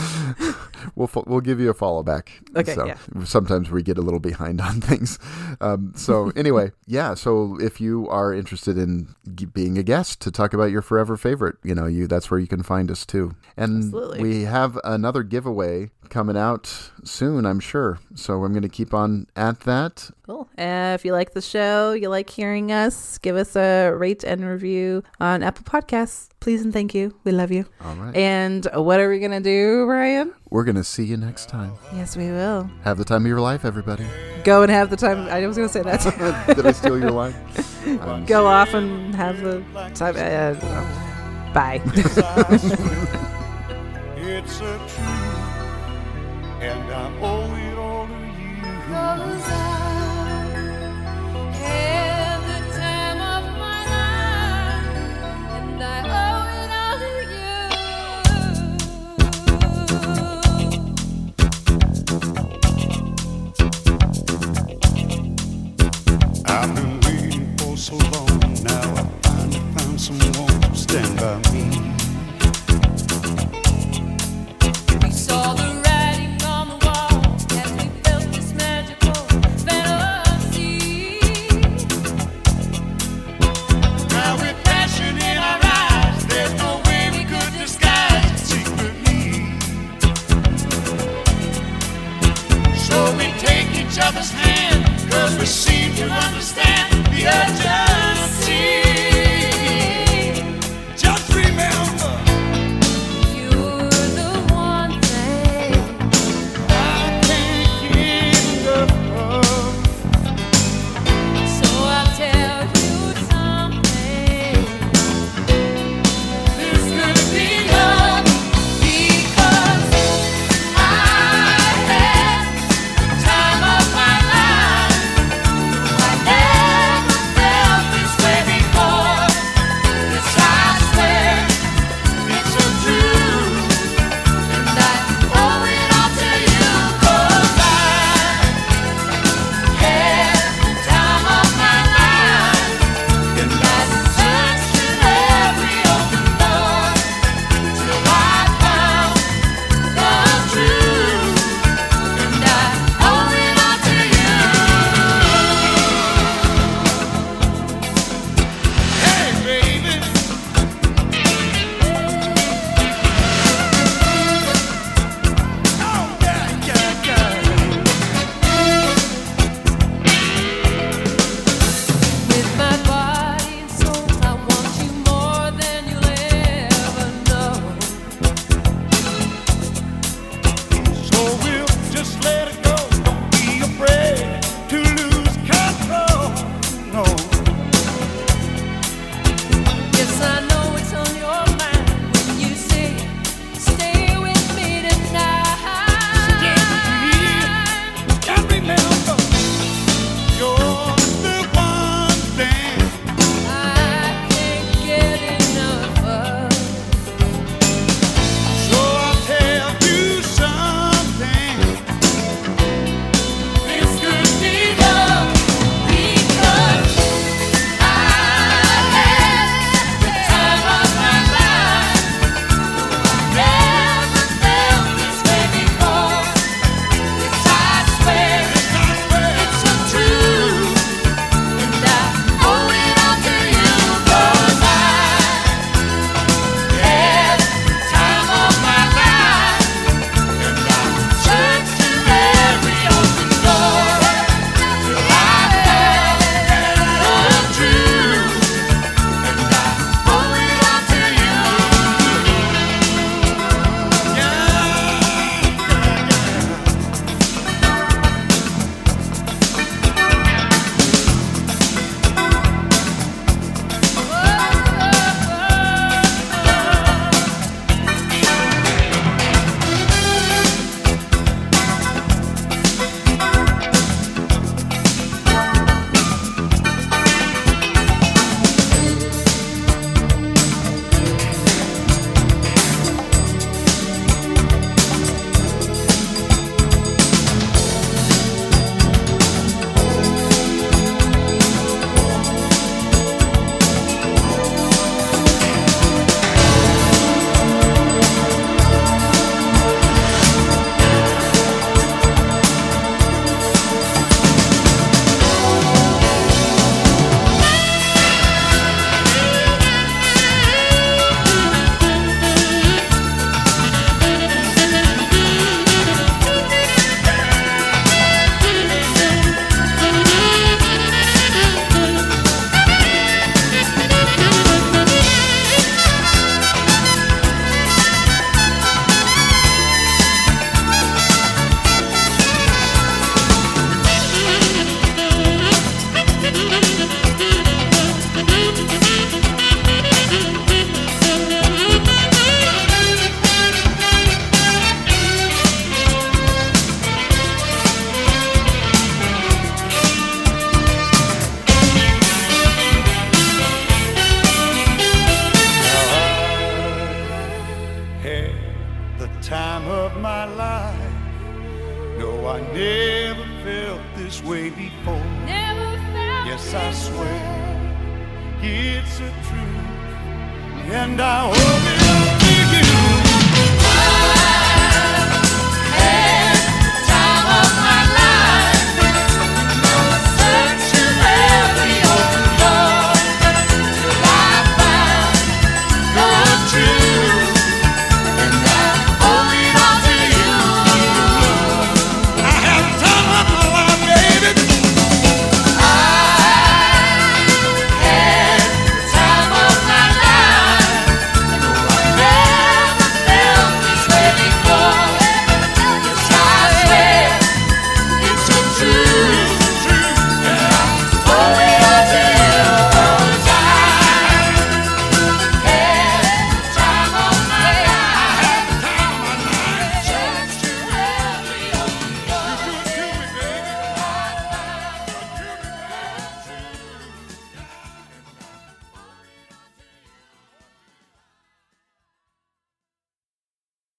we'll fo- we'll give you a follow back. Okay, So yeah. sometimes we get a little behind on things. Um, so anyway, yeah. So if you are interested in g- being a guest to talk about your forever favorite, you know, you that's where you can find us too. And Absolutely. we have another giveaway coming out soon, I'm sure. So I'm going to keep on at that. Cool. Uh, if you like the show, you like hearing us, give us a rate and review on Apple Podcasts. Please and thank you. We love you. All right. And what are we going to do, Ryan? We're going to see you next time. Yes, we will. Have the time of your life, everybody. Go and have the time. I was going to say that. Did I steal your line? Go off and have the time. Uh, bye. It's a truth, and I owe it all to you. Cause I had the time of my life, and I owe it all to you. I've been waiting for so long. Now I finally found someone to stand by me. Each other's hand, cause we seem to understand the urgency.